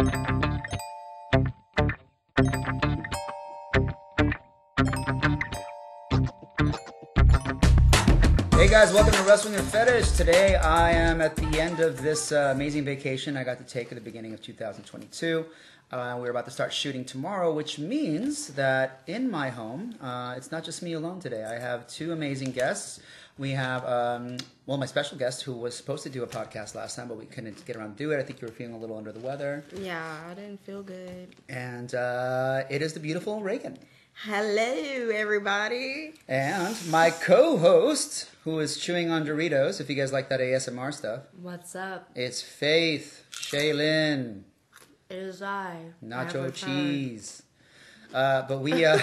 Hey guys, welcome to Wrestling and Fetish. Today I am at the end of this uh, amazing vacation I got to take at the beginning of 2022. Uh, we're about to start shooting tomorrow, which means that in my home, uh, it's not just me alone today. I have two amazing guests. We have, um, well, my special guest who was supposed to do a podcast last time, but we couldn't get around to do it. I think you were feeling a little under the weather. Yeah, I didn't feel good. And uh, it is the beautiful Reagan. Hello, everybody. And my co host, who is chewing on Doritos, if you guys like that ASMR stuff, What's up? it's Faith Shaylin. It is I. Nacho cheese. Uh, but we, uh,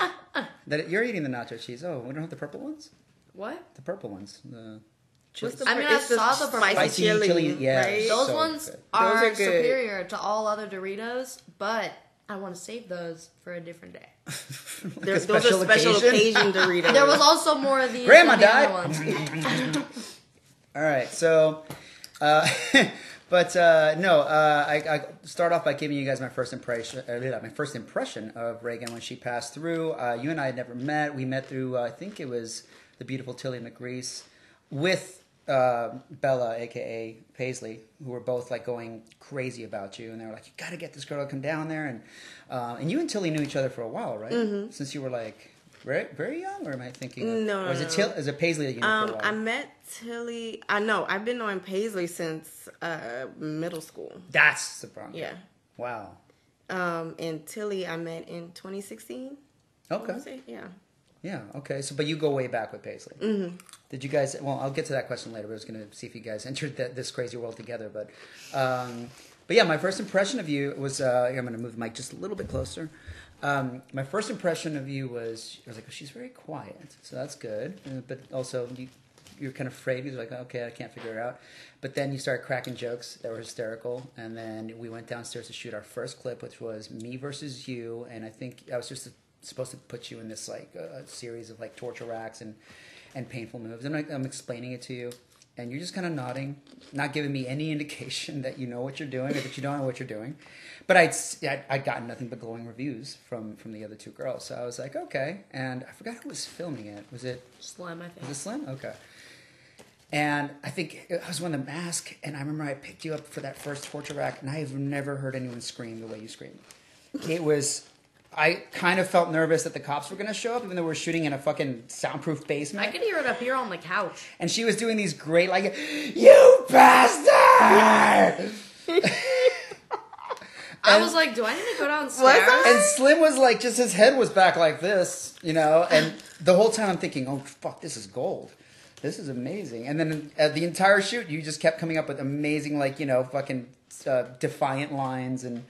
that you're eating the nacho cheese. Oh, we don't have the purple ones? What? The purple ones. The What's the, I mean, I it's the saw the purple- spicy, Spicy chili, chili, yeah. right? Those So ones good. are, Those are superior to all other Doritos, but I want to save those for a different day. like They're- a those are special occasion Doritos. There was also more of these. Grandma died. ones. All right, so, uh, but uh, no, uh, I, I start off by giving you guys my first impression. Uh, my first impression of Reagan when she passed through. Uh, you and I had never met. We met through, uh, I think it was the beautiful Tilly McGreese with uh, Bella, aka Paisley, who were both like going crazy about you, and they were like, "You got to get this girl to come down there." And uh, and you and Tilly knew each other for a while, right? Since you were like. Very, very young, or am I thinking? of- No, Or is it no. Till, is it Paisley that you knew Um? I met Tilly. I know I've been knowing Paisley since uh, middle school. That's the problem. Yeah. Wow. Um, and Tilly I met in 2016. Okay. Yeah. Yeah. Okay. So, but you go way back with Paisley. Mm-hmm. Did you guys? Well, I'll get to that question later. But I was going to see if you guys entered that, this crazy world together. But, um, but yeah, my first impression of you was. Uh, here, I'm going to move the mic just a little bit closer. Um, my first impression of you was I was like, oh, she's very quiet, so that's good. Uh, but also, you you're kind of afraid. You're like, okay, I can't figure it out. But then you started cracking jokes that were hysterical, and then we went downstairs to shoot our first clip, which was me versus you. And I think I was just supposed to put you in this like uh, series of like torture racks and and painful moves. And I, I'm explaining it to you, and you're just kind of nodding, not giving me any indication that you know what you're doing or that you don't know what you're doing. But I'd I'd, I'd gotten nothing but glowing reviews from from the other two girls, so I was like, okay. And I forgot who was filming it. Was it Slim, I think. was it Slim? Okay. And I think I was wearing the mask, and I remember I picked you up for that first torture rack, and I have never heard anyone scream the way you screamed. It was. I kind of felt nervous that the cops were going to show up, even though we are shooting in a fucking soundproof basement. I could hear it up here on the couch. and she was doing these great, like, "You bastard!" I was like, do I need to go downstairs? Was And Slim was like, just his head was back like this, you know. And the whole time I'm thinking, oh fuck, this is gold. This is amazing. And then uh, the entire shoot, you just kept coming up with amazing, like you know, fucking uh, defiant lines and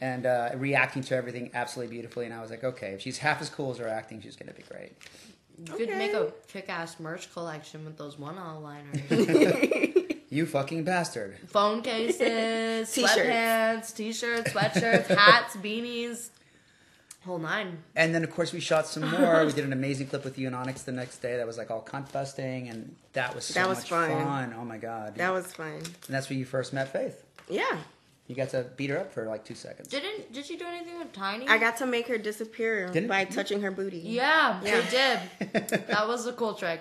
and uh, reacting to everything absolutely beautifully. And I was like, okay, if she's half as cool as her acting, she's gonna be great. You could Okay. make a kick-ass merch collection with those one-all liners. You fucking bastard. Phone cases, T-shirts. sweatpants, t-shirts, sweatshirts, hats, beanies, whole nine. And then of course we shot some more. we did an amazing clip with you and Onyx the next day. That was like all cunt busting, and that was so That was much fun. fun. Oh my god. That was fun. and that's where you first met Faith. Yeah. You got to beat her up for like two seconds. Didn't did she do anything with Tiny? I got to make her disappear Didn't- by touching her booty. yeah, Yeah. they did. That was a cool trick.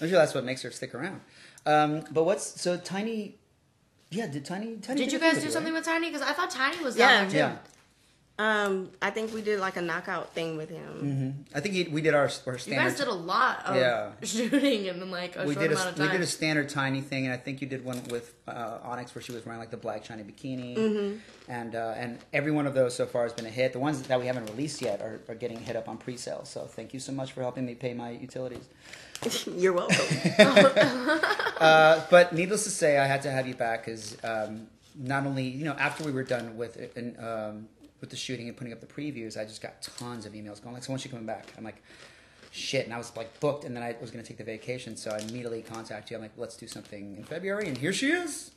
I'm sure that's what makes her stick around. Um, but what's so Tiny? Yeah, did Tiny? Tiny Did you guys do something right? with Tiny? Because I thought Tiny was Yeah. down there too. Yeah, Um, I think we did like a knockout thing with him. I think he, we did our, our You guys did a lot of Yeah. shooting in like a we short did amount a of we time. did a standard Tiny thing, and I think you did one with uh, Onyx where she was wearing like the black shiny bikini, Mm-hmm. and uh, and every one of those so far has been a hit. The ones that we haven't released yet are, are getting hit up on pre-sale. So thank you so much for helping me pay my utilities. You're welcome. Uh, but needless to say, I had to have you back because um, not only you know after we were done with it um, with the shooting and putting up the previews, I just got tons of emails going like, "So when's she coming back?" I'm like, "Shit!" And I was like booked, and then I was going to take the vacation, so I immediately contacted you. I'm like, "Let's do something in February," and here she is.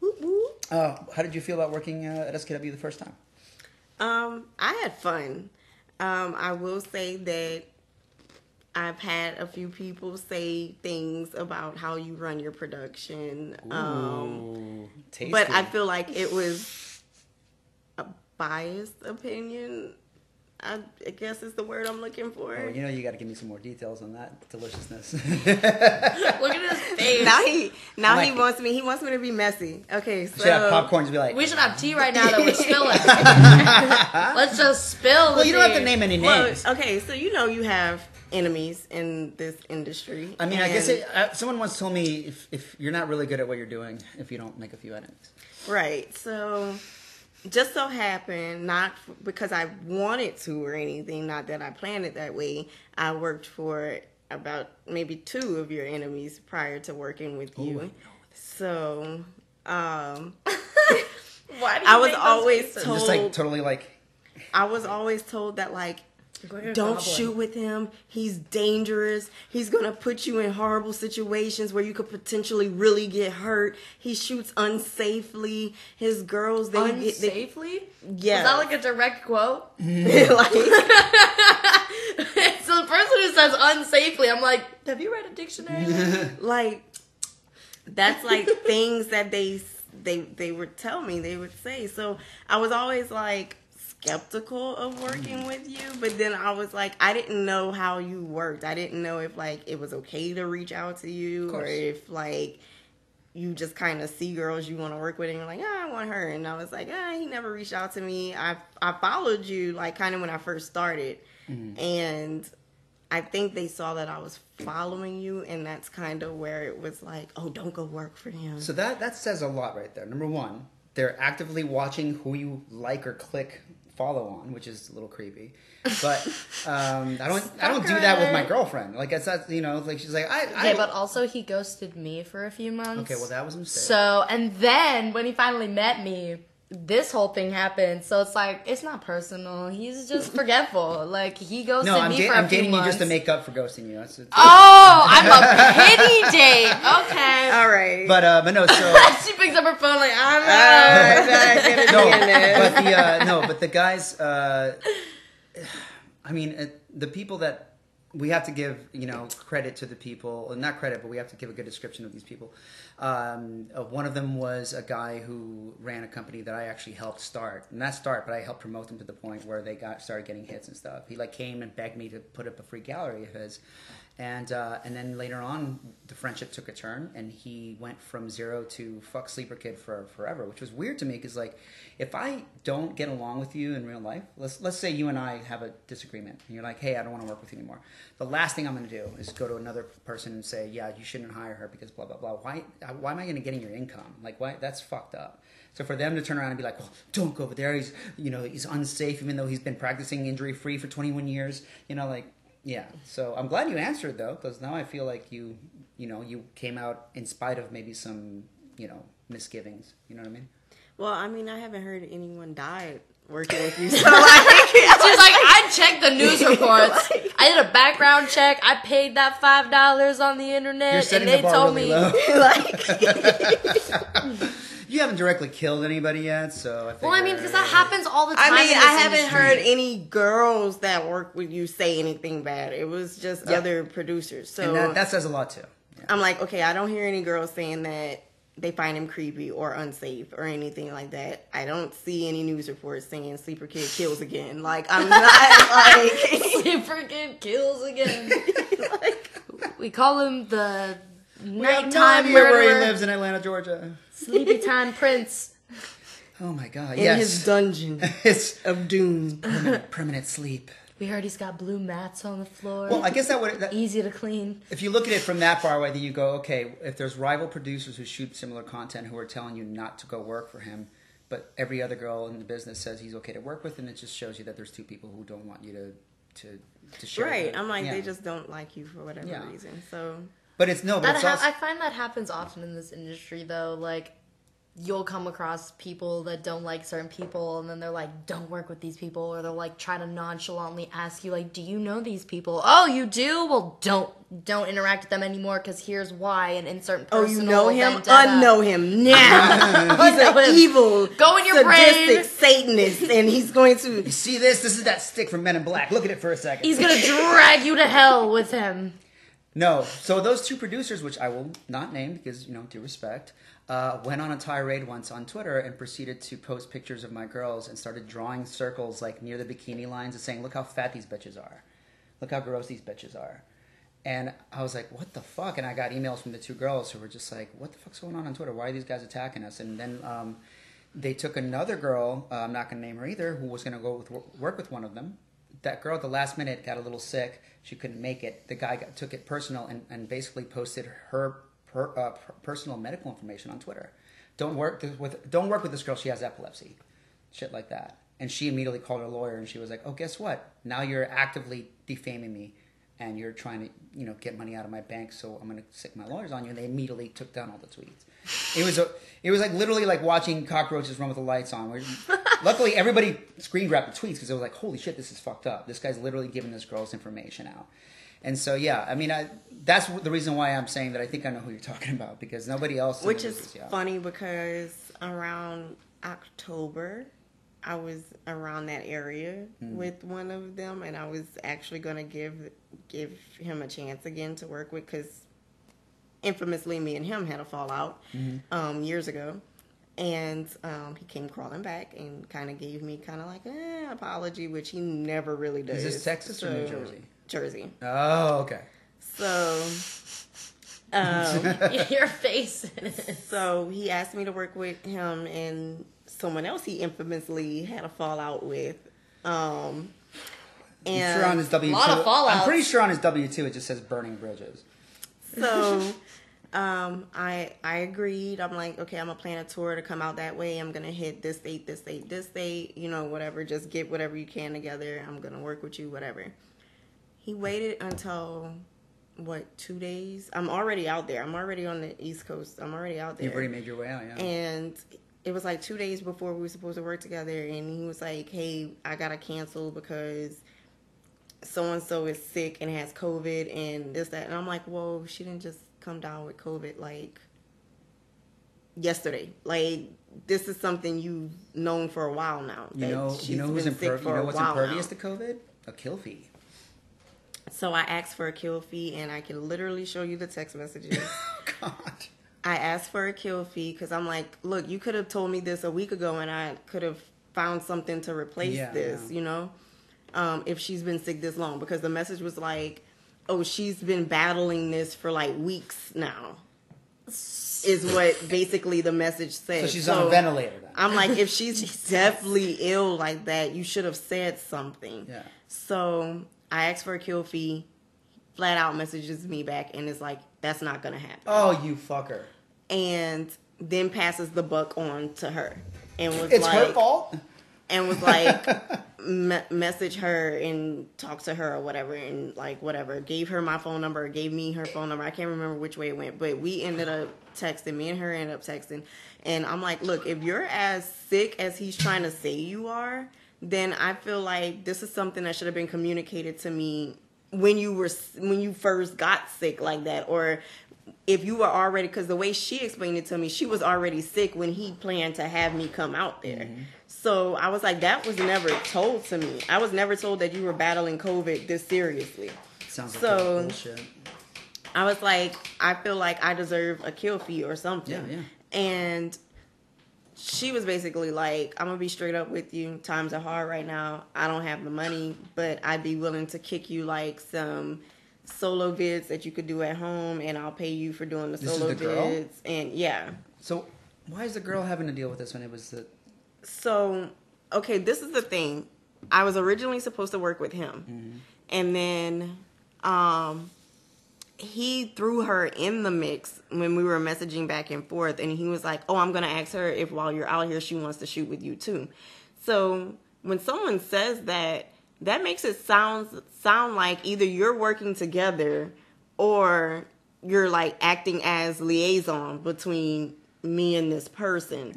Whoop, whoop. Uh, how did you feel about working uh, at SKW the first time? Um, I had fun. Um, I will say that I've had a few people say things about how you run your production. Um, Ooh, but I feel like it was biased opinion. I, I guess is the word I'm looking for. Well, you know, you got to give me some more details on that deliciousness. Look at his face. now he now Like he wants me he wants me to be messy. Okay, so Should have popcorn to be like. We should have tea right now that we're spilling. Let's just spill. well, the you don't have to name any Well, names. okay, so you know you have enemies in this industry. I mean, I guess it, uh, someone once told me if, if you're not really good at what you're doing, if you don't make a few enemies. Right. So just so happened, not because I wanted to or anything, not that I planned it that way, I worked for about maybe two of your enemies prior to working with you. So um Why do you I was make those always faces? told- Just like totally like. I was always told that like Go get a don't goblin. shoot with him. He's dangerous. He's gonna put you in horrible situations where you could potentially really get hurt. He shoots unsafely. His girls they get they, unsafely. yeah Is that like a direct quote? like so the person who says unsafely, I'm like, have you read a dictionary? like that's like things that they they they would tell me they would say so i was always like skeptical of working with you but then i was like i didn't know how you worked. I didn't know if like it was okay to reach out to you or if like you just kind of see girls you want to work with and you're like ah, i want her. And i was like ah, he never reached out to me. I i followed you like kind of when i first started. And I think they saw that I was following you, and that's kind of where it was like, oh, don't go work for him. So that that says a lot right there. Number one, they're actively watching who you like or click follow on, which is a little creepy. But um, I don't I don't do that with my girlfriend. Like it's not you know like she's like I, I Okay, but also he ghosted me for a few months. okay well that was a mistake. So, and then when he finally met me, this whole thing happened. So it's like it's not personal. He's just forgetful. Like he ghosted no, I'm, me da- for a I'm few dating you just to make up for ghosting you. That's it. Oh, I'm a pity date. Okay. All right. But uh, but no, so she picks up her phone like I'm All not. right, not gonna no, be in this. but the uh, no, but the guys. Uh, I mean, it, the people that we have to give, you know, credit to the people, not credit, but we have to give a good description of these people. Um, uh, one of them was a guy who ran a company that I actually helped start, not start, but I helped promote them to the point where they got started getting hits and stuff. He like came and begged me to put up a free gallery of his, and uh, and then later on, the friendship took a turn, and he went from zero to fuck sleeper kid for forever, which was weird to me because like, if I don't get along with you in real life, let's let's say you and I have a disagreement, and you're like, hey, I don't want to work with you anymore. The last thing I'm going to do is go to another person and say, yeah, you shouldn't hire her because blah blah blah. Why why am I going to get in your income? Like, why that's fucked up. So for them to turn around and be like, well, don't go over there. He's you know he's unsafe even though he's been practicing injury free for 21 years. You know like. Yeah, so I'm glad you answered though, because now I feel like you, you know, you came out in spite of maybe some, you know, misgivings. You know what I mean? well, I mean, I haven't heard anyone die working with you, so like, She's like, I checked the news reports. I did a background check. I paid that five dollars on the You're internet, and they the bar told really me. low. like You haven't directly killed anybody yet, so I think. Well, I mean, because that happens all the time. I time. mean, in I haven't industry. heard any girls that work with you say anything bad. It was just Yeah. other producers. So And that, that says a lot too. Yeah. I'm like, okay, I don't hear any girls saying that they find him creepy or unsafe or anything like that. I don't see any news reports saying sleeper kid kills again. Like I'm not like, Sleeper kid kills again. like we call him the We have no nighttime idea where he lives in Atlanta, Georgia. sleepy time prince. Oh my god! Yes. In yes, his dungeon it's of doom. permanent, permanent sleep. We heard he's got blue mats on the floor. Well, I guess that would. That, Easy to clean. if you look at it from that far away, then you go, okay, if there's rival producers who shoot similar content who are telling you not to go work for him, but every other girl in the business says he's okay to work with, and it just shows you that there's two people who don't want you to to to share. Right. the- I'm like, yeah. they just don't like you for whatever Yeah. reason. So But it's no, but That it's ha- also, I find that happens often in this industry, though. Like, you'll come across people that don't like certain people, and then they're like, "Don't work with these people," or they'll like try to nonchalantly ask you, like, "Do you know these people?" Oh, you do? Well, don't don't interact with them anymore because here's why. And insert Oh, you know him? vendetta. Unknow him now. he's Unknow an evil, Go in your sadistic brain. Satanist, and he's going to. you see this? This is that stick from Men in Black. Look at it for a second. He's gonna drag you to hell with him. No. So those two producers, which I will not name because you know due respect, uh, went on a tirade once on Twitter and proceeded to post pictures of my girls and started drawing circles like near the bikini lines and saying, "Look how fat these bitches are, look how gross these bitches are." And I was like, "What the fuck?" And I got emails from the two girls who were just like, "What the fuck's going on on Twitter? Why are these guys attacking us?" And then um, they took another girl. Uh, I'm not going to name her either, who was going to go with, work with one of them. That girl at the last minute got a little sick. She couldn't make it. The guy got, took it personal and, and basically posted her per, uh, personal medical information on Twitter. Don't work with don't work with this girl. She has epilepsy, shit like that. And she immediately called her lawyer and she was like, "Oh, guess what? Now you're actively defaming me, and you're trying to you know get money out of my bank. So I'm going to stick my lawyers on you." And they immediately took down all the tweets. It was a it was like literally like watching cockroaches run with the lights on. luckily, everybody screen grabbed the tweets because it was like, "Holy shit, this is fucked up. This guy's literally giving this girl's information out." And so, yeah, I mean, I, that's the reason why I'm saying that I think I know who you're talking about because nobody else. Which is funny because around October, I was around that area mm. with one of them, and I was actually going to give give him a chance again to work with because infamously, me and him had a fallout mm-hmm. um, years ago. And um, he came crawling back and kind of gave me kind of like an eh, apology, which he never really does. Is this Texas so, or New Jersey? Jersey. Oh, okay. So, um, your face. so he asked me to work with him and someone else he infamously had a fallout with. Um, and sure on his W two. I'm pretty sure on his W two it just says burning bridges. So, um, I I agreed. I'm like, okay, I'm gonna plan a tour to come out that way. I'm gonna hit this date, this date, this date. You know, whatever. Just get whatever you can together. I'm gonna work with you, whatever. He waited until what two days? I'm already out there. I'm already on the East Coast. I'm already out there. You've already made your way out, yeah. And it was like two days before we were supposed to work together, and he was like, "Hey, I gotta cancel because so and so is sick and has COVID and this that." And I'm like, "Whoa, she didn't just come down with COVID like yesterday. Like this is something you've known for a while now. You know, you know who's impervious. You know what's impervious now. to COVID? A kill fee. So I asked for a kill fee, and I can literally show you the text messages. God. I asked for a kill fee because I'm like, look, you could have told me this a week ago, and I could have found something to replace yeah, this. Yeah. You know, um, if she's been sick this long, because the message was like, oh, she's been battling this for like weeks now. Is what basically the message said. So she's so on a ventilator. Then. I'm like, if she's definitely ill like that, you should have said something. Yeah. So I asked for a kill fee. Flat out messages me back and is like, that's not gonna happen. Oh, you fucker. And then passes the buck on to her and was it's like, her fault. And was like, me- message her and talk to her or whatever and like whatever. Gave her my phone number. Gave me her phone number. I can't remember which way it went, but we ended up texting. Me and her ended up texting. And I'm like, look, if you're as sick as he's trying to say you are, then I feel like this is something that should have been communicated to me when you were when you first got sick like that or if you were already because the way she explained it to me she was already sick when he planned to have me come out there mm-hmm. so i was like that was never told to me i was never told that you were battling covid this seriously sounds like so bullshit. i was like i feel like i deserve a kill fee or something yeah, yeah. and she was basically like, I'm gonna be straight up with you. Times are hard right now. I don't have the money, but I'd be willing to kick you like some solo vids that you could do at home, and I'll pay you for doing the this solo the vids. Girl? And yeah. So why is the girl having to deal with this when it was the? So okay, this is the thing. I was originally supposed to work with him, mm-hmm. and then um he threw her in the mix when we were messaging back and forth and he was like oh i'm gonna ask her if while you're out here she wants to shoot with you too. So when someone says that that makes it sound sound like either you're working together or you're like acting as liaison between me and this person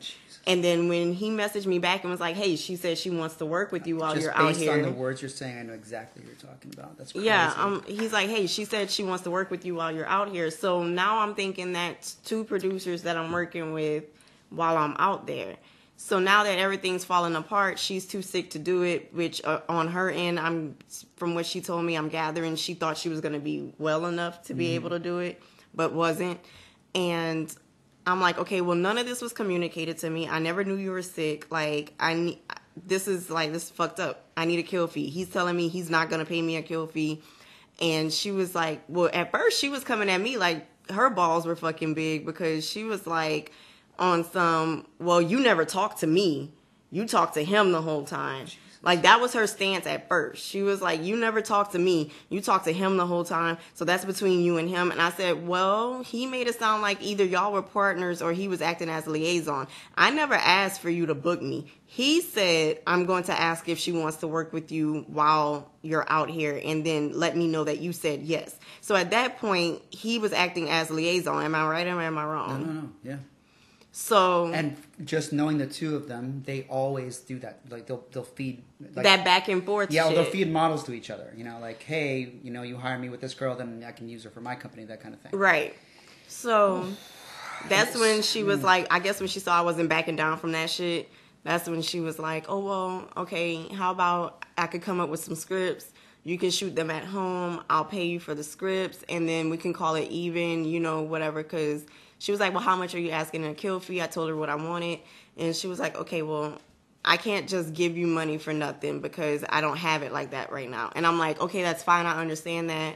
and then when he messaged me back and was like, "Hey, she said she wants to work with you while Just you're out here." Based on the words you're saying, I know exactly what you're talking about. That's crazy. yeah. Um, he's like, "Hey, she said she wants to work with you while you're out here." So now I'm thinking that's two producers that I'm working with while I'm out there. So now that everything's falling apart, she's too sick to do it. Which uh, on her end, I'm from what she told me, I'm gathering she thought she was going to be well enough to be mm-hmm. able to do it, but wasn't. And I'm like, okay, well, none of this was communicated to me. I never knew you were sick. Like, I need, this is like, this is fucked up. I need a kill fee. He's telling me he's not going to pay me a kill fee. And she was like, well, at first she was coming at me like her balls were fucking big because she was like on some, well, you never talked to me. You talked to him the whole time. Like that was her stance at first. She was like, "You never talked to me. You talked to him the whole time. So that's between you and him." And I said, "Well, he made it sound like either y'all were partners or he was acting as liaison. I never asked for you to book me. He said, "I'm going to ask if she wants to work with you while you're out here and then let me know that you said yes." So at that point, he was acting as liaison. Am I right or am I wrong? No, no, no. Yeah. So And just knowing the two of them, they always do that. Like they'll they'll feed like, that back and forth Yeah, shit. they'll feed models to each other. You know, like, hey, you know, you hire me with this girl, then I can use her for my company, that kind of thing. Right. So that's when she was hmm. like, I guess when she saw I wasn't backing down from that shit, that's when she was like, oh, well, okay, how about I could come up with some scripts? You can shoot them at home. I'll pay you for the scripts, and then we can call it even, you know, whatever. Because she was like, well, how much are you asking in a kill fee? I told her what I wanted, and she was like, okay, well, I can't just give you money for nothing because I don't have it like that right now. And I'm like, okay, that's fine. I understand that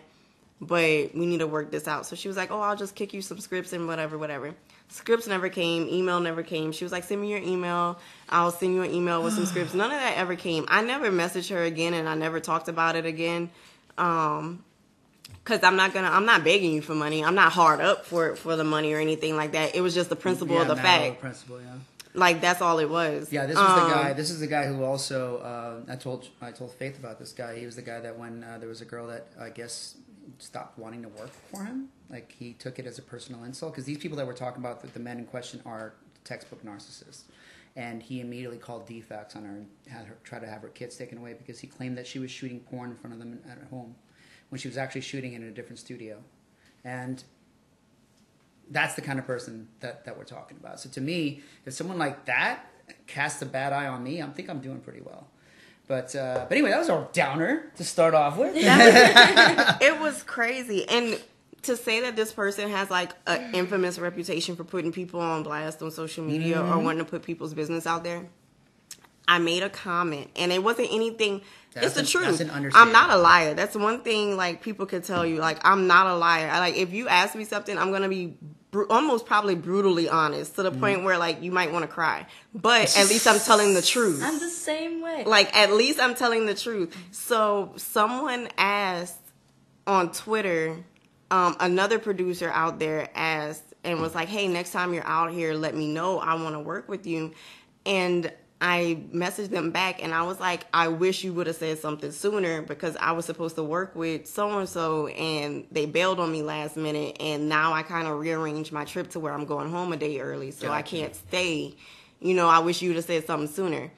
but we need to work this out. So she was like, oh, I'll just kick you some scripts and whatever, whatever. Scripts never came, email never came. She was like, send me your email. I'll send you an email with some scripts. None of that ever came. I never messaged her again and I never talked about it again. Um, Cause I'm not gonna, I'm not begging you for money. I'm not hard up for for the money or anything like that. It was just the principle yeah, of the fact. principle, yeah. Like that's all it was. Yeah, this was Um, the guy. This is the guy who also uh, I told I told Faith about this guy. He was the guy that when uh, there was a girl that I guess stopped wanting to work for him, like he took it as a personal insult because these people that we're talking about, the, the men in question, are textbook narcissists. And he immediately called DFCS on her and had her try to have her kids taken away because he claimed that she was shooting porn in front of them at home when she was actually shooting it in a different studio. And that's the kind of person that, that we're talking about. So to me, if someone like that casts a bad eye on me, I think I'm doing pretty well. But uh, but anyway, that was our downer to start off with. it was crazy and to say that this person has like an infamous reputation for putting people on blast on social media or Mm-hmm. wanting to put people's business out there i made a comment and it wasn't anything That's it's the an- truth i'm not a liar that's one thing like people could tell you like i'm not a liar I, like if you ask me something i'm gonna be bru- almost probably brutally honest to the Mm-hmm. point where like you might want to cry but at least i'm telling the truth I'm the same way. like at least I'm telling the truth. So someone asked on Twitter, um, another producer out there asked and was like, "Hey, next time you're out here, let me know. I want to work with you." And I messaged them back and I was like, "I wish you would have said something sooner because I was supposed to work with so and so and they bailed on me last minute and now I kind of rearranged my trip to where I'm going home a day early, so I can't stay. You know, I wish you would have said something sooner."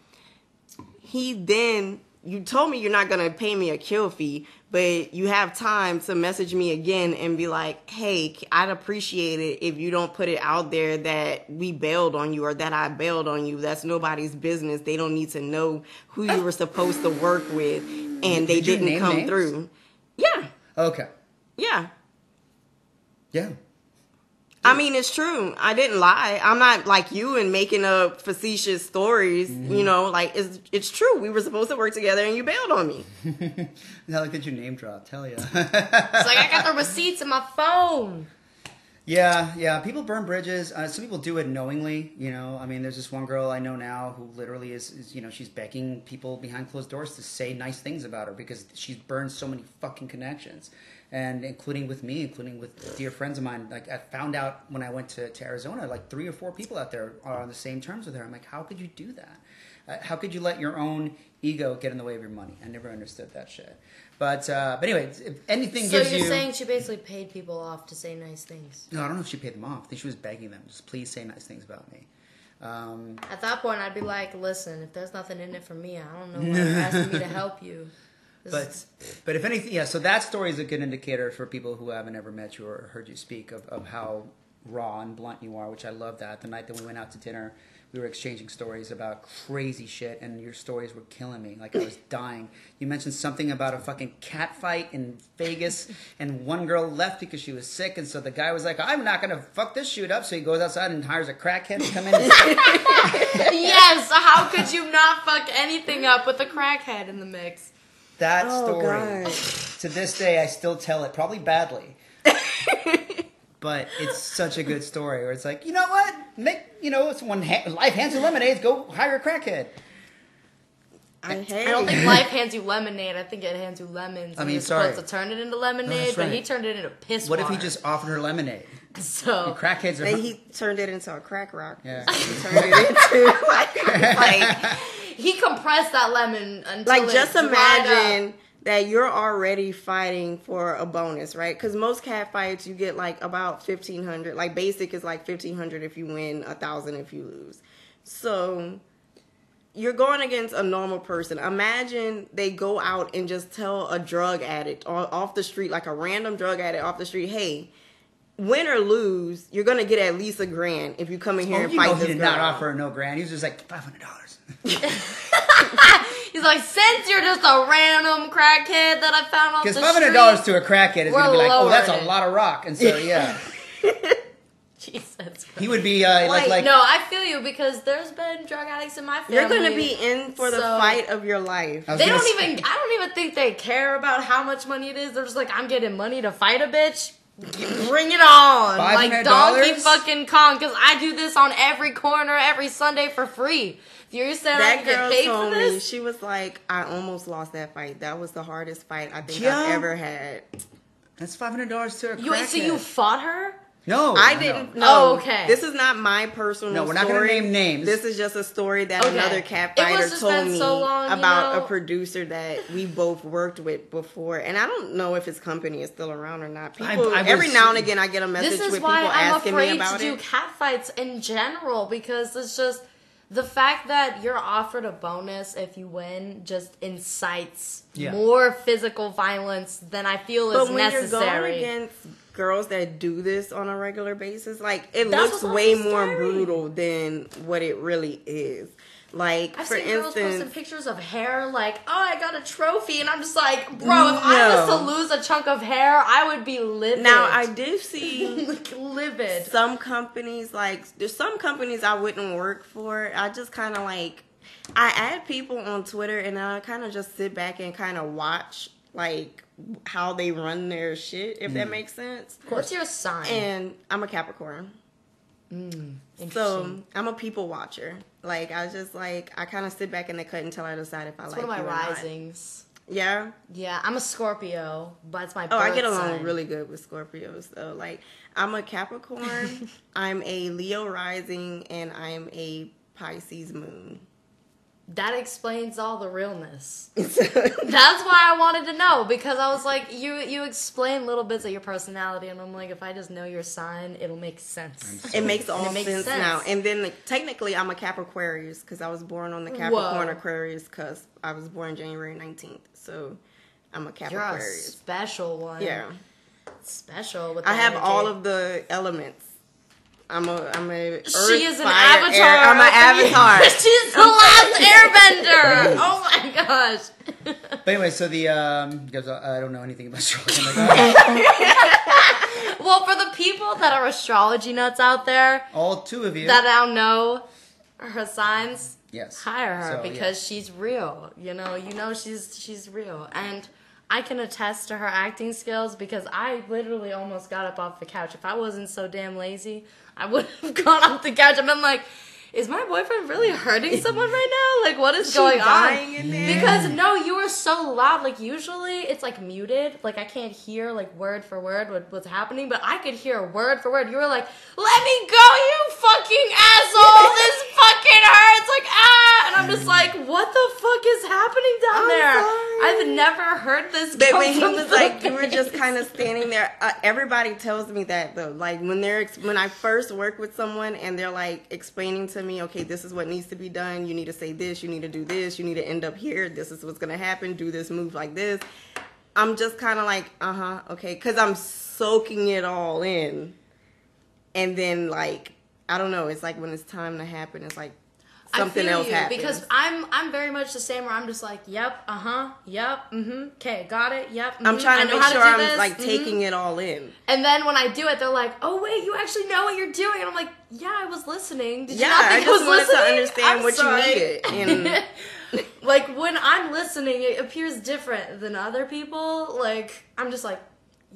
he then you told me you're not gonna pay me a kill fee, but you have time to message me again and be like, "Hey, I'd appreciate it if you don't put it out there that we bailed on you or that I bailed on you. That's nobody's business. They don't need to know who you were supposed to work with, and they Did you didn't come names? through." Yeah, Okay. yeah. Yeah. I mean, it's true. I didn't lie. I'm not like you and making up facetious stories. Mm-hmm. You know, like it's it's true. We were supposed to work together, and you bailed on me. Not like that you name drop. Tell ya. It's like I got the receipts in my phone. Yeah, yeah. People burn bridges. Uh, some people do it knowingly. You know, I mean, there's this one girl I know now who literally is, is, you know, she's begging people behind closed doors to say nice things about her because she's burned so many fucking connections, and including with me, including with dear friends of mine. Like I found out when I went to, to Arizona, like three or four people out there are on the same terms with her. I'm like, how could you do that? Uh, how could you let your own ego get in the way of your money? I never understood that shit. But uh, but anyway, if anything So gives you're you. saying she basically paid people off to say nice things. No, I don't know if she paid them off. I think she was begging them, just please say nice things about me. Um, At that point, I'd be like, "Listen, if there's nothing in it for me, I don't know why you're asking me to help you." But but if anything, yeah. So that story is a good indicator for people who haven't ever met you or heard you speak of, of how raw and blunt you are, which I love that. The night that we went out to dinner we were exchanging stories about crazy shit, and your stories were killing me. Like I was dying. You mentioned something about a fucking cat fight in Vegas, and one girl left because she was sick, and so the guy was like, "I'm not gonna fuck this shoot up," so he goes outside and hires a crackhead to come in. And yes, how could you not fuck anything up with a crackhead in the mix? That Oh, story, God. to this day, I still tell it, probably badly. But it's such a good story where it's like, you know what? Make you know, it's one ha- life hands you lemonades. Go hire a crackhead. I, I don't think life hands you lemonade. I think it hands you lemons. I and mean, you're sorry. supposed to turn it into lemonade, that's but he turned it into piss What if he just offered her lemonade? so Crackheads are. And he turned it into a crack rock. Yeah. He turned it into like, like, he compressed that lemon until like it just imagine up. that you're already fighting for a bonus, right? Because most cat fights you get like about fifteen hundred. Like basic is like fifteen hundred if you win, a thousand if you lose. So you're going against a normal person. Imagine they go out and just tell a drug addict off the street, like a random drug addict off the street, hey. Win or lose, you're gonna get at least a grand if you come in here Oh, and you fight know this he did girl. not offer her no grand. He was just like five hundred dollars. He's like, since you're just a random crackhead that I found off the Because street. five hundred dollars to a crackhead is We're gonna be like, oh, that's a it. lot of rock. And so yeah, Jesus. he would be uh, like Like, like no, I feel you because there's been drug addicts in my family. You're gonna be in for the So- fight of your life. I was They gonna don't say- even. I don't even think they care about how much money it is. They're just like, I'm getting money to fight a bitch. Bring it on, like $500? Donkey fucking Kong. Because I do this on every corner every Sunday for free. If you're saying I that get girl paid for told me she was like, I almost lost that fight. That was the hardest fight I think Yeah. I've ever had. That's five hundred dollars to a you crackhead. so you fought her. no, I didn't oh, no. Oh, okay. This is not my personal No, we're not gonna name names. This is just a story that Okay. another cat fighter told me so long, you about know? a producer that we both worked with before. And I don't know if his company is still around or not. People I was- every now and again I get a message This is why I'm afraid about to do cat fights in general because it's just the fact that you're offered a bonus if you win just incites Yeah. more physical violence than I feel is But when you're necessary. going against girls that do this on a regular basis, like it That's looks way also more scary. brutal than what it really is. Like I've for seen girls posting instance, pictures of hair like, oh, I got a trophy, and I'm just like, bro, if I was to lose a chunk of hair, I would be livid. now I did see livid. some companies like there's some companies I wouldn't work for. I just kind of like I add people on Twitter and I kind of just sit back and kind of watch like how they run their shit if Mm. that makes sense. What's your sign? And I'm a Capricorn. Mm, interesting. So I'm a people watcher. Like I just like I kind of sit back in the cut until I decide if I it's like one of my you or not. risings. Yeah. Yeah, I'm a Scorpio, but it's my. Oh, I get along sign. really good with Scorpios though. Like I'm a Capricorn, I'm a Leo rising, and I'm a Pisces moon. That explains all the realness. That's why I wanted to know because I was like, you you explain little bits of your personality, and I'm like, if I just know your sign, it'll make sense. it makes all it makes sense, sense. now. And then like, technically, I'm a Capricornius because I was born on the Capricorn Whoa. Aquarius because I was born January 19th, so I'm a You're a special one. Yeah. special. With I have energy. all of the elements. I'm a I'm a Earth, She is an fire, avatar. air- I'm an avatar. She's the last airbender. oh my gosh. But anyway, so the um, because I I don't know anything about astrology. Like, well, for the people that are astrology nuts out there all two of you. that don't know her signs, yes. hire her So, yeah. because she's real. You know, you know she's she's real, and I can attest to her acting skills because I literally almost got up off the couch. If I wasn't so damn lazy, I would have gone off the couch and been like. Is my boyfriend really hurting someone right now? Like, what is going dying on? Because no, you were so loud. Like usually, it's like muted. Like I can't hear like word for word what, what's happening, but I could hear word for word. You were like, "Let me go, you fucking asshole! This fucking hurts!" Like ah, and I'm just like, "What the fuck is happening down I'm there?" sorry. I've never heard this. But when he was like, you were just kind of standing there. Uh, everybody tells me that though. Like when they're ex- when I first work with someone and they're like explaining to me, okay, this is what needs to be done. You need to say this. You need to do this. You need to end up here. This is what's gonna happen. Do this move like this. I'm just kind of like, uh huh, okay, because I'm soaking it all in, and then like I don't know. It's like when it's time to happen, it's like something I feel else you, happens. because I'm I'm very much the same where I'm just like, yep, uh huh, yep, mm-hmm, okay, got it, yep. I'm mhm, trying to make sure do I'm this, like mhm." taking it all in. And then when I do it, they're like, oh wait, you actually know what you're doing, and I'm like, yeah, I was listening. Did you Yeah, not I think I, just was wanted to listening? understand I'm what sorry. you needed. And like when I'm listening, it appears different than other people. Like I'm just like,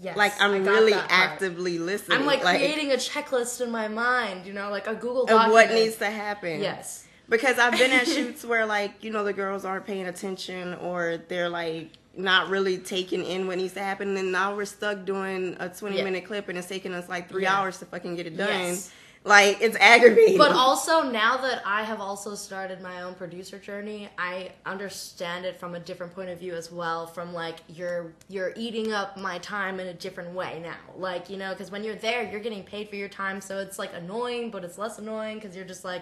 yes, like I I'm really actively listening. I'm like, creating a checklist in my mind, you know, like a Google Doc. of what needs to happen. Yes. Because I've been at shoots where like, you know, the girls aren't paying attention or they're like not really taking in what needs to happen and now we're stuck doing a 20 Yeah. minute clip and it's taking us like 3 Yeah. hours to fucking get it done. Yes. Like it's aggravating. But also now that I have also started my own producer journey, I understand it from a different point of view as well. From like you're you're eating up my time in a different way now. Like you know, because when you're there, you're getting paid for your time, so it's like annoying, but it's less annoying because you're just like,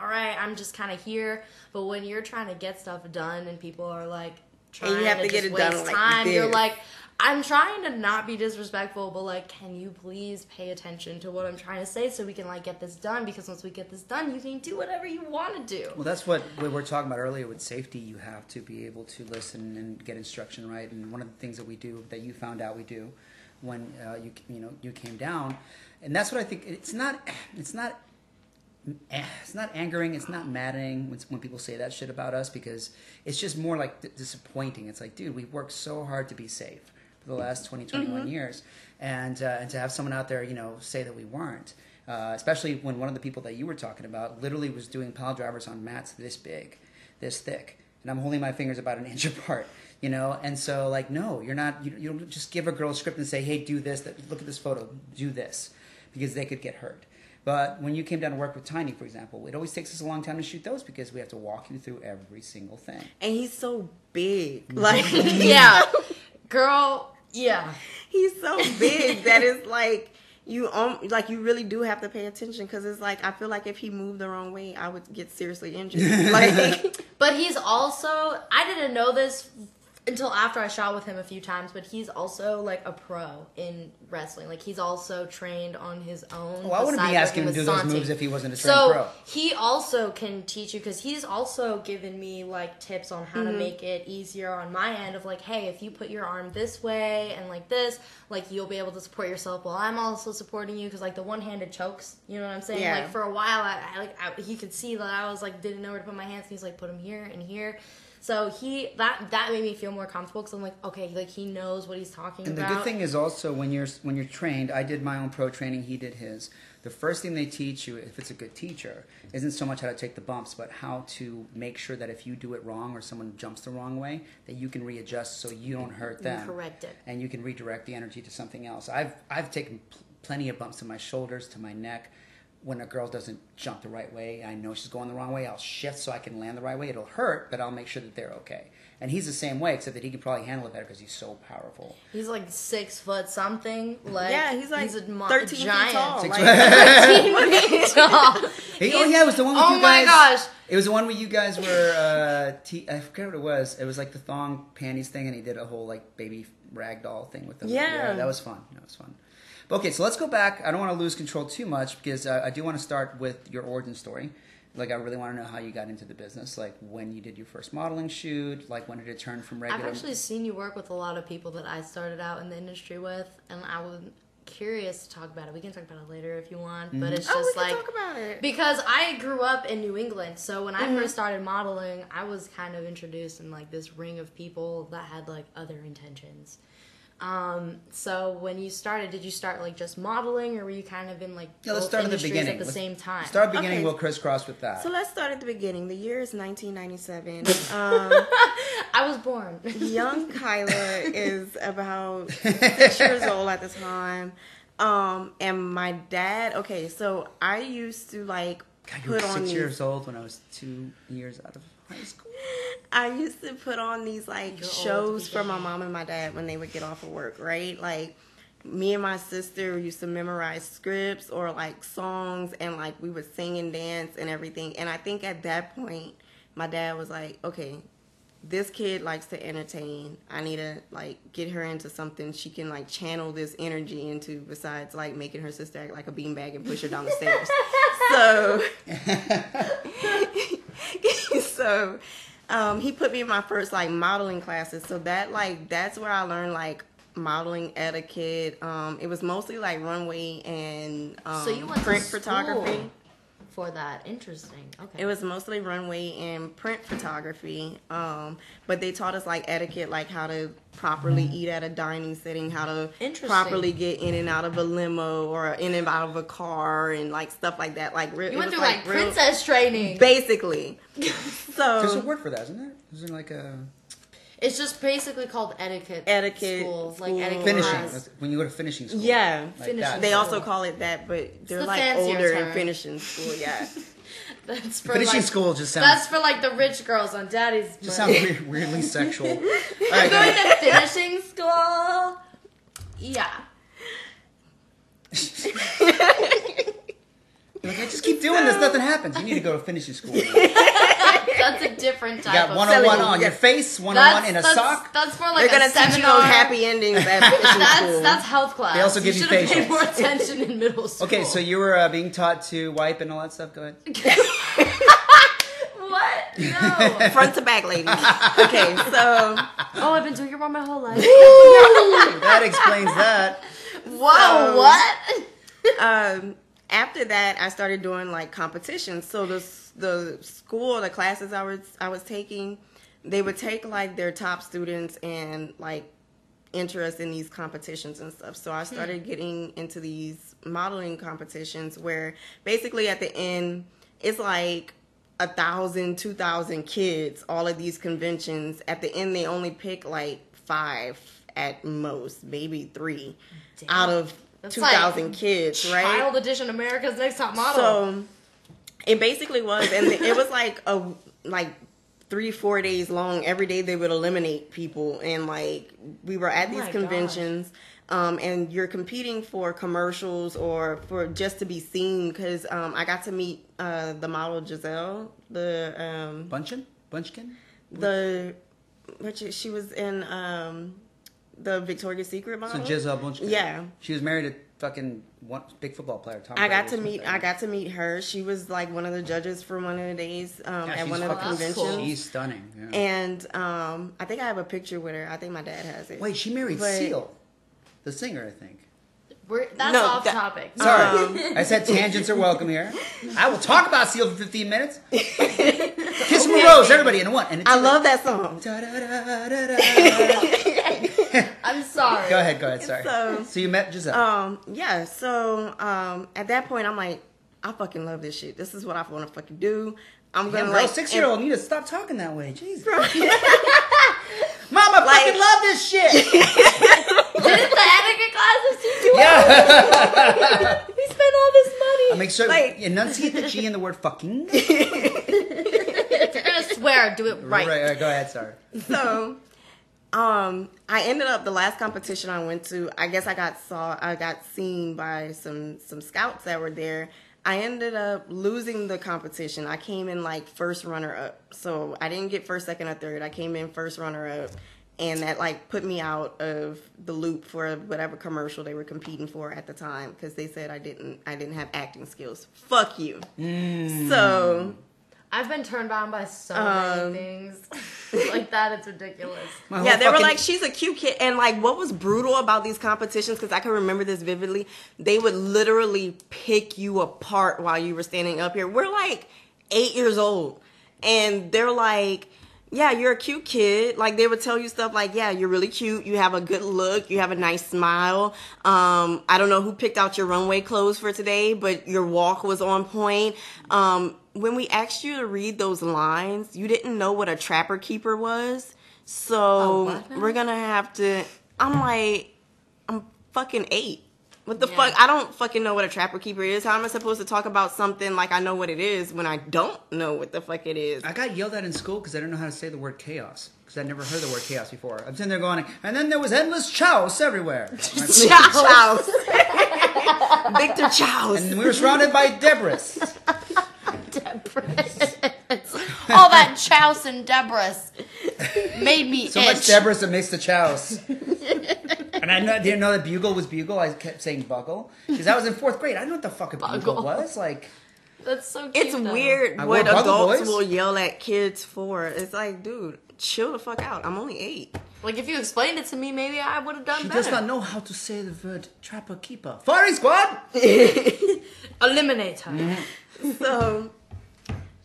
all right, I'm just kind of here. But when you're trying to get stuff done and people are like trying you have to get just it done waste like time, you're like. I'm trying to not be disrespectful, but like, can you please pay attention to what I'm trying to say so we can like get this done? Because once we get this done, you can do whatever you want to do. Well, that's what we were talking about earlier with safety. You have to be able to listen and get instruction right. And one of the things that we do that you found out we do when uh, you you know you came down, and that's what I think. It's not it's not it's not angering. It's not maddening when, when people say that shit about us because it's just more like d- disappointing. It's like, dude, we worked so hard to be safe for the last 20, 21 years, and uh, and to have someone out there, you know, say that we weren't. Uh, especially when one of the people that you were talking about literally was doing pile drivers on mats this big, this thick, and I'm holding my fingers about an inch apart, you know. And so, like, no, you're not. You, you don't just give a girl a script and say, "Hey, do this. That, look at this photo. Do this," because they could get hurt. But when you came down to work with Tiny, for example, it always takes us a long time to shoot those because we have to walk you through every single thing. and he's so big. Like yeah, girl. Yeah, he's so big that it's like you um like you really do have to pay attention because it's like I feel like if he moved the wrong way, I would get seriously injured. Like but he's also. I didn't know this until after I shot with him a few times, but he's also like a pro in wrestling. Like he's also trained on his own. Well, I wouldn't be asking him to do with those Santi. moves if he wasn't a trained So pro. he also can teach you because he's also given me like tips on how to mm-hmm. make it easier on my end of like, hey, if you put your arm this way and like this, like you'll be able to support yourself while I'm also supporting you because like the one-handed chokes, you know what I'm saying? Yeah. Like for a while, I, I like I, he could see that I was like didn't know where to put my hands. And he's like put them here and here. So he that that made me feel more comfortable because I'm like okay, like he knows what he's talking about. And the good thing is also when you're when you're trained, I did my own pro training, he did his. The first thing they teach you, if it's a good teacher, isn't so much how to take the bumps, but how to make sure that if you do it wrong or someone jumps the wrong way, that you can readjust so you don't hurt them. correct it. And you can redirect the energy to something else. I've I've taken pl- plenty of bumps to my shoulders, to my neck. When a girl doesn't jump the right way, I know she's going the wrong way. I'll shift so I can land the right way. It'll hurt, but I'll make sure that they're okay. And he's the same way, except that he can probably handle it better because he's so powerful. He's like six foot something. Like yeah, he's like a mo- 13 feet giant. tall. Six Like, tall. Hey, oh yeah, it was the one with Oh you my guys. gosh. It was the one where you guys were. Uh, t- I forget what it was. It was like the thong panties thing, and he did a whole like baby rag doll thing with them. Yeah. that was fun. That was fun. But, okay, so let's go back. I don't want to lose control too much because uh, I do want to start with your origin story. Like, I really want to know how you got into the business. Like, when you did your first modeling shoot. Like, when did it turn from regular. I've actually seen you work with a lot of people that I started out in the industry with, and I was curious to talk about it. We can talk about it later if you want, but it's oh, we just can like talk about it. because I grew up in New England, so when I first started modeling, I was kind of introduced in like this ring of people that had like other intentions. Um, so when you started, did you start like just modeling, or were you kind of in like yeah, let's start at the beginning. at the Let's same time? Start beginning. Okay. We'll crisscross with that. So let's start at the beginning. The year is 1997. Um, I was born. young Kyla is about six years old at the time. Um, and my dad, okay, so I used to like God, you were put on six these, years old when I was two years out of high school. I used to put on these like You're shows for my mom and my dad when they would get off of work, right? Like me and my sister used to memorize scripts or like songs and like we would sing and dance and everything. And I think at that point my dad was like, "Okay, this kid likes to entertain. I need to like get her into something she can like channel this energy into besides like making her sister act like a beanbag and push her down the stairs. So so um, he put me in my first like modeling classes. So that like that's where I learned like modeling etiquette. Um, it was mostly like runway and um, So you went to print photography. For that, interesting. Okay. It was mostly runway and print photography. Um, but they taught us like etiquette, like how to properly eat at a dining setting, how to properly get in and out of a limo or in and out of a car, and like stuff like that. Like re- you went through like, real- princess training. basically. so There's a word for that, isn't there? Isn't like a It's just basically called etiquette. Etiquette school, like etiquette finishing? class. When you go to finishing school. Yeah. Like Finishing. that. They also call it that, but they're the like fancier older term. and finishing school. Yeah, That's for finishing like, school just sounds That's for like the rich girls on daddy's just money. sounds weird, weirdly sexual. All right, I'm go going ahead. to finishing school. Yeah. Like, I just keep doing this, nothing happens. You need to go to finishing school. You That's a different type got of 101 Selling. on your face, 101 in a that's, sock. That's for like they're gonna a teach you seminar. those happy endings at finishing That's school. that's health class. They also give you should have paid more attention in middle school. Okay, so you were uh, being taught to wipe and all that stuff. Go ahead. what? No. front to back, ladies. Okay, so oh, I've been doing it wrong my whole life. that explains that. Whoa, So- what? um, after that, I started doing like competitions. So the the school, the classes I was I was taking, they would take like their top students and like interest in these competitions and stuff. So I hmm. started getting into these modeling competitions where basically at the end it's like a thousand, two thousand kids, all of these conventions. At the end they only pick like five at most, maybe three out of That's two like kids, right? Child Edition America's Next Top Model. So it basically was, and it was like a like three four days long. Every day they would eliminate people, and like we were at Oh these my conventions. Um, and you're competing for commercials or for just to be seen because um, I got to meet uh, the model Gisele, the um, Bunchen? Bunchkin? the which she was in um, the Victoria's Secret model. So. Gisele Bunchkin. Yeah. She was married to fucking one big football player. Tom I got to meet. something. I got to meet her. She was like one of the judges for one of the days um, Yeah, at one of the conventions. cool. She's stunning. Yeah. And um, I think I have a picture with her. I think my dad has it. Wait, she married But- Seal, the singer, I think. We're, that's No, off that- topic. Sorry, Um, I said tangents are welcome here. I will talk about Seal for 15 minutes. Kiss from a rose, everybody in one. And it's I love that song. I'm sorry. Go ahead, go ahead. Sorry. So- So you met Gisele. Um, yeah. So um, at that point, I'm like, I fucking love this shit. This is what I want to fucking do. I'm Damn, gonna girl, like six year old need to stop talking that way. Jesus. Mama, Like- fucking love this shit. Didn't the etiquette classes teach you yeah. We spent all this money. I make sure Like- enunciate the G in the word fucking. if you're gonna swear, do it right. right, right, go ahead. Sorry. so um i ended up the last competition i went to i guess i got saw i got seen by some some scouts that were there. I ended up losing the competition. I came in like first runner up so i didn't get first second or third. I came in first runner up and that like put me out of the loop for whatever commercial they were competing for at the time because they said i didn't i didn't have acting skills. Fuck you. So I've been turned on by so Um, many things like that. It's ridiculous. Yeah, they were like, she's a cute kid. And like, what was brutal about these competitions, because I can remember this vividly, they would literally pick you apart while you were standing up here. We're like eight years old. And they're like, yeah, you're a cute kid. Like they would tell you stuff like, yeah, you're really cute. You have a good look. You have a nice smile. Um, I don't know who picked out your runway clothes for today, but your walk was on point. Um, when we asked you to read those lines, you didn't know what a trapper keeper was. So Oh, we're gonna have to. I'm like, I'm fucking eight. What the Yeah. fuck? I don't fucking know what a trapper keeper is. How am I supposed to talk about something like I know what it is when I don't know what the fuck it is? I got yelled at in school because I don't know how to say the word chaos. Because I'd never heard the word chaos before. I'm sitting there going, and then there was endless chows everywhere. I'm Chows. Victor Chows. and we were surrounded by debris. oh, all that chouse and Debris made me So itch. much Debris that makes the chouse. And I know, didn't know that bugle was bugle. I kept saying bugle because I was in fourth grade. I didn't know what the fuck a bugle Bugle. was. Like, That's so cute. It's though. weird I what wore Bubble adults Boys. will yell at kids for. It's like, dude, chill the fuck out. I'm only eight. Like if you explained it to me, maybe I would have done she better. does not know how to say the word trapper keeper. Firing squad. Eliminate her. Mm-hmm. so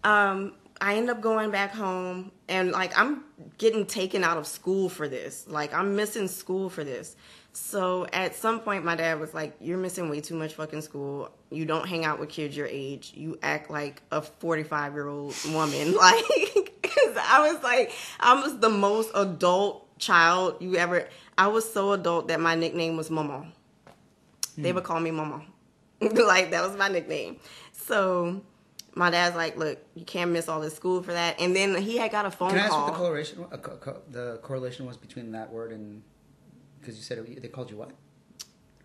um i end up going back home and like i'm getting taken out of school for this. Like i'm missing school for this. So at some point my dad was like you're missing way too much fucking school. You don't hang out with kids your age. You act like a 45 year old woman. Like because i was like i was the most adult child you ever i was so adult that my nickname was mama they hmm. would call me mama like that was my nickname. So my dad's like, "Look, you can't miss all this school for that." And then he had got a phone Can I ask call. what the correlation, uh, co- co- the correlation was between that word and because you said it, they called you what?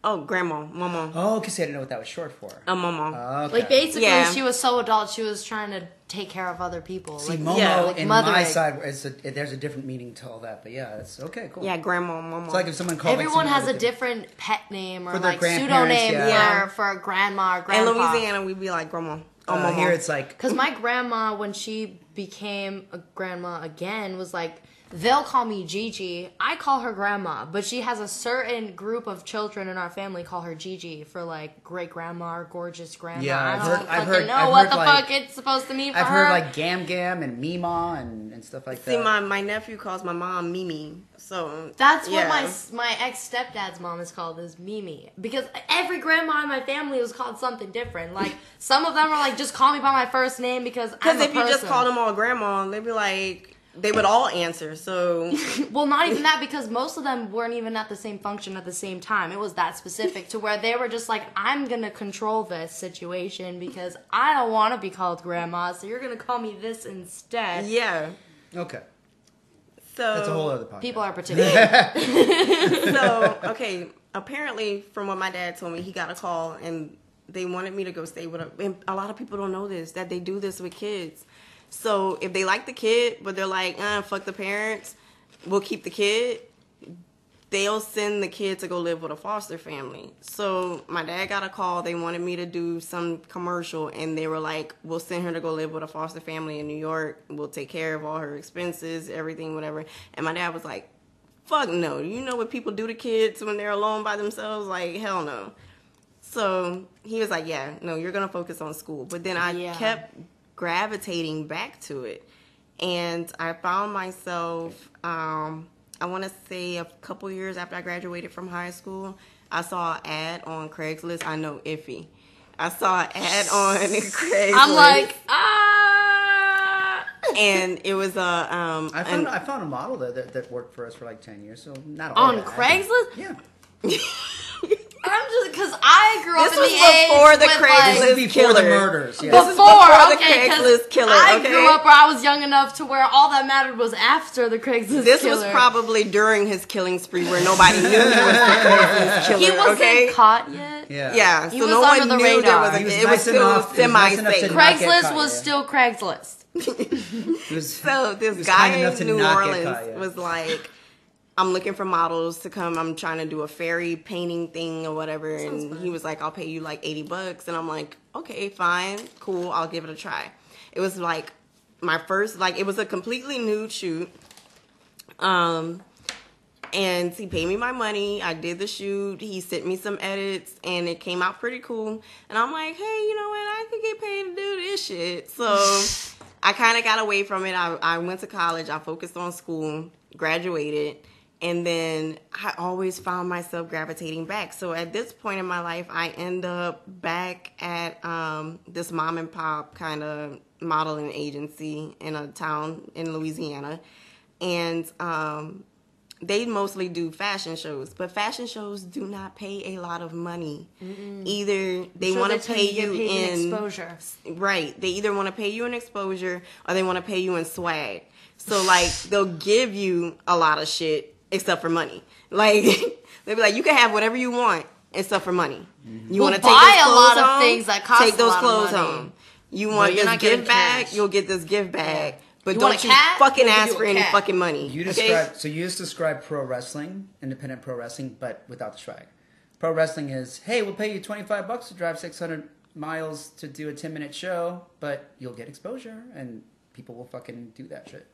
oh, grandma, mama, Oh, because I didn't know what that was short for. a mama. Oh, okay. Like basically, Yeah. she was so adult. She was trying to take care of other people. See, like, Momo yeah, like in my mothering. side, it's a, there's a different meaning to all that. But yeah, it's okay, cool. yeah, grandma, mama. It's like if someone called like, Everyone someone has a with different pet name or For their like pseudo grandparents, name yeah. Yeah. for for grandma or grandma. in grandpa. Louisiana, we'd be like grandma. Oh, Uh, mama. here it's like Because my grandma, when she became a grandma again, was like, they'll call me Gigi. I call her grandma, but she has a certain group of children in our family call her Gigi for like great grandma or gorgeous grandma. Yeah, I've I've don't heard- fucking I've heard- know I've what heard, the like- fuck it's supposed to mean for I've her. heard like Gam Gam and Mima and, and stuff like that. See, my my nephew calls my mom Mimi. So That's yeah. what my my ex stepdad's mom is called is Mimi because every grandma in my family was called something different. Like some of them are like just call me by my first name because Because I'm a if you just person. called them all grandma, they'd be like, they would all answer. So Well, not even that because most of them weren't even at the same function at the same time. It was that specific to where they were just like, I'm gonna control this situation because I don't want to be called grandma, so you're gonna call me this instead. yeah. okay, So that's a whole other podcast. People are particular. so okay apparently from what my dad told me he got a call and they wanted me to go stay with a and a lot of people don't know this that they do this with kids so if they like the kid but they're like uh, fuck the parents we'll keep the kid they'll send the kid to go live with a foster family so my dad got a call they wanted me to do some commercial and they were like we'll send her to go live with a foster family in new york we'll take care of all her expenses everything whatever and my dad was like fuck no. You know what people do to kids when they're alone by themselves? Like, hell no. So he was like, yeah, no, you're going to focus on school. But then I Yeah. kept gravitating back to it. And I found myself, um, I want to say a couple years after I graduated from high school, I saw an ad on Craigslist. I know iffy. I saw an ad on Craigslist. I'm like, ah. and it was a um I found an- I found a model that, that that worked for us for like ten years. So not all On bad. Craigslist? Yeah, I'm just because I grew up This in was the age before the Craigslist like, this is before the killer. murders. Yeah. This is before, before the Craigslist killer, I grew up where I was young enough to where all that mattered was after the Craigslist This killer. was probably during his killing spree where nobody knew he was the Craigslist killer. he wasn't okay? caught yet. yeah, Yeah, He so was no under one the knew radar. there was a, He was it was nice still enough- he was nice semi-safe. Craigslist caught, was yeah. still Craigslist. It was- So this guy in New Orleans caught, yeah. was like, I'm looking for models to come. I'm trying to do a fairy painting thing or whatever. and he was like, I'll pay you like 80 bucks. And I'm like, okay, fine, cool. I'll give it a try. It was like my first, like, it was a completely nude shoot. Um, and he paid me my money. I did the shoot. He sent me some edits, and it came out pretty cool. And I'm like, hey, you know what? I could get paid to do this shit. So I kind of got away from it. I, I went to college. I focused on school, graduated, and then I always found myself gravitating back. So at this point in my life, I end up back at um, this mom and pop kind of modeling agency in a town in Louisiana, and um, they mostly do fashion shows, but fashion shows do not pay a lot of money. Either they So want to pay you in exposure. right. They either want to pay you in exposure or they want to pay you in swag. So like they'll give you a lot of shit except for money. Like they'd be like, you can have whatever you want except for money. Mm-hmm. You We'll want to take buy those a clothes lot of home? things that cost take a those lot of clothes money. home. You want you're this not getting gift bag? cash. You'll get this gift bag. but You don't you cat? fucking We'll ask you for a any fucking money. You okay? describe so you just describe pro wrestling, independent pro wrestling, but without the swag. Pro wrestling is hey, we'll pay you twenty five bucks to drive six hundred miles to do a ten minute show, but you'll get exposure and people will fucking do that shit.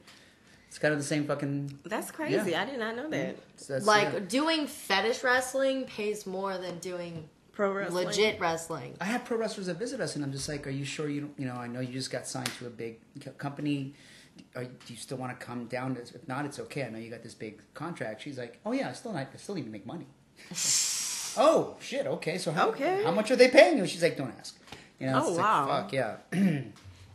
It's kind of the same fucking. That's crazy. Yeah. I did not know that. Mm-hmm. That's, Like yeah. doing fetish wrestling pays more than doing Pro wrestling. legit wrestling. I have pro wrestlers that visit us, and I'm just like, "Are you sure you don't? You know, I know you just got signed to a big company. Are, do you still want to come down? If not, it's okay. I know you got this big contract." She's like, "Oh yeah, I still I still need to make money." oh shit. Okay, so how Okay. how much are they paying you? She's like, "Don't ask." You know, Oh, it's wow. Like, Fuck yeah.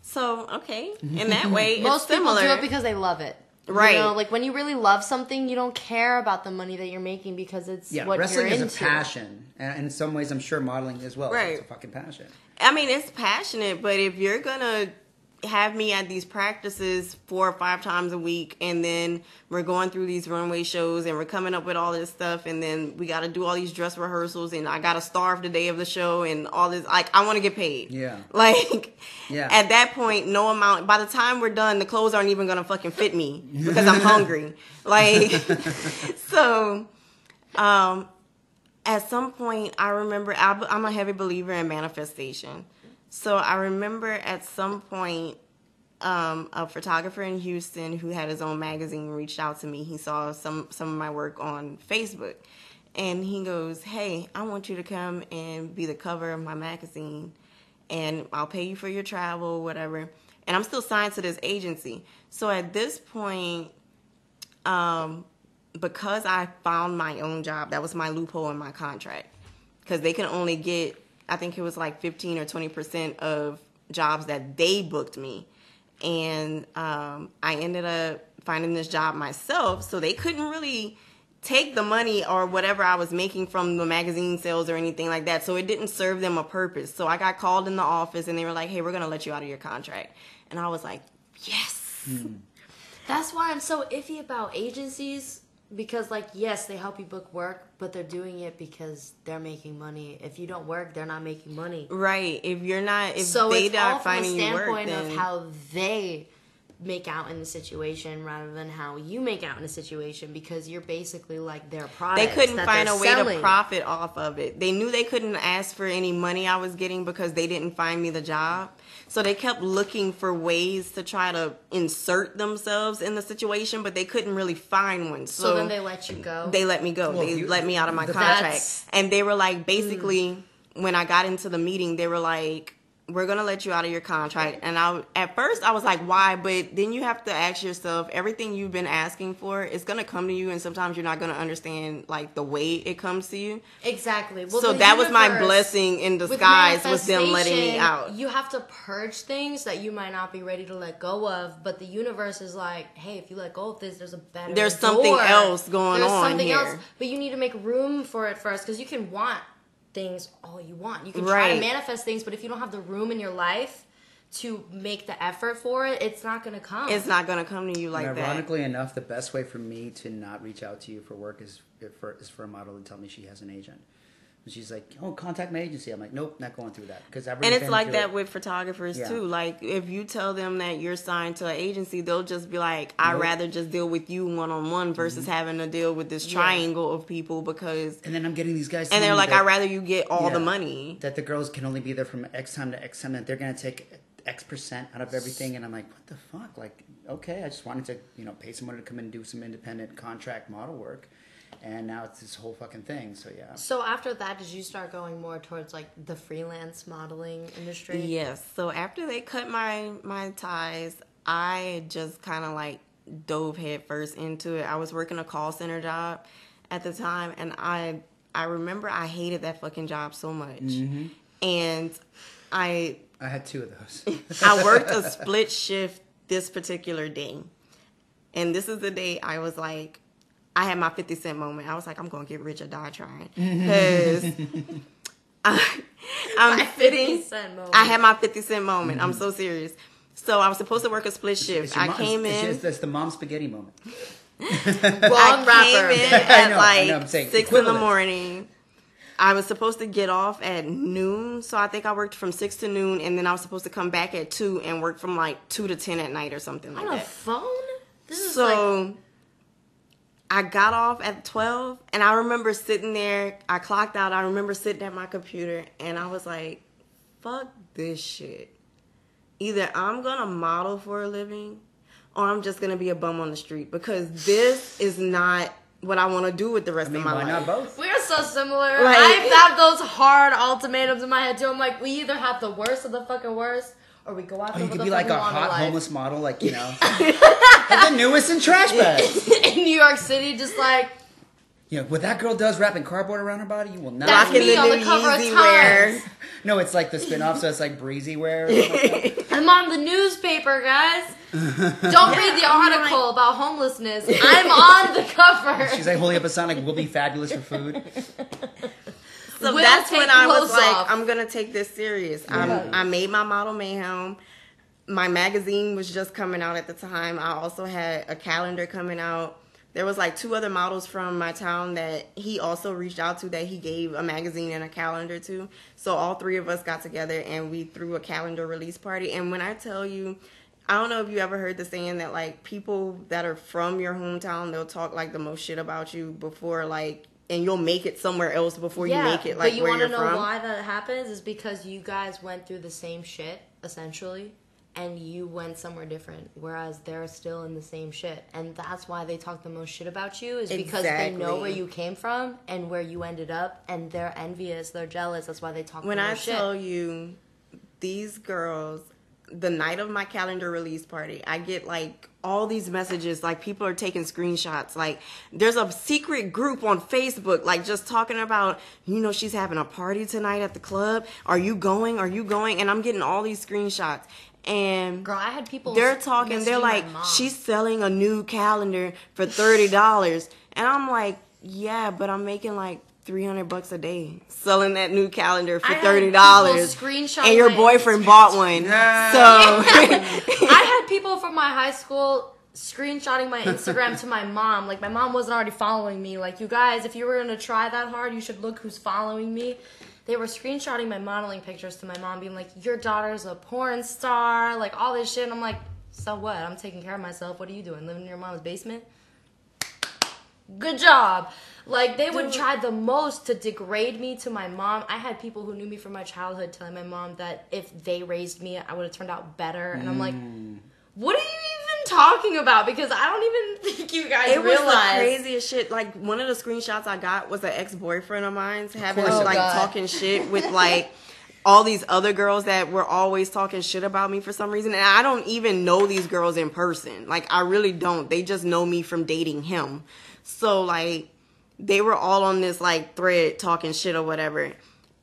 So okay, in that way, Most it's people similar. do it because they love it. Right. You know, like when you really love something, you don't care about the money that you're making because it's Yeah, what wrestling you're is into. a passion, and in some ways, I'm sure modeling as well. Right. It's a fucking passion. I mean, it's passionate, but if you're gonna have me at these practices four or five times a week, and then we're going through these runway shows, and we're coming up with all this stuff, and then we got to do all these dress rehearsals, and I got to starve the day of the show, and all this, like, I want to get paid. Yeah. Like, Yeah. at that point, no amount. By the time we're done, the clothes aren't even gonna fucking fit me because I'm hungry. Like, so, um, at some point, I remember I'm a heavy believer in manifestation. So I remember at some point, um, a photographer in Houston who had his own magazine reached out to me. He saw some some of my work on Facebook, and he goes, "Hey, I want you to come and be the cover of my magazine, and I'll pay you for your travel, whatever." And I'm still signed to this agency. So at this point, um, because I found my own job, that was my loophole in my contract. Because they can only get, I think it was like 15 or 20% of jobs that they booked me. And um, I ended up finding this job myself, so they couldn't really take the money or whatever I was making from the magazine sales or anything like that. So it didn't serve them a purpose. So I got called in the office and they were like, hey, we're going to let you out of your contract. And I was like, yes. That's why I'm so iffy about agencies because, like, yes, they help you book work, but they're doing it because they're making money. If you don't work, they're not making money. Right. If you're not, if so they it's all not from a finding you work, standpoint then of how they make out in the situation rather than how you make out in a situation because you're basically like their product. they couldn't find a way selling. to profit off of it. They knew they couldn't ask for any money I was getting because they didn't find me the job. So they kept looking for ways to try to insert themselves in the situation, but they couldn't really find one. So, So then they let you go. they let me go. Well, they you- let me out of my contract. And they were like, mm. basically, when I got into the meeting, they were like, we're gonna let you out of your contract. And I, at first, I was like, why? But then you have to ask yourself, everything you've been asking for is gonna come to you, and sometimes you're not gonna understand like the way it comes to you. exactly. Well, so that was my blessing in with disguise was them letting me out. You have to purge things that you might not be ready to let go of, but the universe is like, hey, if you let go of this, there's a better. There's something else going There's on There's something here. else, but you need to make room for it first because you can want things all you want. You can try to manifest things, but if you don't have the room in your life to make the effort for it, it's not gonna come. It's not gonna come to you like and that. ironically enough, the best way for me to not reach out to you for work is for is for a model to tell me she has an agent. And she's like, "Oh, contact my agency." I'm like, "Nope, not going through that." Because I've And it's like that it. with photographers Yeah. too. Like if you tell them that you're signed to an agency, they'll just be like, "I'd Nope. rather just deal with you one on one versus Mm-hmm. having to deal with this triangle of people because." And then I'm getting these guys, And they're like, that- "I'd rather you get all the money." that the girls can only be there from X time to X time. That they're gonna take X percent out of everything." And I'm like, "What the fuck?" Like, okay, I just wanted to, you know, pay someone to come in and do some independent contract model work, and now it's this whole fucking thing. So yeah. so after that, did you start going more towards like the freelance modeling industry? Yes. So after they cut my my ties, I just kind of like dove headfirst into it. I was working a call center job at the time, and I I remember I hated that fucking job so much, mm-hmm. and I I had two of those. I worked a split shift this particular day. And this is the day I was like, I had my 50 cent moment. I was like, I'm going to get rich or die trying. Mm-hmm. Because I'm My sitting. 50 cent moment. I had my 50 cent moment. I'm mm-hmm. so serious. So I was supposed to work a split shift. It's your I mom- came in. It's, it's the mom spaghetti moment. Wrong I rapper. came in I at know, I like know, I'm saying six in the morning. I was supposed to get off at noon, so I think I worked from six to noon, and then I was supposed to come back at two and work from like two to ten at night or something like On a that. phone? This is like So I got off at 12 and I remember sitting there, I clocked out. I remember sitting at my computer and I was like, fuck this shit. Either I'm going to model for a living or I'm just going to be a bum on the street because this is not what I want to do with the rest I mean, of my why life. not both? we are so similar. Like- I have those hard ultimatums in my head too. I'm like, we either have the worst of the fucking worst, or we go out Oh, there you could be like a hot life. homeless model, like you know, like the newest in trash bags. in New York City, just like yeah, know, what that girl does wrapping cardboard around her body, you will not. That's Rocking me on the new cover of Yeezy Times. wear. No, it's like the spin off, so it's like breezy wear. or something like that. I'm on the newspaper, guys. Don't read the I'm article about homelessness. I'm on the cover. She's like holding up a sign like "We'll be fabulous for food." So We'll that's when I was clothes like, off. I'm gonna take this serious. I'm, I made my model mayhem. My magazine was just coming out at the time. I also had a calendar coming out. There was like two other models from my town that he also reached out to that he gave a magazine and a calendar to. So all three of us got together and we threw a calendar release party. And when I tell you, I don't know if you ever heard the saying that like people that are from your hometown, they'll talk like the most shit about you before like and you'll make it somewhere else before you make it like but you wanna you're know from. why that happens is because you guys went through the same shit essentially and you went somewhere different whereas they're still in the same shit. And that's why they talk the most shit about you is because they know where you came from and where you ended up and they're envious they're jealous that's why they talk When the I shit. tell you, these girls, the night of my calendar release party, I get like all these messages. Like people are taking screenshots. Like there's a secret group on Facebook, like just talking about, you know, she's having a party tonight at the club. Are you going? Are you going? And I'm getting all these screenshots. And girl i had people they're talking they're like she's selling a new calendar for $30 and i'm like yeah but i'm making like 300 bucks a day selling that new calendar for I $30 people and your boyfriend bought one so I had people from my high school screenshotting my Instagram to my mom. Like my mom wasn't already following me. Like you guys, if you were gonna try that hard, you should look who's following me. They were screenshotting my modeling pictures to my mom, being like, "Your daughter's a porn star," like all this shit. And I'm like, "So what? I'm taking care of myself. What are you doing? Living in your mom's basement?" Good job. Like they would try the most to degrade me to my mom. I had people who knew me from my childhood telling my mom that if they raised me, I would have turned out better. And I'm like, mm. what are you even talking about? Because I don't even think you guys it was the craziest shit like one of the screenshots i got was an ex-boyfriend of mine's having course like was. talking shit with like all these other girls that were always talking shit about me for some reason and i don't even know these girls in person like i really don't they just know me from dating him so like they were all on this like thread talking shit or whatever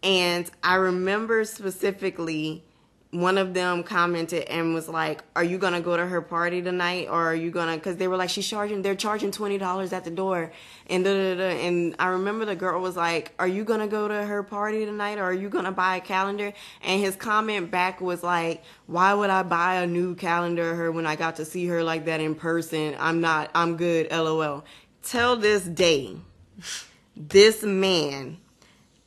and i remember specifically one of them commented and was like, "Are you gonna go to her party tonight, or are you gonna?" Because they were like, "She's charging. They're charging twenty dollars at the door." And da, da, da, and I remember the girl was like, "Are you gonna go to her party tonight, or are you gonna buy a calendar?" And his comment back was like, "Why would I buy a new calendar her when I got to see her like that in person? I'm not. I'm good. LOL." Till this day, this man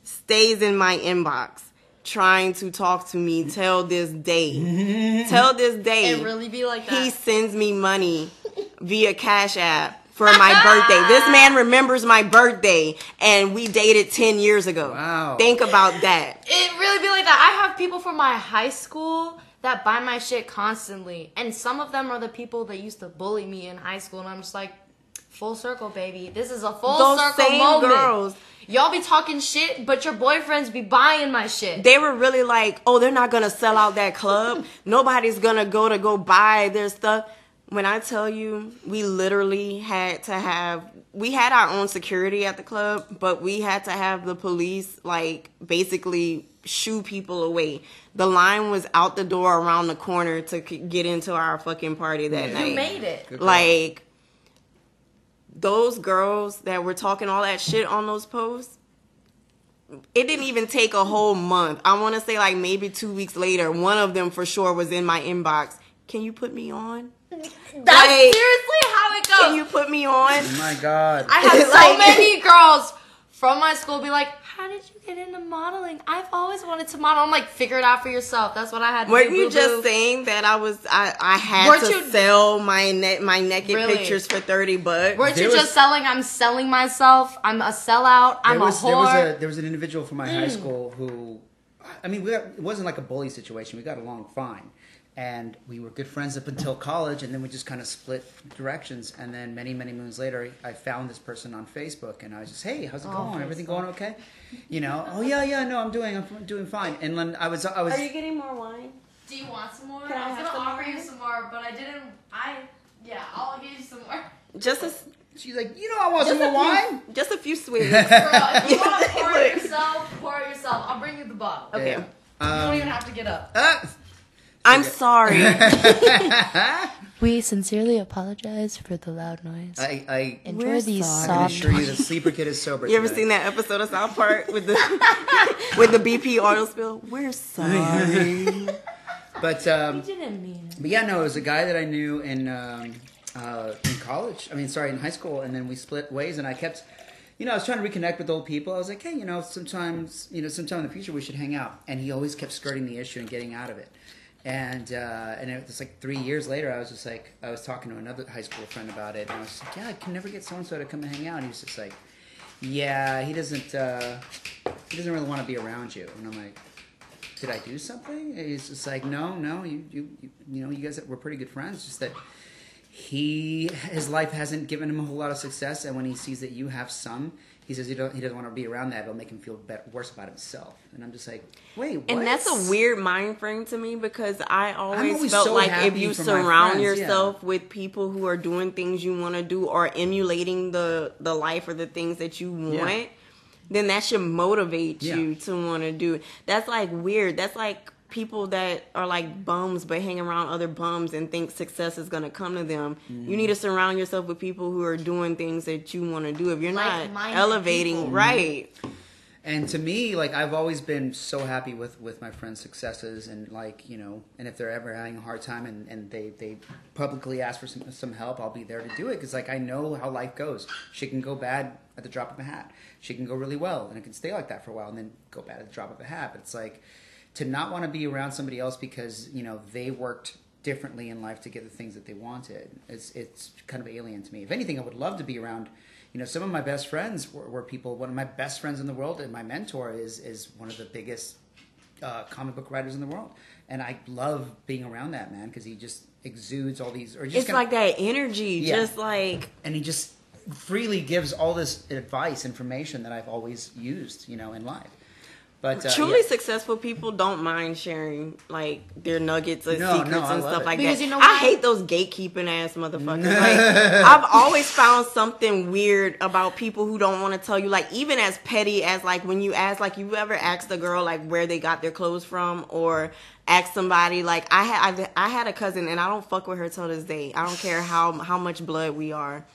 stays in my inbox trying to talk to me till this day. till this day. It really be like that. he sends me money via Cash App for my birthday. This man remembers my birthday and we dated 10 years ago. Wow. Think about that. it really be like that. I have people from my high school that buy my shit constantly, and some of them are the people that used to bully me in high school, and I'm just like, full circle, baby. This is a full Those circle same moment. girls Y'all be talking shit, but your boyfriends be buying my shit. they were really like, oh, they're not gonna sell out that club. Nobody's gonna go to go buy their stuff. When I tell you, we literally had to have, we had our own security at the club, but we had to have the police like basically shoo people away. The line was out the door around the corner to get into our fucking party that Yeah. night. you made it. Like those girls that were talking all that shit on those posts it didn't even take a whole month i want to say like maybe two weeks later one of them for sure was in my inbox can you put me on That's Like- seriously how it goes. can you put me on Oh my god. I have so Like- many girls from my school be like, how did you get into modeling? I've always wanted to model. I'm like, figure it out for yourself. That's what I had to Weren't do. you boo-boo. just saying that I was I, I had Weren't to you- sell my net my naked Really? pictures for thirty bucks? Weren't There you was- just selling? I'm selling myself. I'm a sellout. I'm there was, a there was whore. Mm. a there was an individual from my high school who, I mean, we got, it wasn't like a bully situation. We got along fine, and we were good friends up until college, and then we just kind of split directions. And then many many moons later, I found this person on Facebook, and I was just, hey, how's it Oh, going? Everything going okay? You know, oh yeah yeah no, I'm doing I'm doing fine. And then I was I was Are you getting more wine? Do you want some more? Can I I was gonna offer more? you some more, but I didn't. I yeah, I'll give you some more. Just a she's like, you know, I want some more a wine. just a few sweets. Girl, if you want to pour it yourself, pour it yourself. I'll bring you the bottle. Okay. Yeah. You don't Um, even have to get up. ah. I'm sorry. We sincerely apologize for the loud noise. I I Enjoy We're these sorry. I can soft. assure you, the sleeper kid is sober. You ever tonight. seen that episode of South Park with the with the BP oil spill? We're sorry. But um, You didn't mean it. But yeah, no, it was a guy that I knew in um, uh, in college. I mean, sorry, in high school, and then we split ways. And I kept, you know, I was trying to reconnect with old people. I was like, hey, you know, sometimes, you know, sometime in the future we should hang out. And he always kept skirting the issue and getting out of it. And uh, and it was like three years later, I was just like, I was talking to another high school friend about it, and I was like, yeah, I can never get so and so to come and hang out. And he was just like, yeah, he doesn't, uh, he doesn't really want to be around you. And I'm like, did I do something? And He's just like, no, no, you, you, you, you know, you guys were pretty good friends. Just that he, his life hasn't given him a whole lot of success, and when he sees that you have some, he says he don't, he doesn't want to be around that. It'll make him feel better, worse about himself. And I'm just like, wait, what? And that's a weird mind frame to me because I always, always felt so like if you surround friends, yourself with people who are doing things you want to do or emulating the the life or the things that you want, Yeah. then that should motivate Yeah. you to want to do it. That's like weird. That's like people that are like bums but hang around other bums and think success is going to come to them. Mm-hmm. You need to surround yourself with people who are doing things that you want to do. If you're not Like-minded elevating, people. right? And to me, like I've always been so happy with with my friends' successes, and like you know, and if they're ever having a hard time and, and they they publicly ask for some some help, I'll be there to do it because like I know how life goes. She can go bad at the drop of a hat. She can go really well, and it can stay like that for a while, and then go bad at the drop of a hat. But it's like to not want to be around somebody else because you know they worked differently in life to get the things that they wanted. It's it's kind of alien to me. If anything, I would love to be around. You know, some of my best friends were, were people. One of my best friends in the world, and my mentor is is one of the biggest uh, comic book writers in the world, and I love being around that man because he just exudes all these. Or just It's kinda- like that energy, Yeah. just like and he just freely gives all this advice, information that I've always used, you know, in life. But uh, truly yeah. successful people don't mind sharing like their nuggets of No, no, secrets I and stuff it. like Because that. you know I hate those gatekeeping ass motherfuckers. like I've always found something weird about people who don't want to tell you. Like even as petty as like when you ask, like you ever asked a girl like where they got their clothes from, or ask somebody like I had I, I had a cousin and I don't fuck with her till this day. I don't care how how much blood we are.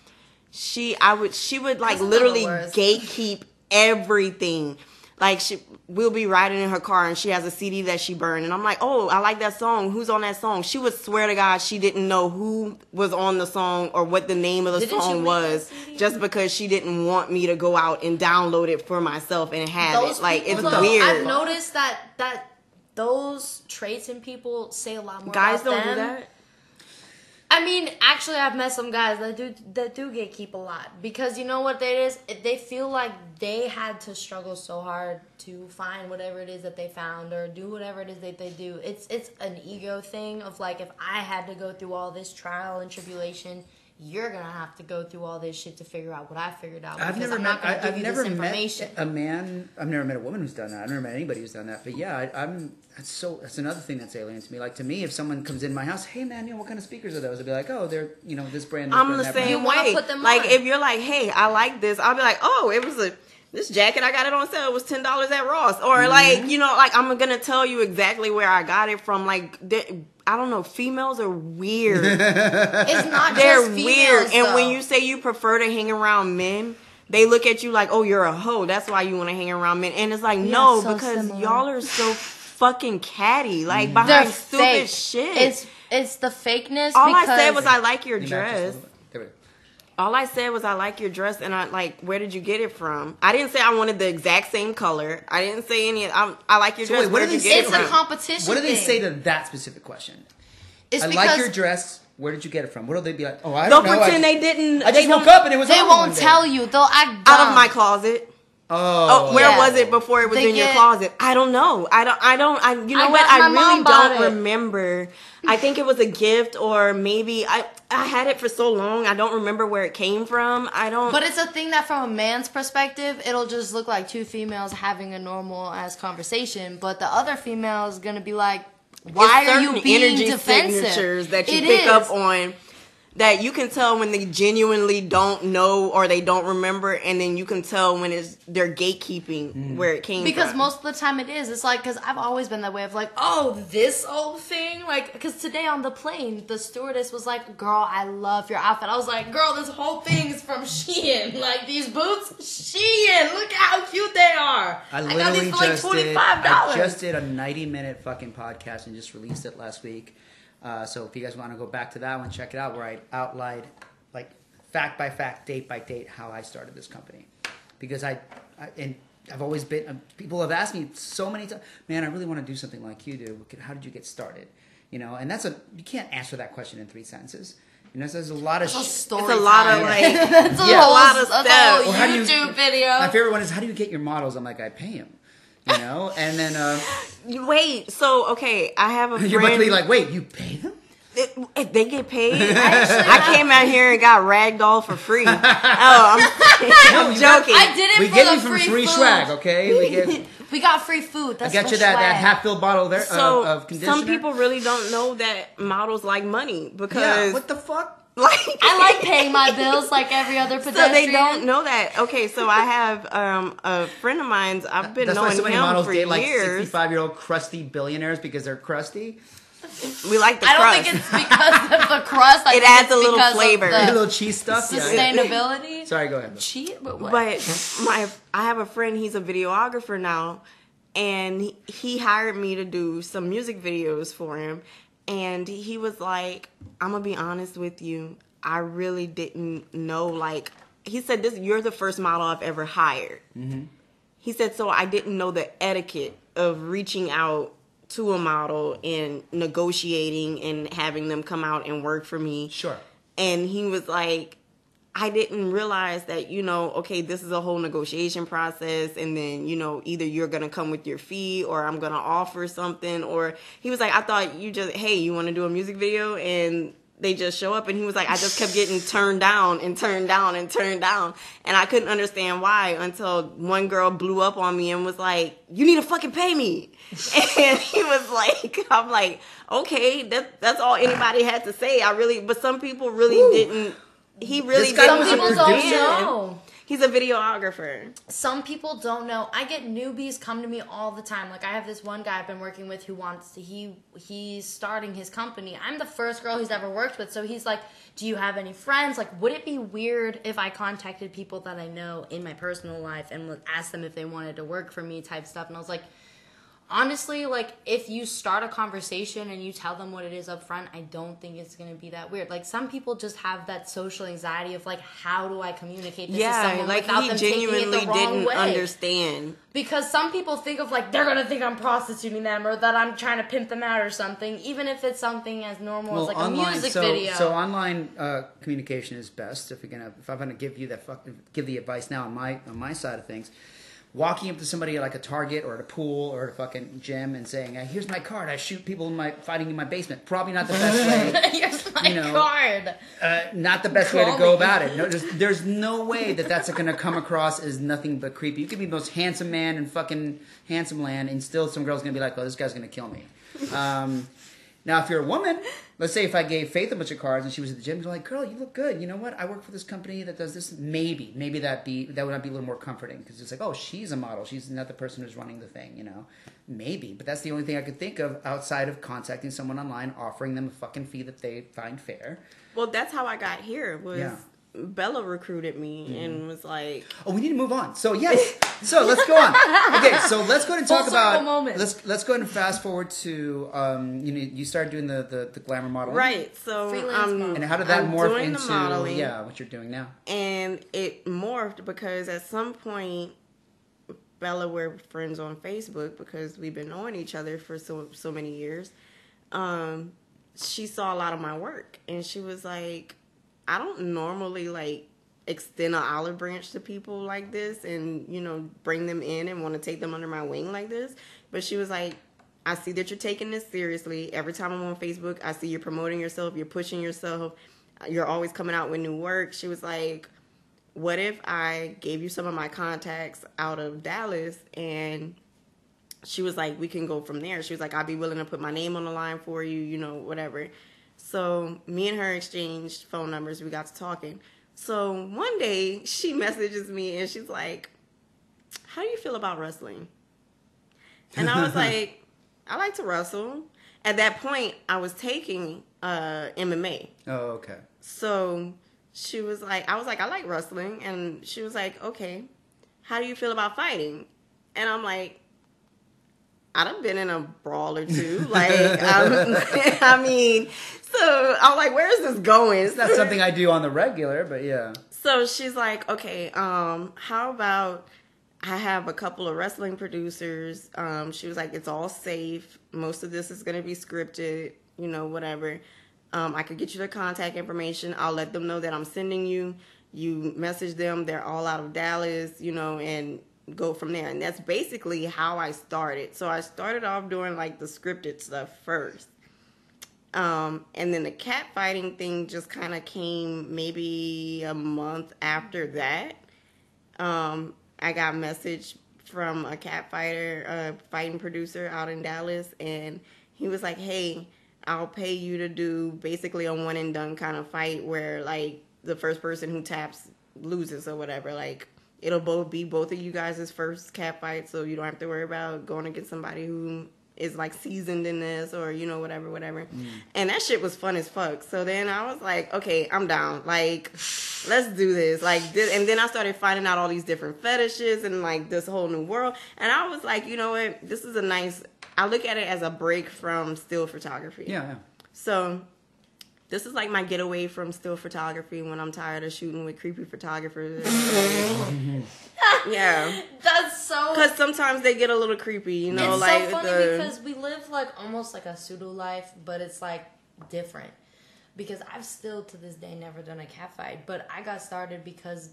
She I would she would like Cousins are the literally gatekeep everything. Like she, we'll be riding in her car and she has a CD that she burned, and I'm like, oh, I like that song. Who's on that song? She would swear to God she didn't know who was on the song or what the name of the Didn't song was, just because she didn't want me to go out and download it for myself and have Those it. Like it's people, though, weird. I've noticed that that those traits in people say a lot more. Guys about don't do that. I mean, actually, I've met some guys that do that do get keep a lot because you know what it is. They feel like they had to struggle so hard to find whatever it is that they found or do whatever it is that they do. It's it's an ego thing of like if I had to go through all this trial and tribulation, you're gonna have to go through all this shit to figure out what I figured out. I've never I'm met. Not I, I've never met a man. I've never met a woman who's done that. I've never met anybody who's done that. But yeah, I, I'm. That's so. That's another thing that's alien to me. Like to me, if someone comes in my house, hey man, you know what kind of speakers are those? I'd be like, oh, they're you know this brand. I'm the same brand. way. put them like on. if you're like, hey, I like this, I'll be like, oh, it was a this jacket I got it on sale. It was ten dollars at Ross, or Mm-hmm. like you know, like I'm gonna tell you exactly where I got it from. Like I don't know, females are weird. It's not They're just females, weird, and when you say you prefer to hang around men. They look at you like, oh, you're a hoe. That's why you want to hang around men. And it's like, We no, so because similar. y'all are so fucking catty. Like Mm-hmm. behind They're stupid fake. shit. It's it's the fakeness. All I because said was, I like your You match us a dress. little bit. There we go. All I said was I like your dress, and I like where did you get it from? I didn't say I wanted the exact same color. I didn't say any. I, I like your So dress. wait, what where did they you get say it It's from? a competition. What do they say to that specific question? It's I like your dress. Where did you get it from? What will they be like? Oh, I They'll don't know. pretend I, they didn't. I they just woke up and it was they on won't one day. tell you. They'll act out of my closet. Oh, Oh, where Yeah. was it before it was They in your closet? I don't know. I don't. I don't. I. You know I what? I really don't it. remember. I think it was a gift, or maybe I. I had it for so long. I don't remember where it came from. I don't. But it's a thing that, from a man's perspective, it'll just look like two females having a normal ass conversation. But the other female is gonna be like, "Why It's are you being energy defensive?" signatures that you It pick is. up on that you can tell when they genuinely don't know or they don't remember, and then you can tell when it's they're gatekeeping mm. where it came from. Because from. most of the time it is. It's like, because I've always been that way of like, oh, this old thing. Like, because today on the plane, the stewardess was like, girl, I love your outfit. I was like, girl, this whole thing is from Shein. Like, these boots, Shein. Look how cute they are. I got literally these for like just did. $25. I just did a ninety-minute fucking podcast and just released it last week. Uh, so if you guys want to go back to that one, check it out. Where I outlined, like, fact by fact, date by date, how I started this company, because I, I and I've always been. Uh, people have asked me so many times, man, I really want to do something like you do. How did you get started? You know, and that's a you can't answer that question in three sentences. You know, so there's a lot of. It's a sh- story it's a lot of like. It's a Yeah. whole, A lot of that's a steps. whole Or how do you- YouTube video. My favorite one is how do you get your models? I'm like I pay them, you know, and then uh, Wait, so okay, I have a you're about to friend. be like, wait, you pay them? It- it- they get paid. Actually, I came out here and got ragdoll for free. Oh, I'm, I'm you got- joking. I did it We for get the you from free, free, food. swag, okay? We get We got free food. I That's got for you that, that half filled bottle there so of, of conditioner. some people really don't know that models like money because yeah, what the fuck? like I like paying my bills like every other pedestrian. So pedestrian. they don't know that. Okay, so I have um, a friend of mine's. I've been That's why knowing so many him models for date like years. 65 year old crusty billionaires because they're crusty. we like the I don't think it's because of the crust. I It adds a little because of flavor. a little cheese stuff. Yeah. Sustainability. Sorry, go ahead. Cheat, but what? But my, I have a friend. He's a videographer now, and he, he hired me to do some music videos for him. And he was like, "I'm gonna be honest with you. I really didn't know. Like, he said, this you're the first model I've ever hired. Mm-hmm. He said, so I didn't know the etiquette of reaching out to a model and negotiating and having them come out and work for me. Sure. And he was like, I didn't realize that, you know, okay, this is a whole negotiation process. And then, you know, either you're going to come with your fee or I'm going to offer something. Or he was like, I thought you just, hey, you want to do a music video? And they just show up. And he was like, I just kept getting turned down and turned down and turned down. And I couldn't understand why until one girl blew up on me and was like, you need to fucking pay me. And he was like, I'm like, okay, that, that's all anybody had to say. I really, but some people really Woo. didn't. He really This Some was a didn't people don't know. He's a videographer. Some people don't know. I get newbies come to me all the time. Like I have this one guy I've been working with who wants to he he's starting his company. I'm the first girl he's ever worked with. So he's like, "Do you have any friends? Like would it be weird if I contacted people that I know in my personal life and would ask them if they wanted to work for me type stuff?" And I was like, honestly, like if you start a conversation and you tell them what it is up front, I don't think it's gonna be that weird. Like some people just have that social anxiety of like, how do I communicate this to Yeah, someone like without he them taking it genuinely the wrong didn't way? understand. Because some people think of like they're gonna think I'm prostituting them or that I'm trying to pimp them out or something, even if it's something as normal as like a music so, video. So online uh, communication is best. If you're gonna, if I'm gonna give you that, fuck, give the advice now on my on my side of things, walking up to somebody at like a Target or at a pool or at a fucking gym and saying, uh, "Here's my card. I shoot people in my fighting in my basement." Probably not the best way. Here's my you know, card. Uh, not the best way to go me. about it. No, there's, there's no way that that's going to come across as nothing but creepy. You could be the most handsome man in fucking handsome land, and still some girl's going to be like, "Oh, this guy's going to kill me." Um, now, if you're a woman, let's say if I gave Faith a bunch of cards and she was at the gym, you're like, "Girl, you look good. You know what? I work for this company that does this. Maybe, maybe that be that would not be a little more comforting because it's like, oh, she's a model. She's not the person who's running the thing. You know, maybe. But that's the only thing I could think of outside of contacting someone online, offering them a fucking fee that they find fair. Well, that's how I got here. Was Yeah. Bella recruited me and was like, Oh, we need to move on. So yes, so let's go on. Okay, so let's go ahead and talk Full circle about. moment. Let's let's go ahead and fast forward to um, you know you started doing the the, the glamour modeling, right. So um. And how did that I'm morph into modeling. yeah what you're doing now? and it morphed because at some point Bella we're friends on Facebook because we've been knowing each other for so so many years. Um, she saw a lot of my work and she was like, I don't normally like extend an olive branch to people like this and you know bring them in and want to take them under my wing like this. But she was like, I see that you're taking this seriously. Every time I'm on Facebook, I see you're promoting yourself, you're pushing yourself, you're always coming out with new work. She was like, What if I gave you some of my contacts out of Dallas and she was like, We can go from there. She was like, I'd be willing to put my name on the line for you, you know, whatever. So me and her exchanged phone numbers. We got to talking. So one day she messages me and she's like, How do you feel about wrestling? And I was like, I like to wrestle. At that point, I was taking uh, MMA. Oh, okay. So she was like, I was like, I like wrestling. And she was like, okay, how do you feel about fighting? And I'm like, I done been in a brawl or two. Like, I'm, I mean, so I'm like, where is this going? It's not something I do on the regular, but yeah. So she's like, okay, um, how about I have a couple of wrestling producers. Um, she was like, it's all safe. Most of this is going to be scripted, you know, whatever. Um, I could get you the contact information. I'll let them know that I'm sending you. You message them. They're all out of Dallas, you know, and go from there. And that's basically how I started. So I started off doing like the scripted stuff first. Um, and then the cat fighting thing just kind of came maybe a month after that. Um, I got a message from a cat fighter, a fighting producer out in Dallas, and he was like, "Hey, I'll pay you to do basically a one and done kind of fight where like the first person who taps loses or whatever. Like it'll both be both of you guys' first cat fight, so you don't have to worry about going against somebody who is like seasoned in this or you know whatever whatever. Mm. And that shit was fun as fuck. So then i was like okay i'm down. Like let's do this. Like this and then i started finding out all these different fetishes and like this whole new world. And i was like you know what? This is a nice i look at it as a break from still photography. Yeah, yeah. so this is like my getaway from still photography when i'm tired of shooting with creepy photographers yeah That's so. because sometimes they get a little creepy you know it's like so funny the because we live like almost like a pseudo life, but it's like different. Because I've still to this day never done a cat fight, but I got started because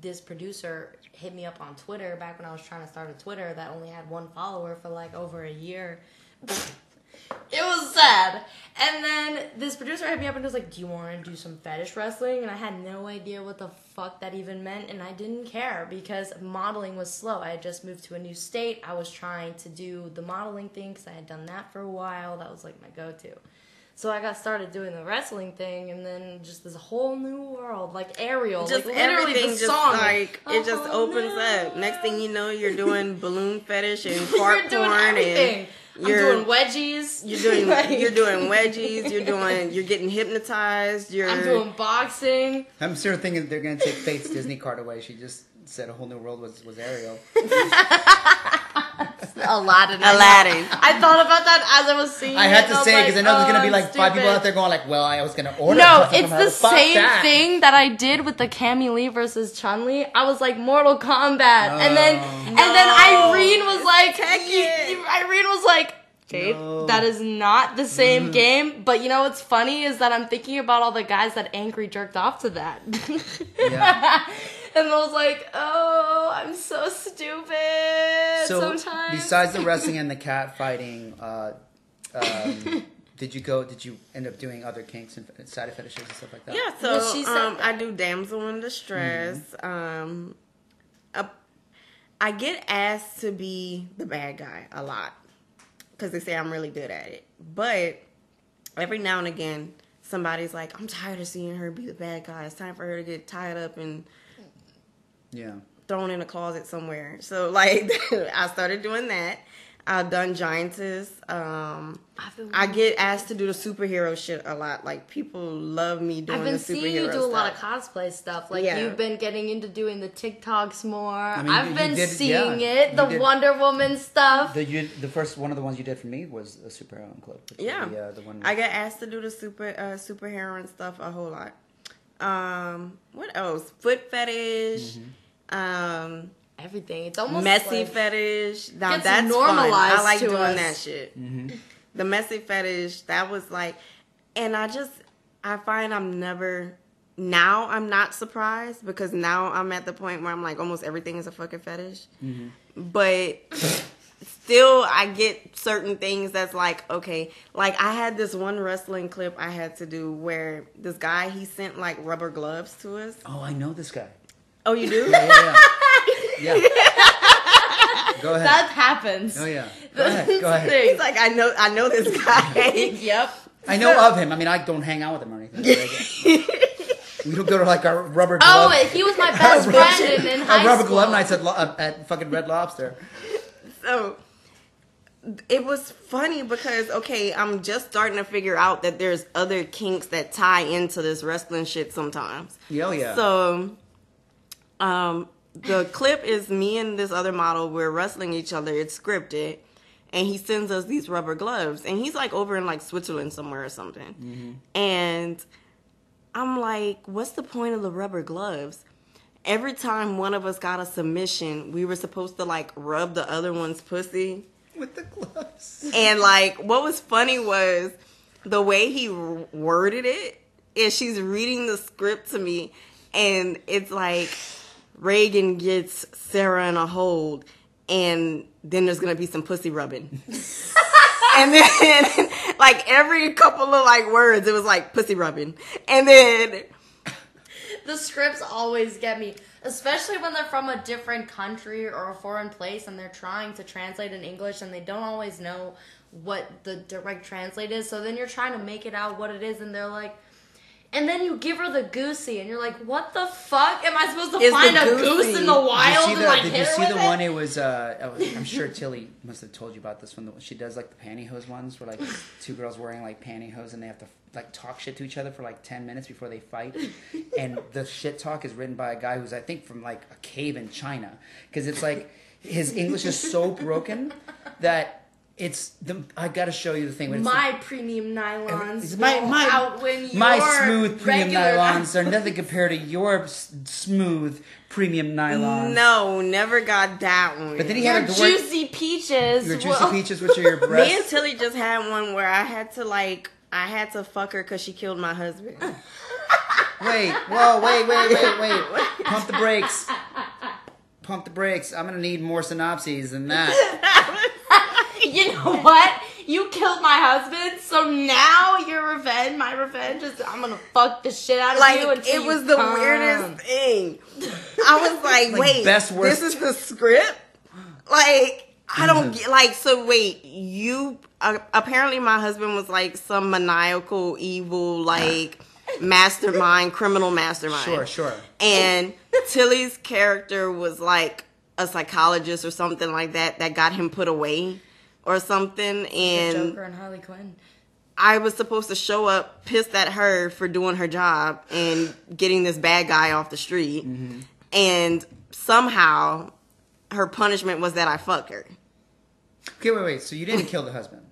this producer hit me up on Twitter back when I was trying to start a Twitter that only had one follower for like over a year. It was sad. And then this producer hit me up and was like, Do you want to do some fetish wrestling? And I had no idea what the fuck that even meant. And I didn't care because modeling was slow. I had just moved to a new state. I was trying to do the modeling thing because I had done that for a while. That was like my go to. So I got started doing the wrestling thing, and then just this whole new world, like Ariel, just like literally everything the just song, like it just opens no. up. Next thing you know, you're doing balloon fetish and fart porn everything. and I'm you're doing wedgies. you're doing Like- you're doing wedgies. You're doing you're getting hypnotized. You're I'm doing boxing. I'm sure thinking they're gonna take Fate's Disney card away. She just said a whole new world was was Ariel. Aladdin. Aladdin. I thought about that as I was seeing I had and to was say because I know there's oh, gonna be oh, like I'm five people out there going like, "Well, I was gonna order." No, something it's from her. the Fuck same that. thing that I did with the Cammy Lee versus Chun Li. I was like Mortal Kombat, and then Oh. and then Irene was like, Tekken. you- you- Irene was like. Jade, No. that is not the same mm. game. But you know what's funny is that I'm thinking about all the guys that angry jerked off to that. Yeah. and I was like, oh, I'm so stupid. So sometimes. besides the wrestling and the cat fighting, uh, um, did you go? Did you end up doing other kinks and side of fetishes and stuff like that? Yeah, so Well, she said um. I do damsel in distress. Um, uh, I get asked to be the bad guy a lot because they say I'm really good at it. But every now and again, somebody's like, "I'm tired of seeing her be the bad guy. It's time for her to get tied up and Yeah. thrown in a closet somewhere." So like, I started doing that. I've done Giantess. Um, I've been I get asked to do the superhero shit a lot. Like people love me doing I've been the superhero seeing you do a lot of cosplay stuff. Like Yeah. you've been getting into doing the TikToks more. I mean, have you been did- seeing yeah, it. The did. Wonder Woman stuff. The you, the first one of the ones you did for me was a superhero club. which is Yeah, the, uh, the one. I get asked to do the super uh, superhero and stuff a whole lot. Um, what else? Foot fetish. Mm-hmm. Um, Everything. It's almost messy like, fetish. Now Gets that's normalized fun. I like to doing us. that shit. Mm-hmm. The messy fetish. That was like, and I just I find I'm never. Now I'm not surprised because now I'm at the point where I'm like almost everything is a fucking fetish. Mm-hmm. But still I get certain things that's like okay, like I had this one wrestling clip I had to do where this guy he sent like rubber gloves to us. oh, I know this guy. Oh, you do? Yeah, yeah, yeah. Yeah. Go ahead. that happens. oh yeah. Go ahead. Go ahead. He's like I know I know this guy. yep. I know of him. I mean, I don't hang out with him or anything. we don't go to like our rubber oh, glove. Oh, he was my best friend in, in our rubber school. glove nights at, lo- at fucking Red Lobster. so it was funny because okay, I'm just starting to figure out that there's other kinks that tie into this wrestling shit sometimes. Yeah, oh, yeah. So um the clip is me and this other model, we're wrestling each other, it's scripted. And he sends us these rubber gloves. And he's like over in like Switzerland somewhere or something. And I'm like, what's the point of the rubber gloves? Every time one of us got a submission, we were supposed to like rub the other one's pussy. with the gloves. And like, what was funny was the way he worded it. Is she's reading the script to me, and it's like Reagan gets Sarah in a hold, and then there's gonna be some pussy rubbing. and then, like every couple of like words, it was like pussy rubbing, and then The scripts always get me, especially when they're from a different country or a foreign place and they're trying to translate in English and they don't always know what the direct translate is. So then you're trying to make it out what it is and they're like, and then you give her the goosey and you're like, what the fuck? Am I supposed to Is find a goosey- goose in the Did wild you see and the, like did hit you her see with the it? one? It was. Uh, I was- I'm sure Tilly must have told you about this one. She does like the pantyhose ones, where like two girls wearing like pantyhose and they have to like talk shit to each other for like ten minutes before they fight. And the shit talk is written by a guy who's I think from like a cave in China, because it's like his English is so broken that it's the. I got to show you the thing. but it's My premium nylons My- my- outwin my smooth premium nylons are nothing compared to your s- smooth premium nylons. no, never got that one. But then he Your had a juicy peaches. Your juicy will- peaches, which are your Me and. Tilly just had one where I had to like I had to fuck her because she killed my husband. Wait, whoa, wait, wait, wait, wait. Pump the brakes. Pump the brakes. I'm gonna need more synopses than that. you know what? You killed my husband, so now your revenge, my revenge is I'm gonna fuck the shit out of like you until it was the come. weirdest thing. I was like, Like, wait, best, worst- this is the script. Like I don't get like so. Wait, you uh, apparently my husband was like some maniacal, evil, like mastermind, criminal mastermind. Sure, sure. And Tilly's character was like a psychologist or something like that that got him put away or something. The And Joker and Harley Quinn. I was supposed to show up pissed at her for doing her job and getting this bad guy off the street. Mm-hmm. And somehow her punishment was that I fuck her. Okay, wait, wait. So you didn't kill the husband?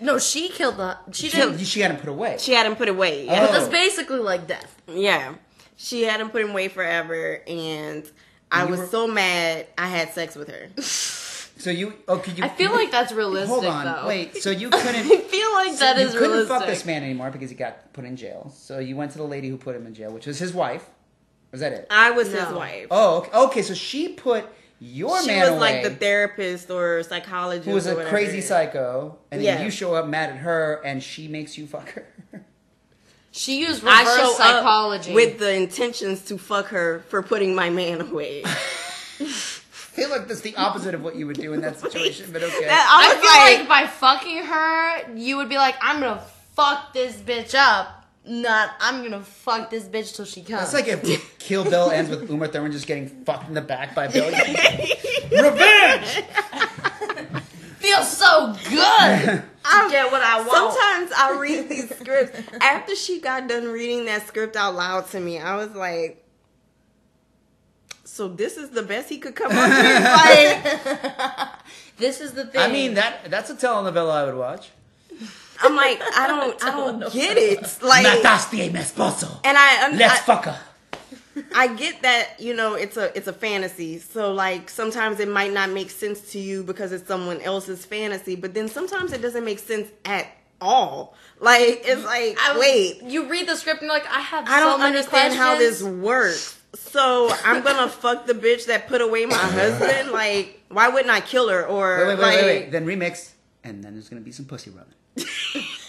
No, she killed the. She She, didn't. she had him put away. She had him put away. Oh. Yeah. That's basically like death. yeah. She had him put him away forever. And I You was were- so mad I had sex with her. So you? Oh, could you? I feel like that's realistic. Hold on, though. wait. So you couldn't? I feel like so that you is couldn't realistic. fuck this man anymore because he got put in jail. So you went to the lady who put him in jail, which was his wife. Was that it? I was No. his wife. Oh, okay. okay. So she put your man away. she man was away. like the therapist or psychologist who was or a whatever. crazy psycho, and then you show up mad at her, and she makes you fuck her. She used I reverse show psychology up with the intentions to fuck her for putting my man away. I feel like that's the opposite of what you would do in that situation, but okay. That- I, I feel like, like, by fucking her, you would be like, I'm gonna fuck this bitch up. Not, I'm gonna fuck this bitch till she comes. That's like if Kill Bill ends with Uma Thurman just getting fucked in the back by Bill. Revenge. feels so good. I get what I want. Sometimes I read these scripts. After she got done reading that script out loud to me, I was like, so this is the best he could come up with? Like, this is the thing. I mean that that's a telenovela I would watch. I'm like, I don't, I don't get it. Like, Mataste mi esposo. and I, Let's I, fuck her. I get that you know it's a it's a fantasy. So like sometimes it might not make sense to you because it's someone else's fantasy, but then sometimes it doesn't make sense at all. Like it's like I wait, You read the script and you're like, I have I don't many understand how this works. So I'm gonna fuck the bitch that put away my husband. Like, why wouldn't I kill her? Or Wait, wait, wait, like, wait, wait. Then remix, and then there's gonna be some pussy rubbing.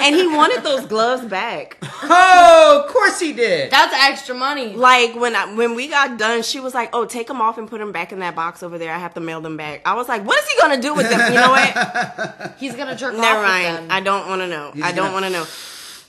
and he wanted those gloves back. Oh, of course he did. That's extra money. Like when I, when we got done, she was like, "Oh, take them off and put them back in that box over there. I have to mail them back." I was like, "What is he gonna do with them?" You know what? He's gonna jerk Never off with mind. them. I don't want to know. He's I don't gonna- want to know.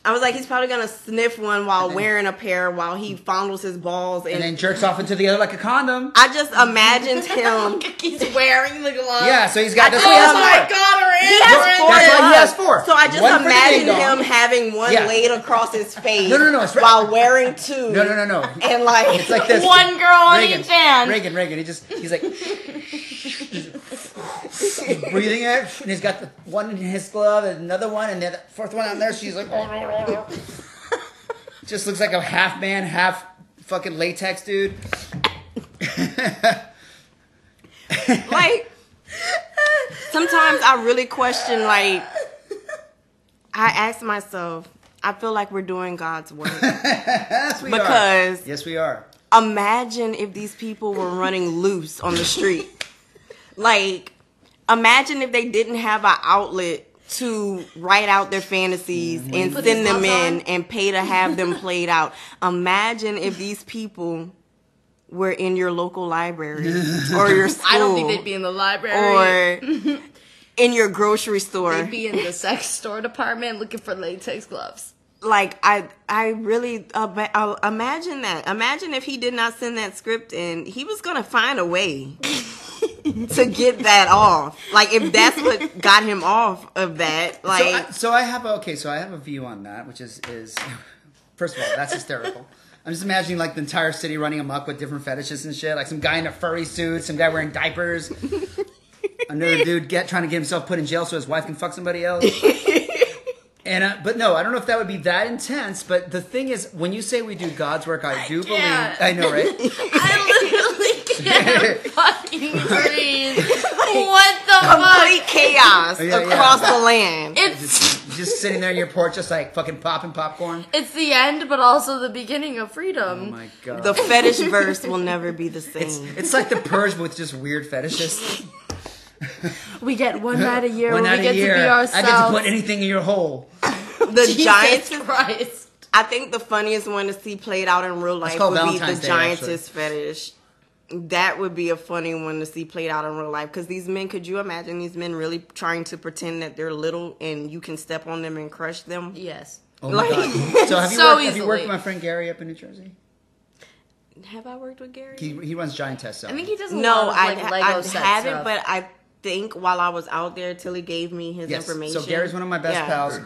I was like, he's probably gonna sniff one while wearing a pair while he fondles his balls, and, and then jerks off into the other like a condom. I just imagined him. He's wearing the glove. Yeah, so he's got this. I he has Oh my four. god, her He has are four That's why he has four. So I just One for the imagine him having one Yeah. laid across his face. No, no, no, it's right- while wearing two. No, no, no, no. And like, It's like this. One girl on each hand. Reagan, Reagan. He just he's like breathing it, and he's got the one in his glove, and another one, and the fourth one on there. She's like, oh, just looks like a half man, half fucking latex dude. like sometimes I really question like I ask myself, I feel like we're doing God's work. yes, we Because- are. yes, we are. imagine if these people were running loose on the street. Like imagine if they didn't have an outlet to write out their fantasies mm-hmm. and Put send them in on? and pay to have them played out. Imagine if these people were in your local library or your school I don't think they'd be in the library. or in your grocery store. They'd be in the sex store department looking for latex gloves. Like I, I really uh, imagine that. Imagine if he did not send that script in, he was gonna find a way to get that off. Like if that's what got him off of that, like so, I, so I have a, okay. So I have a view on that, which is is first of all that's hysterical. I'm just imagining like the entire city running amok with different fetishes and shit. Like some guy in a furry suit, some guy wearing diapers, another dude get trying to get himself put in jail so his wife can fuck somebody else. And uh, but no, I don't know if that would be that intense. But the thing is, when you say we do God's work, I do believe. can't. I know, right? I literally can't fucking breathe. What the complete fuck? chaos Oh, yeah, yeah. across the land. It's just sitting there in your porch, just like fucking popping popcorn. it's the end, but also the beginning of freedom. Oh my god. The fetish verse will never be the same. it's like the purge with just weird fetishes. we get one night a year One when night we get year, to be ourselves. I get to put anything in your hole. the Jesus giants. Christ. I think the funniest one to see played out in real life would Valentine's be the Day, giantess fetish. That would be a funny one to see played out in real life because these men, could you imagine these men really trying to pretend that they're little and you can step on them and crush them? Yes. Oh my Like- god. So have you, So worked, have you worked with my friend Gary up in New Jersey? Have I worked with Gary? He, he runs Giant Test I think he does a no, lot of I, like Lego I haven't, stuff. but I think while I was out there, Tilly gave me his Yes. information. So Gary's one of my best Yeah. pals.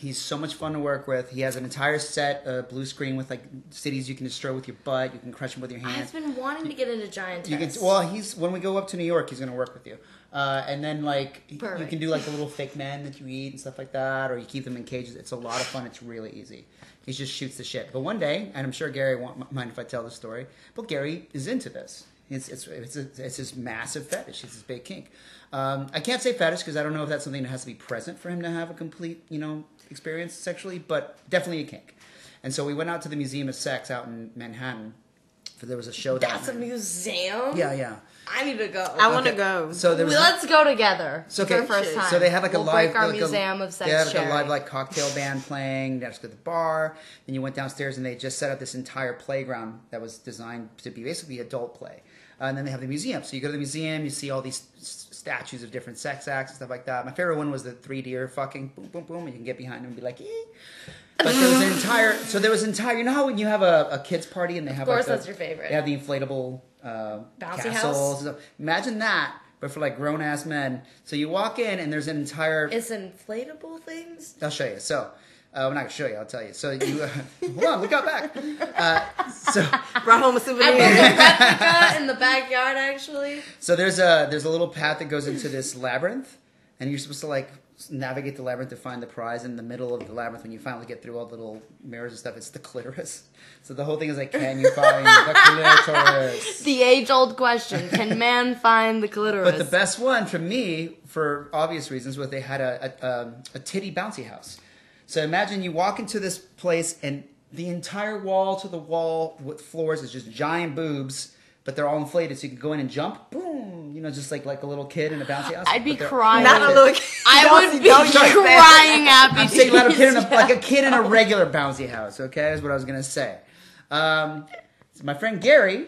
He's so much fun to work with. He has an entire set, of blue screen with like cities you can destroy with your butt. You can crush them with your hands. I've been wanting to get into giant You can well, he's when we go up to New York, he's gonna work with you. Uh, and then like you Perfect. can do like the little fake men that you eat and stuff like that, or you keep them in cages. It's a lot of fun. It's really easy. He just shoots the shit. But one day, and I'm sure Gary won't mind if I tell the story, but Gary is into this. It's it's it's, a, it's his massive fetish. It's his big kink. Um, I can't say fetish because I don't know if that's something that has to be present for him to have a complete you know experience sexually, but definitely a kink. And so we went out to the Museum of Sex out in Manhattan. For there was a show down That's a museum. Yeah, yeah. I need to go. I want to Okay. go. So there was Let's go together so, for the first time. So they had like we'll a live break our like a- museum of sex They had like a live like cocktail band playing. That's at the bar. Then you went downstairs and they just set up this entire playground that was designed to be basically adult play. Uh, and then they have the museum. So you go to the museum, you see all these s- statues of different sex acts and stuff like that. My favorite one was the three deer fucking boom boom boom. And you can get behind them and be like, eh. But there was an entire. So there was entire. You know how when you have a, a kids party and they have Of course like the, that's your favorite. They have the inflatable uh, Bouncy castles. house? Imagine that, but for like grown ass men. So you walk in and there's an entire. It's inflatable things. I'll show you. So. Uh, I'm not gonna show you. I'll tell you. So you uh, hold on, look out back. Uh, so Brought home a souvenir. in the backyard actually. So there's a there's a little path that goes into this labyrinth, and you're supposed to like navigate the labyrinth to find the prize. In the middle of the labyrinth, when you finally get through all the little mirrors and stuff, it's the clitoris. So the whole thing is like, can you find the clitoris? The age old question: Can man find the clitoris? But the best one for me, for obvious reasons, was they had a a, a, a titty bouncy house. So imagine you walk into this place and the entire wall to the wall with floors is just giant boobs, but they're all inflated, so you can go in and jump. Boom! You know, just like like a little kid in a bouncy house. I'd be crying. Not a little. I Don't- would be don't you say that. crying happy. I'm saying like a kid in a, like a kid in a regular bouncy house. Okay, is what I was gonna say. Um, so my friend Gary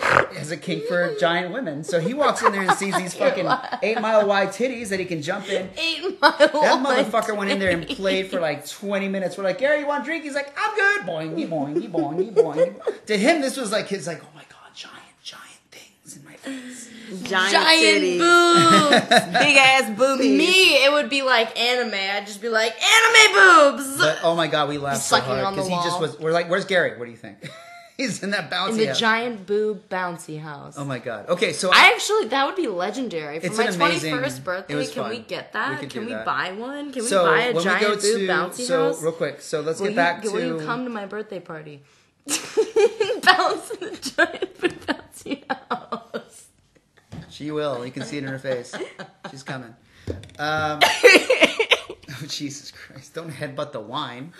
has a kink for giant women, so he walks in there and sees these fucking eight mile wide titties that he can jump in. Eight mile. That motherfucker went in there and played for like 20 minutes. We're like, Gary, you want a drink? He's like, I'm good. Boing, boing, boing, boing. To him, this was like his like, oh my god, giant, giant things in my face. Giant, Giant boobs. big ass boobies. Me, it would be like anime. I'd just be like anime boobs. But oh my god, we laughed so hard because he just was. We're like, where's Gary? What do you think? He's in that bouncy in the house. giant boob bouncy house. Oh my god. Okay, so I actually that would be legendary for my twenty first birthday. Can fun. we get that? could Can we that. buy one? Can we buy a giant we boob to bouncy so house? real quick. So let's will get you, back will you come to my birthday party? Bounce in the giant boob bouncy house. She will. You can see it in her face. She's coming. Um, oh Jesus Christ! Don't headbutt the wine.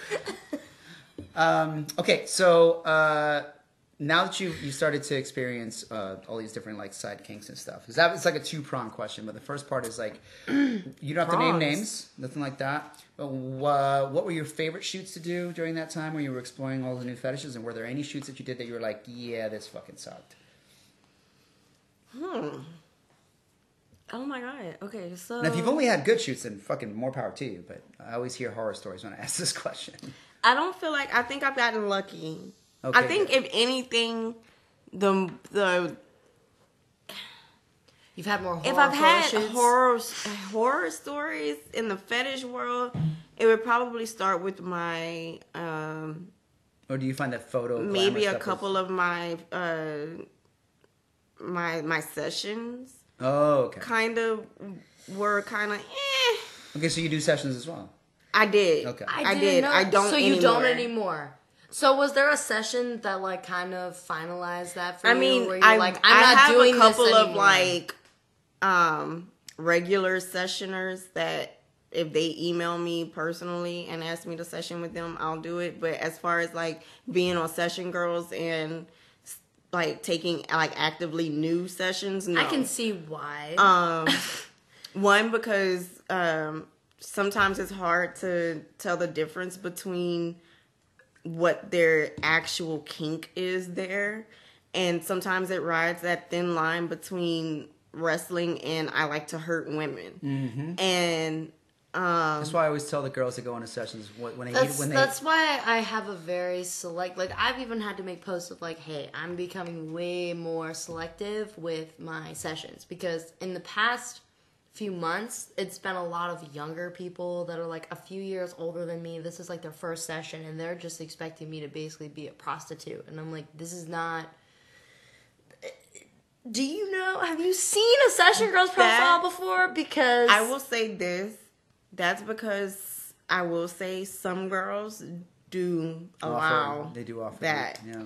Um, okay, so uh, now that you you started to experience uh, all these different like side kinks and stuff, is that it's like a two prong question. But the first part is like you don't have to name Prongs. names, nothing like that. But uh, what were your favorite shoots to do during that time when you were exploring all the new fetishes? And were there any shoots that you did that you were like, yeah, this fucking sucked? Hmm. Oh my god. Okay, so Now, if you've only had good shoots, then fucking more power to you. But I always hear horror stories when I ask this question. I don't feel like I think I've gotten lucky. Okay, I think if anything, the the You've had more horror if I've photo had shoots? horror horror stories in the fetish world, it would probably start with my um Or do you find that photo maybe a couple was- of my uh my my sessions Oh, okay. kind of were kind of eh. Okay, so you do sessions as well. I did. Okay. I, didn't did. know- I don't. So anymore. you don't anymore. So was there a session that like kind of finalized that for I you? mean, where you're I, like, I I'm not have doing a couple this of like um regular sessioners that if they email me personally and ask me to session with them, I'll do it. But as far as like being on Session Girls and like taking like actively new sessions, no. I can see why. Um, one because um, sometimes it's hard to tell the difference between what their actual kink is there, and sometimes it rides that thin line between wrestling and I like to hurt women, Mm-hmm. and um, That's why I always tell the girls that go into sessions when when they that's when they. that's why I have a very select. Like I've even had to make posts of like, "Hey, I'm becoming way more selective with my sessions because in the past few months, it's been a lot of younger people that are like a few years older than me. This is like their first session, and they're just expecting me to basically be a prostitute, and I'm like, this is not." Do you know? Have you seen a session girl's profile That- before? Because I will say this. That's because I will say some girls do offer- allow they do offer that. Yeah.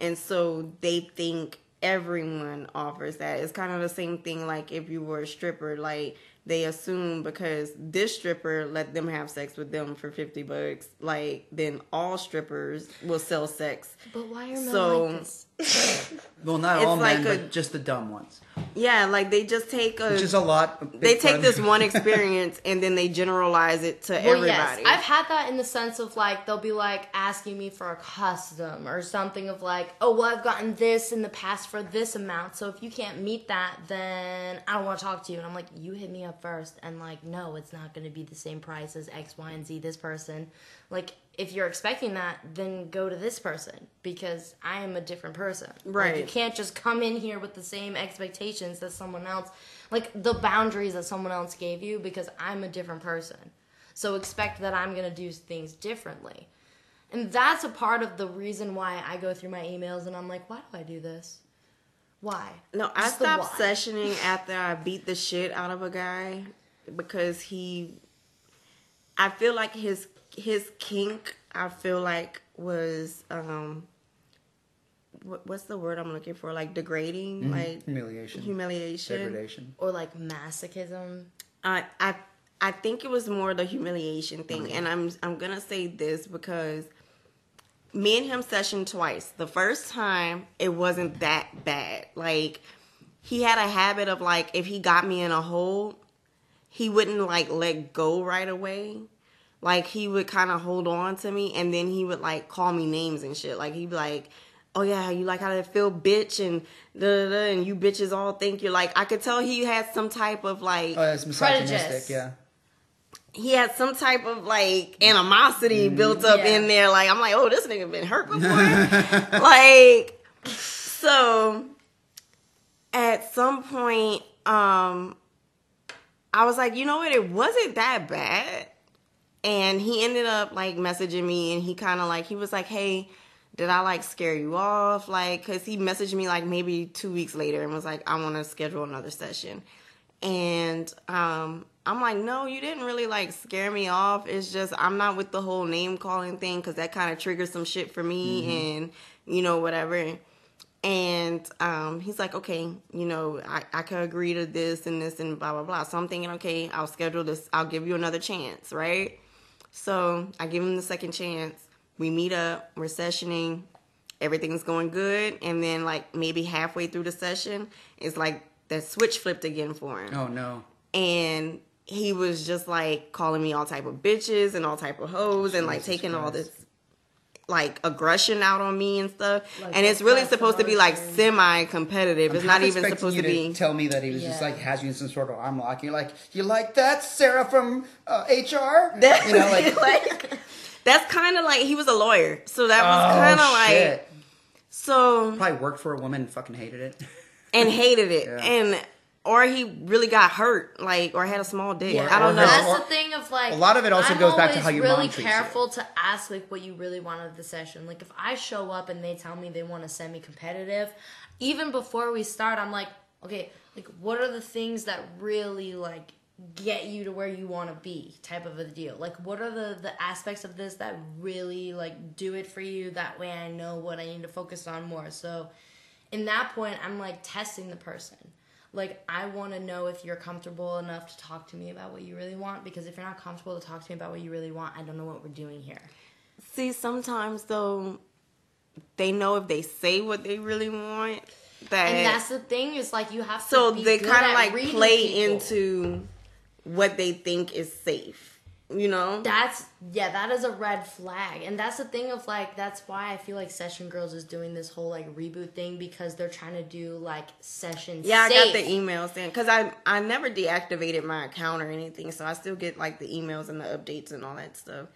And so they think everyone offers that. It's kind of the same thing like if you were a stripper, like they assume because this stripper let them have sex with them for 50 bucks, like then all strippers will sell sex. But why are men So- like this? Well, not It's all men, a- but just the dumb ones, Yeah, like they just take a which is a lot. a they take of this one experience and then they generalize it to Well, everybody. yes, I've had that in the sense of like they'll be like asking me for a custom or something of like, oh, well, I've gotten this in the past for this amount, so if you can't meet that, then I don't want to talk to you. And I'm like, you hit me up first, and like, no, it's not going to be the same price as X, Y, and Z. This person, like, if you're expecting that, then go to this person because I am a different person. Like, Right. you can't just come in here with the same expectations that someone else, like the boundaries that someone else gave you because I'm a different person. So expect that I'm going to do things differently. And that's a part of the reason why I go through my emails and I'm like, why do I do this? Why? No, I Just stopped sessioning after I beat the shit out of a guy because he. I feel like his his kink. I feel like was um. What, what's the word I'm looking for? Like degrading, like Humiliation. humiliation. Degradation. Or like masochism. I I I think it was more the humiliation thing, and I'm I'm gonna say this because me and him sessioned twice. The first time it wasn't that bad. Like he had a habit of like if he got me in a hole, he wouldn't like let go right away. Like he would kind of hold on to me, and then he would like call me names and shit. Like he'd be like. Oh yeah, you like how they feel, bitch, and da, da, da, and you bitches all think you're like. I could tell he had some type of like Oh, that's misogynistic. Prejudice. Yeah. he had some type of like animosity built up Yeah. in there. Like I'm like, oh, this nigga been hurt before. like, so at some point, um, I was like, you know what? It wasn't that bad. And he ended up like messaging me, and he kind of like he was like, hey. Did I like scare you off? Like, cause he messaged me like maybe two weeks later and was like, I want to schedule another session. And um, I'm like, no, you didn't really like scare me off. It's just I'm not with the whole name calling thing because that kind of triggers some shit for me and you know whatever. And um, he's like, okay, you know, I, I can agree to this and this and blah blah blah. So I'm thinking, okay, I'll schedule this. I'll give you another chance, right? So I give him the second chance. We meet up. We're sessioning. Everything's going good, and then like maybe halfway through the session, it's like that switch flipped again for him Oh no. and he was just like calling me all type of bitches and all type of hoes and like Jesus taking all this like aggression out on me and stuff Like and it's really supposed to be like semi competitive it's not even supposed you to be tell me that he was just like has you in some sort of arm lock. You're like, you like that, Sarah from uh, HR? That- you know, like, like, that's kind of like he was a lawyer so that was oh, kind of like shit. so Probably worked for a woman and fucking hated it. and hated it Yeah. and or he really got hurt like or had a small dick. Yeah, i don't know. That's or- the thing of like a lot of it also I'm goes back to how your really mom treats you. careful to ask like what you really want of the session. Like if I show up and they tell me they want to send me competitive, even before we start, I'm like, okay, like what are the things that really like get you to where you want to be type of a deal? Like what are the the aspects of this that really like do it for you? That way i know what i need to focus on more. So in that point i'm like testing the person like i want to know if you're comfortable enough to talk to me about what you really want because if you're not comfortable to talk to me about what you really want i don't know what we're doing here See, sometimes though, they know if they say what they really want that. and that's the thing is like you have to so they kind of like play people. into what they think is safe. You know? That's yeah, that is a red flag. And that's the thing of like that's why I feel like Session Girls is doing this whole like reboot thing because they're trying to do like session yeah, I got the emails then because I I never deactivated my account or anything, so I still get like the emails and the updates and all that stuff.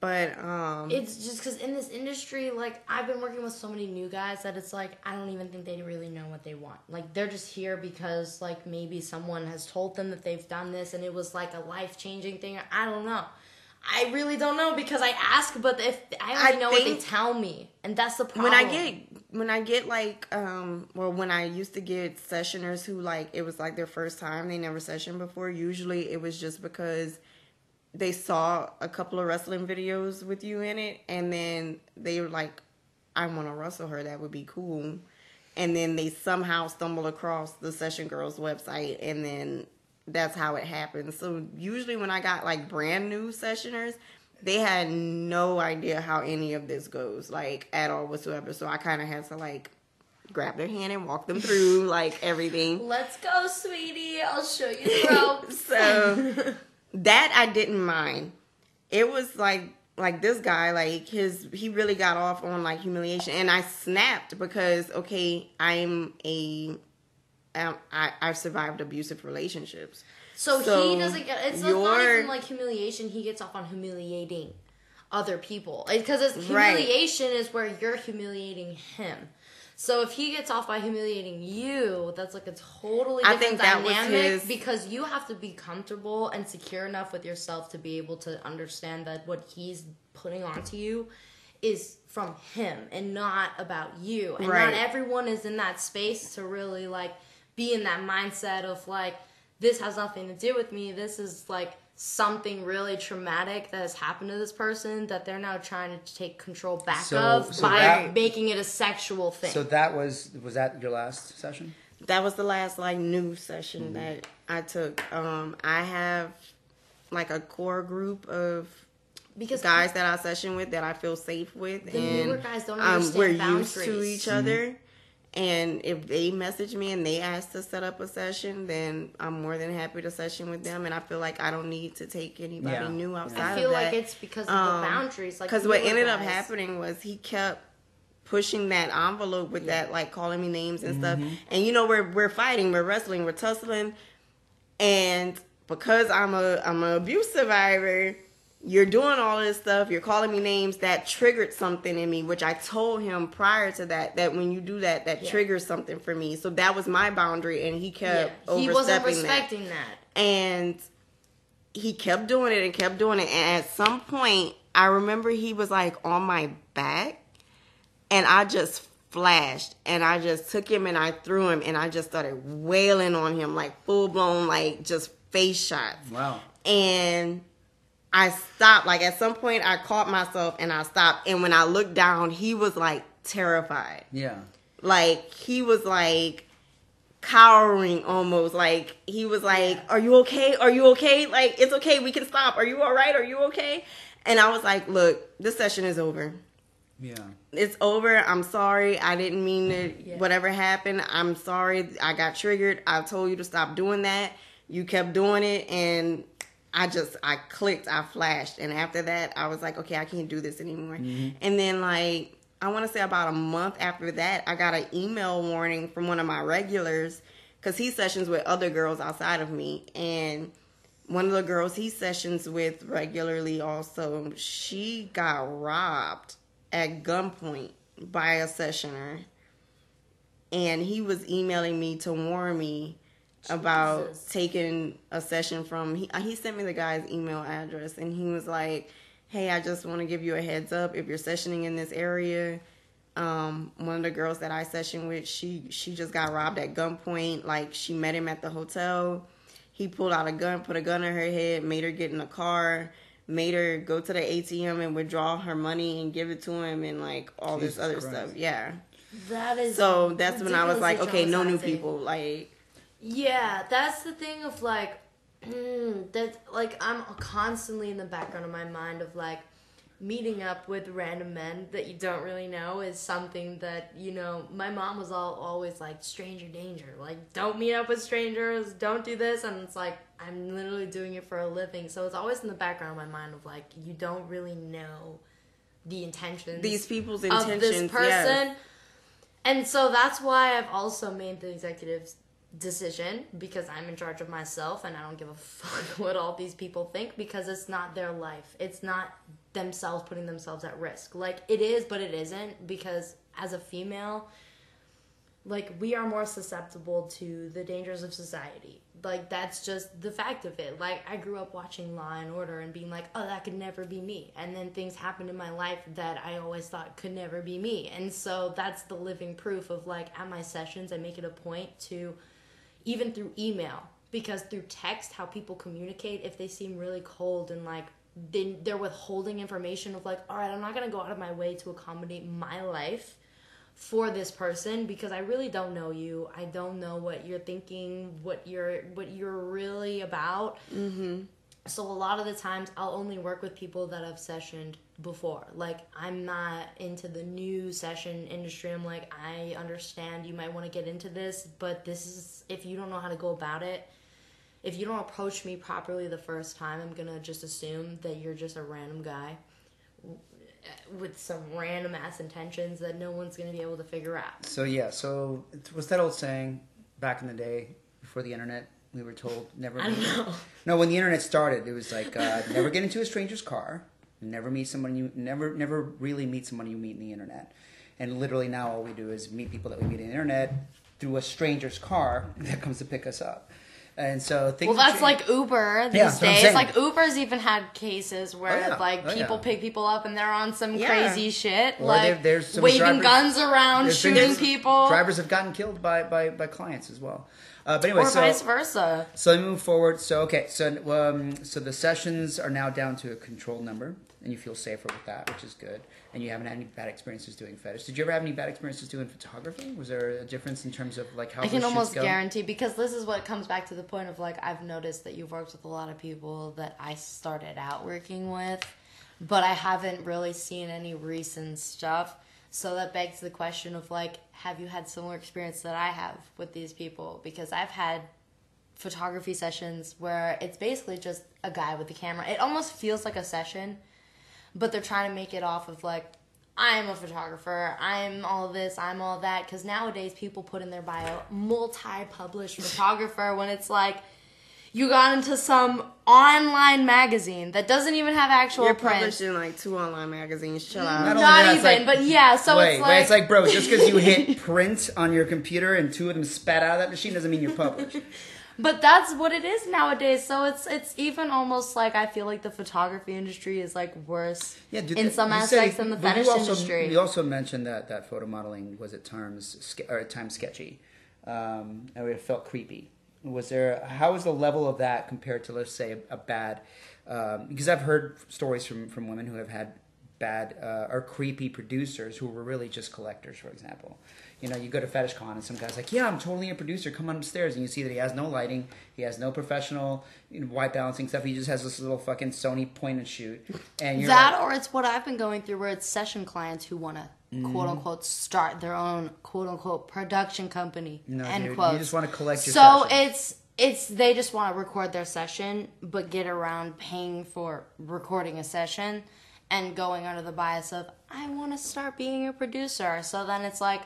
But um, It's just because in this industry, like I've been working with so many new guys that it's like I don't even think they really know what they want. Like they're just here because like maybe someone has told them that they've done this and it was like a life changing thing. I don't know. I really don't know because I ask, but if I already I know what they tell me, and that's the problem. when I get when I get like um well when I used to get sessioners who like it was like their first time they never sessioned before usually it was just because they saw a couple of wrestling videos with you in it and then they were like I want to wrestle her that would be cool and then they somehow stumble across the session girls website and then that's how it happened so usually when I got like brand new sessioners they had no idea how any of this goes, like at all whatsoever. So I kind of had to like grab their hand and walk them through like everything. Let's go, sweetie. I'll show you the ropes. So that I didn't mind. It was like like this guy like his he really got off on like humiliation and I snapped because okay I'm a um, I I've survived abusive relationships. So, So he doesn't get. It's not you're- even like humiliation. He gets off on humiliating other people because it's Right. humiliation is where you're humiliating him. So if he gets off by humiliating you, that's like a totally different I think that was dynamic his- because you have to be comfortable and secure enough with yourself to be able to understand that what he's putting onto you is from him and not about you. And Right. not everyone is in that space to really like be in that mindset of like this has nothing to do with me. This is like something really traumatic that has happened to this person that they're now trying to take control back So- of so by that- making it a sexual thing. So that was was that your last session? that was the last like new session that I took. Um, I have like a core group of because guys that I session with that I feel safe with, The and newer guys don't um, understand we're used to boundaries. each other. And if they message me and they ask to set up a session, then I'm more than happy to session with them. And I feel like I don't need to take anybody Yeah. new Yeah. outside I of feel that. like it's because of Um, the boundaries. Like Because what newer ended up happening was he kept pushing that envelope with that, like calling me names and Mm-hmm. stuff. And you know, we're we're fighting, we're wrestling, we're tussling, and because I'm a I'm an abuse survivor, you're doing all this stuff. You're calling me names that triggered something in me, which I told him prior to that that when you do that, that Yeah. triggers something for me. So that was my boundary, and he kept Yeah, he wasn't overstepping that respecting that. and he kept doing it and kept doing it and at some point i remember he was like on my back and i just flashed and i just took him and i threw him and i just started wailing on him like full blown like just face shots Wow. and I stopped. Like at some point, I caught myself and I stopped. And when I looked down, he was like terrified. Yeah. Like he was like cowering almost. Like he was like, "Are you okay? Are you okay? Like it's okay. We can stop. Are you all right? Are you okay?" And I was like, "Look, this session is over." Yeah. it's over. I'm sorry. I didn't mean to. Yeah. Whatever happened, I'm sorry. I got triggered. I told you to stop doing that. You kept doing it, and I just I clicked. I flashed, and after that, I was like, okay, I can't do this anymore. Mm-hmm. And then like I want to say about a month after that, I got an email warning from one of my regulars because he sessions with other girls outside of me, and one of the girls he sessions with regularly also she got robbed at gunpoint by a sessioner and he was emailing me to warn me about taking a session from he, he sent me the guy's email address and he was like hey i just want to give you a heads up. If you're sessioning in this area um, one of the girls that i session with she she just got robbed at gunpoint. Like she met him at the hotel. He pulled out a gun put a gun in her head made her get in a car made her go to the atm and withdraw her money and give it to him and like all Jesus this other Christ. stuff. Yeah. That is so that's when I was like, okay, no new people. Like, Yeah, that's the thing of like mm, that like I'm constantly in the background of my mind of like meeting up with random men that you don't really know is something that you know my mom was all always like stranger danger like don't meet up with strangers don't do this and it's like i'm literally doing it for a living so it's always in the background of my mind of like you don't really know the intentions these people's intentions of this person. yes. And so that's why I've also made the executive's decision because I'm in charge of myself and I don't give a fuck what all these people think because it's not their life. It's not themselves putting themselves at risk. Like it is, but it isn't because as a female, like we are more susceptible to the dangers of society. Like that's just the fact of it. Like I grew up watching Law and Order and being like, "Oh, that could never be me." And then things happened in my life that I always thought could never be me. And so that's the living proof of like at my sessions I make it a point to even through email because through text how people communicate if they seem really cold and like then they're withholding information of like, "All right, I'm not going to go out of my way to accommodate my life." for this person because I really don't know you. I don't know what you're thinking, what you're what you're really about. Mm-hmm. So a lot of the times I'll only work with people that I've sessioned before. Like I'm not into the new session industry. I'm like I understand you might want to get into this, but this is if you don't know how to go about it. If you don't approach me properly the first time, I'm gonna just assume that you're just a random guy with some random ass intentions that no one's gonna be able to figure out. So yeah. So what's that old saying? Back in the day, before the internet, we were told never. I don't know. No, when the internet started, it was like uh, never get into a stranger's car. Never meet someone you never never really meet someone you meet in the internet. And literally now all we do is meet people that we meet in the internet through a stranger's car that comes to pick us up. And so things Well, that's like Uber these Yeah, that's what I'm days. Like Uber's even had cases where Oh, yeah. like Oh, people yeah. pick people up and they're on some Yeah. crazy shit, Or like there- there's some waving drivers- guns around, shooting people, Drivers have gotten killed by, by, by clients as well. Uh, but anyway, or so vice versa. So let me move forward. So okay, so um, so the sessions are now down to a control number, and you feel safer with that, which is good. And you haven't had any bad experiences doing fetish. Did you ever have any bad experiences doing photography? Was there a difference in terms of like how I can almost guarantee because this is what comes back to the point of like I've noticed that you've worked with a lot of people that I started out working with, but I haven't really seen any recent stuff. So that begs the question of like, have you had similar experience that I have with these people? Because I've had photography sessions where it's basically just a guy with a camera. It almost feels like a session, but they're trying to make it off of like I'm a photographer, I'm all this, I'm all that. Because nowadays people put in their bio multi-published photographer when it's like you got into some online magazine that doesn't even have actual You're print. published in like two online magazines. Chill Not out. only Not that, even, like- but yeah. So wait, it's wait, like, it's like, bro, just because you hit print on your computer and two of them spat out of that machine doesn't mean you're published. But that's what it is nowadays. So it's it's even almost like I feel like the photography industry is like worse Yeah, dude, in some you said aspects it- than the but you also, industry. You also mentioned that that photo modeling was at times or at times sketchy, um, and it felt creepy. Was there how was the level of that compared to let's say a, a bad? Um, because I've heard stories from from women who have had bad uh, or creepy producers who were really just collectors, for example. You know, you go to Fetish Con and some guy's like, "Yeah, I'm totally a producer. Come on upstairs," and you see that he has no lighting, he has no professional you know, white balancing stuff. He just has this little fucking Sony point and shoot. And you're that like, or it's what I've been going through where it's session clients who want to Mm-hmm. quote unquote start their own quote unquote production company. No, end dude, you just wanna collect your So sessions. it's it's they just want to record their session but get around paying for recording a session and going under the bias of I want to start being a producer. So then it's like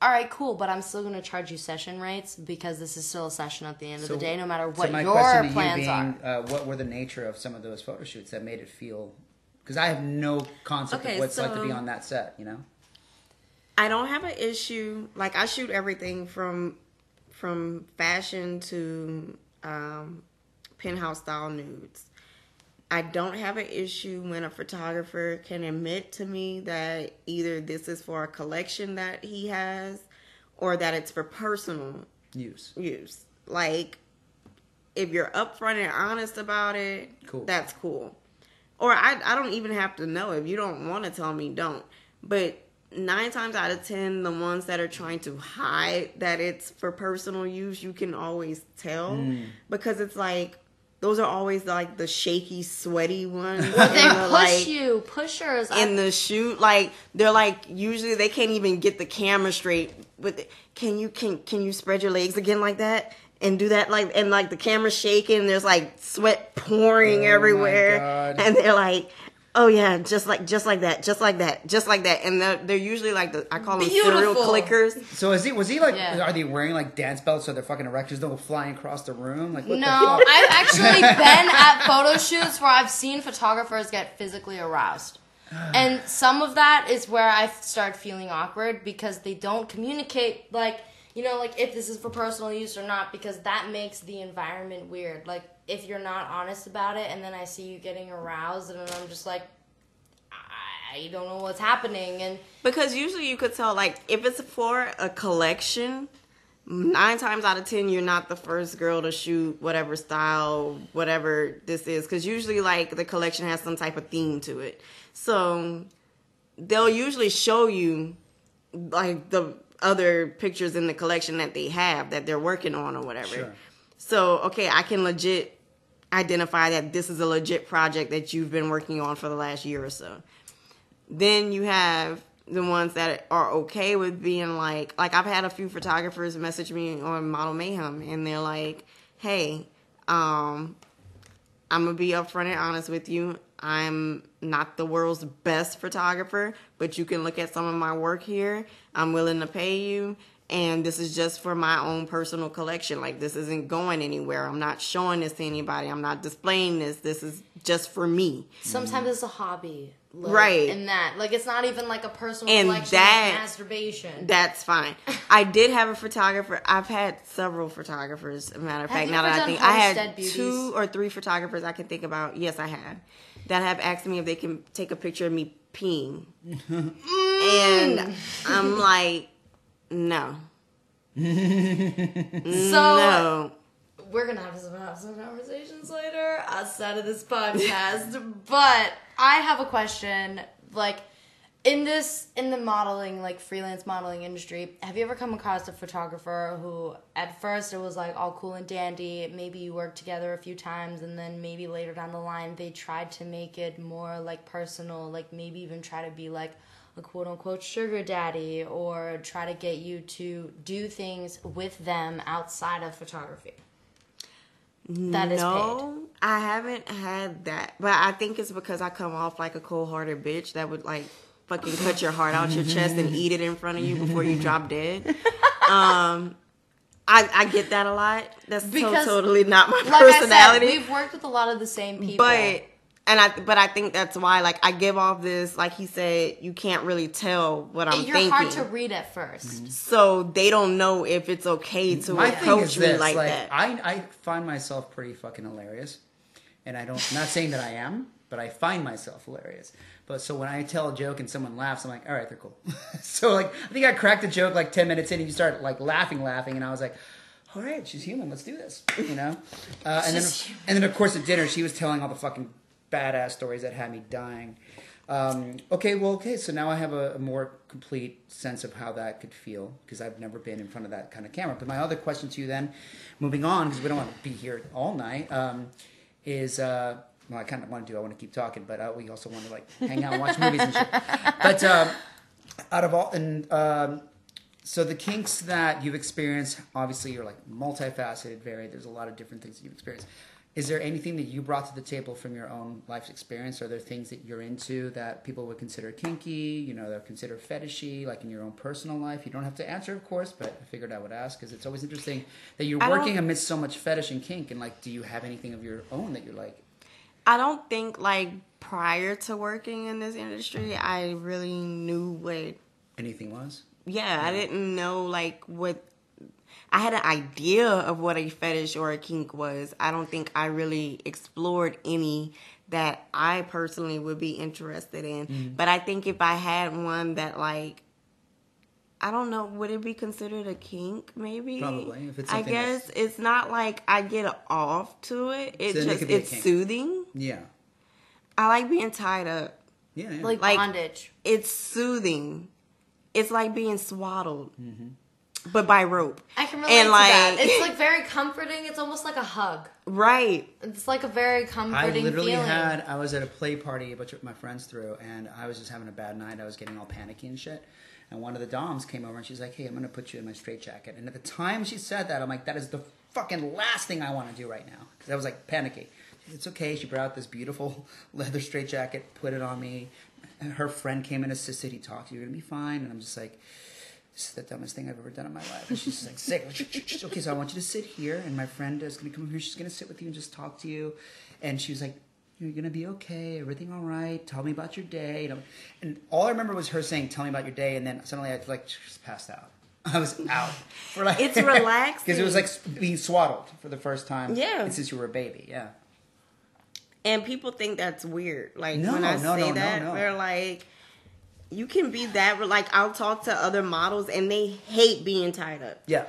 all right, cool, but I'm still going to charge you session rates because this is still a session at the end of the day, no matter so what my your question to plans you are. Uh, what were the nature of some of those photo shoots that made it feel? Because I have no concept Okay, of what it's like to be on that set. You know, I don't have an issue. Like I shoot everything from from fashion to um, penthouse style nudes. I don't have an issue when a photographer can admit to me that either this is for a collection that he has or that it's for personal use. use. Like, if you're upfront and honest about it, Cool. that's cool. Or I, I don't even have to know. If you don't want to tell me, don't. But nine times out of ten, the ones that are trying to hide that it's for personal use, you can always tell Mm. because it's like those are always like the shaky, sweaty ones. But they the, push like, you, pushers. I in the shoot like they're like usually they can't even get the camera straight with can you can can you spread your legs again like that and do that like and like the camera's shaking there's like sweat pouring Oh my everywhere God. and they're like oh yeah just like just like that just like that just like that and they're, they're usually like the i call them serial Beautiful. clickers So is he? Was he like? Yeah. Are they wearing like dance belts so their fucking erections don't go flying across the room? Like what No, the fuck? I've actually been at photo shoots where I've seen photographers get physically aroused. And some of that is where I start feeling awkward because they don't communicate, like, you know, like if this is for personal use or not, because that makes the environment weird. Like, if you're not honest about it and then I see you getting aroused and I'm just like, I don't know what's happening. And Because usually you could tell, like, if it's for a collection, nine times out of ten, you're not the first girl to shoot whatever style, whatever this is. Because usually, like, the collection has some type of theme to it. So they'll usually show you, like, the other pictures in the collection that they have that they're working on or whatever. Sure. So, okay, I can legit identify that this is a legit project that you've been working on for the last year or so. Then you have the ones that are okay with being like, like I've had a few photographers message me on Model Mayhem, and they're like, "Hey, um, I'm gonna be upfront and honest with you. I'm not the world's best photographer, but you can look at some of my work here. I'm willing to pay you. And this is just for my own personal collection. Like, this isn't going anywhere. I'm not showing this to anybody. I'm not displaying this. This is just for me. Sometimes it's a hobby. Like, Right. And that. Like, it's not even like a personal And collection that- like masturbation. That's fine. I did have a photographer. I've had several photographers. As a matter of fact, now that I think I had two or three photographers I can think about. Yes, I have. That have asked me if they can take a picture of me peeing, mm. and I'm like, no, so, no. we're gonna have some, have some conversations later outside of this podcast. but I have a question. Like in this in the modeling, like freelance modeling industry, have you ever come across a photographer who at first it was like all cool and dandy, maybe you worked together a few times and then maybe later down the line they tried to make it more like personal, like maybe even try to be like a quote unquote sugar daddy or try to get you to do things with them outside of photography. That is paid. no, I haven't had that, but I think it's because I come off like a cold-hearted bitch that would like fucking cut your heart out your mm-hmm. chest and eat it in front of you before you mm-hmm. drop dead. Um, I I get that a lot. That's so totally not my Like personality. I said, we've worked with a lot of the same people. but and I but I think that's why like I give off this like he said you can't really tell what I'm you're thinking. hard to read at 1st mm-hmm. so they don't know if it's okay to My thing approach is me like, like, that. I, I find myself pretty fucking hilarious, and I don't. I'm not saying that I am, but I find myself hilarious. But so when I tell a joke and someone laughs, I'm like, all right, they're cool. so like, I think I cracked a joke like ten minutes in, and you start like laughing, laughing, and I was like. All right, she's human. Let's do this, you know. Uh, and then, human. and then of course at dinner, she was telling all the fucking badass stories that had me dying. Um, okay, well, okay, so now I have a, a more complete sense of how that could feel because I've never been in front of that kind of camera. But my other question to you then, moving on, because we don't want to be here all night, um, is uh, well, I kind of want to do. I want to keep talking, but uh, we also want to like hang out and watch movies and shit. But um, out of all, and um, so the kinks that you've experienced, obviously, you're like multifaceted, varied. There's a lot of different things that you've experienced. Is there anything that you brought to the table from your own life's experience? Are there things that you're into that people would consider kinky? You know, that consider fetishy, like in your own personal life? You don't have to answer, of course, but I figured I would ask because it's always interesting that you're I working amidst so much fetish and kink. And like, do you have anything of your own that you're like? I don't think like prior to working in this industry, I really knew what. Anything was? Yeah, I didn't know like what. I had an idea of what a fetish or a kink was. I don't think I really explored any that I personally would be interested in. Mm-hmm. But I think if I had one that like. I don't know. Would it be considered a kink? Maybe. Probably, if it's I guess that's- it's not like I get off to it. It So then it just could be a it's soothing. Yeah. I like being tied up. Yeah. yeah. Like, Like- bondage. It's soothing. It's like being swaddled, Mm-hmm. but by rope. I can relate And, to like- that. It's like very comforting. It's almost like a hug. Right. It's like a very comforting. I comforting literally feeling. had I was at a play party a bunch of my friends threw and I was just having a bad night. I was getting all panicky and shit. And one of the doms came over and she's like, "Hey, I'm gonna put you in my straitjacket." And at the time she said that, I'm like, "That is the fucking last thing I want to do right now." Because I was like panicky. It's okay. She brought out this beautiful leather straitjacket, put it on me. Her friend came and assisted. He talked, to "You're gonna be fine." And I'm just like. This is the dumbest thing I've ever done in my life. And she's like, sick. okay, so I want you to sit here, and my friend is to come here. She's to sit with you and just talk to you. And she was like, You're to be okay. Everything all right. Tell me about your day. And, and all I remember was her saying, Tell me about your day. And then suddenly I like just passed out. I was out. For like, It's relaxing. Because it was like being swaddled for the first time. Yeah. Since you were a baby. Yeah. And people think that's weird. Like No, when I no, say no, that, they're like, you can be that. Like I'll talk to other models and they hate being tied up. Yeah.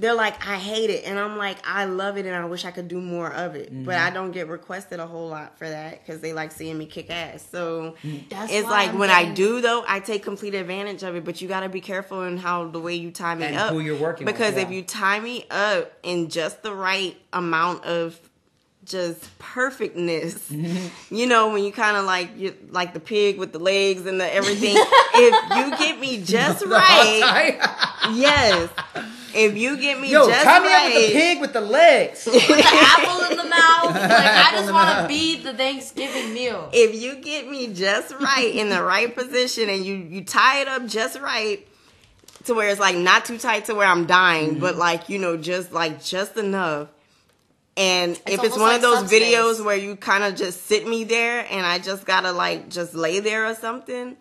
They're like, I hate it, and I'm like, I love it, and I wish I could do more of it. But Mm-hmm. I don't get requested a whole lot for that because they like seeing me kick ass. So That's it's like I'm when I do though, I take complete advantage of it. But you got to be careful in how the way you tie me And up, who you're working with, because if you tie me up in just the right amount of just perfectness. You know, when you kind of like you like the pig with the legs and the everything. if you get me just right, yes. If you get me Yo, just tie me right, up with the pig with the legs. with the apple in the mouth. Like I just want to be the Thanksgiving meal. if you get me just right in the right position and you you tie it up just right to where it's like not too tight to where I'm dying, but Mm-hmm. like you know just like just enough. And if it's almost one of those subspace. videos where you kind of just sit me there and I just gotta like just lay there or something,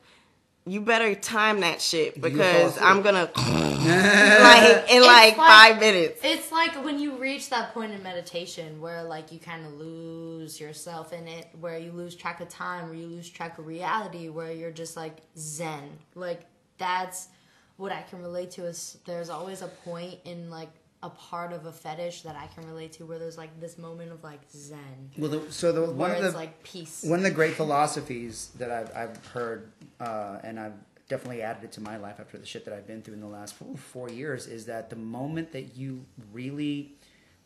you better time that shit because? I'm gonna like in like, like- five minutes. It's like when you reach that point in meditation where like you kind of lose yourself in it, where you lose track of time, where you lose track of reality, where you're just like zen. Like that's what I can relate to is there's always a point in like a part of a fetish that I can relate to where there's like this moment of like zen. Well, the, so the one of the like peace. one of the great philosophies that I've, I've heard, uh, and I've definitely added it to my life after the shit that I've been through in the last four, four years, is that the moment that you really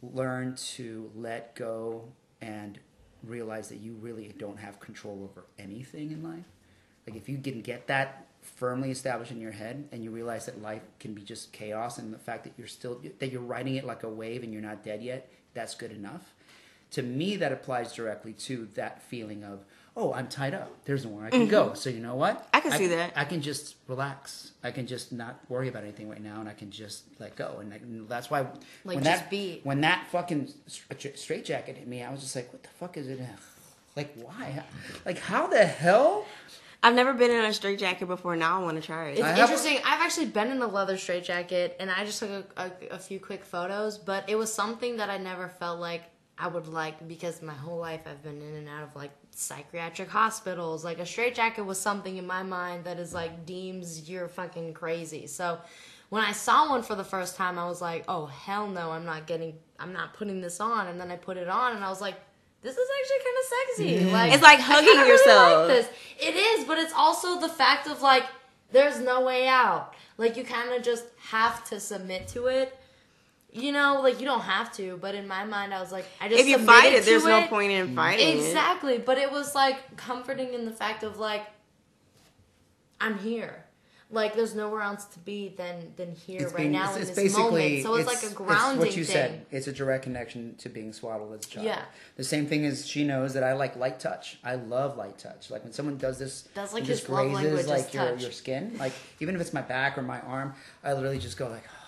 learn to let go and realize that you really don't have control over anything in life, like if you can get that firmly established in your head and you realize that life can be just chaos and the fact that you're still that you're riding it like a wave and you're not dead yet that's good enough. To me that applies directly to that feeling of oh i'm tied up. There's nowhere i can go. So you know what? Mm-hmm. I can see that. i can just relax. I can just not worry about anything right now and i can just let go. And, I- and that's why Like, when just that be. when that fucking straight jacket hit me i was just like what the fuck is it? Like why? Like how the hell I've never been in a straight jacket before. Now I want to try it. It's I have- interesting. I've actually been in a leather straitjacket, and I just took a, a, a few quick photos. But it was something that I never felt like I would like because my whole life I've been in and out of like psychiatric hospitals. Like a straitjacket was something in my mind that is like deems you're fucking crazy. So when I saw one for the first time, I was like, oh hell no, I'm not getting, I'm not putting this on. And then I put it on, and I was like. This is actually kind of sexy. Like It's like hugging kinda really yourself. like this. It is, but it's also the fact of like there's no way out. Like you kind of just have to submit to it. You know, like you don't have to, but in my mind, I was like, I just if you fight it, there's no point in fighting it. Exactly, but it was like comforting in the fact of like I'm here. Like there's nowhere else to be than than here right now in this moment. So it's, like a grounding what you thing. said. It's a direct connection to being swaddled as a child. Yeah. The same thing as she knows that I like light touch. I love light touch. Like when someone does this, That's like just grazes like your, touch. your skin. Like even if it's my back or my arm, I literally just go like. Oh,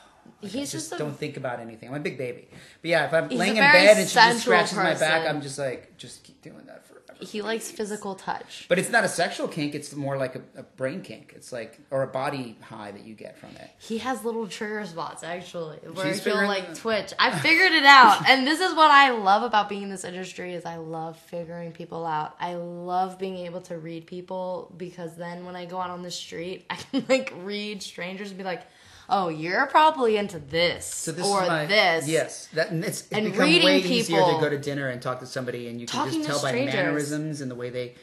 like, I He's just, just a- don't think about anything. I'm a big baby, but yeah, if I'm laying in bed and she just scratches my back. I'm just like, just keep doing that. He likes physical touch. But it's not a sexual kink; it's more like a, a brain kink. It's like or a body high that you get from it. He has little trigger spots actually, where She's he'll like it- twitch. I figured it out, and this is what I love about being in this industry is I love figuring people out. I love being able to read people because then when I go out on the street, I can like read strangers and be like, "Oh, you're probably into this, So this or my, this." Yes, that and it's, it's And become reading way easier to go to dinner and talk to somebody, and you can just tell by mannerisms and the way they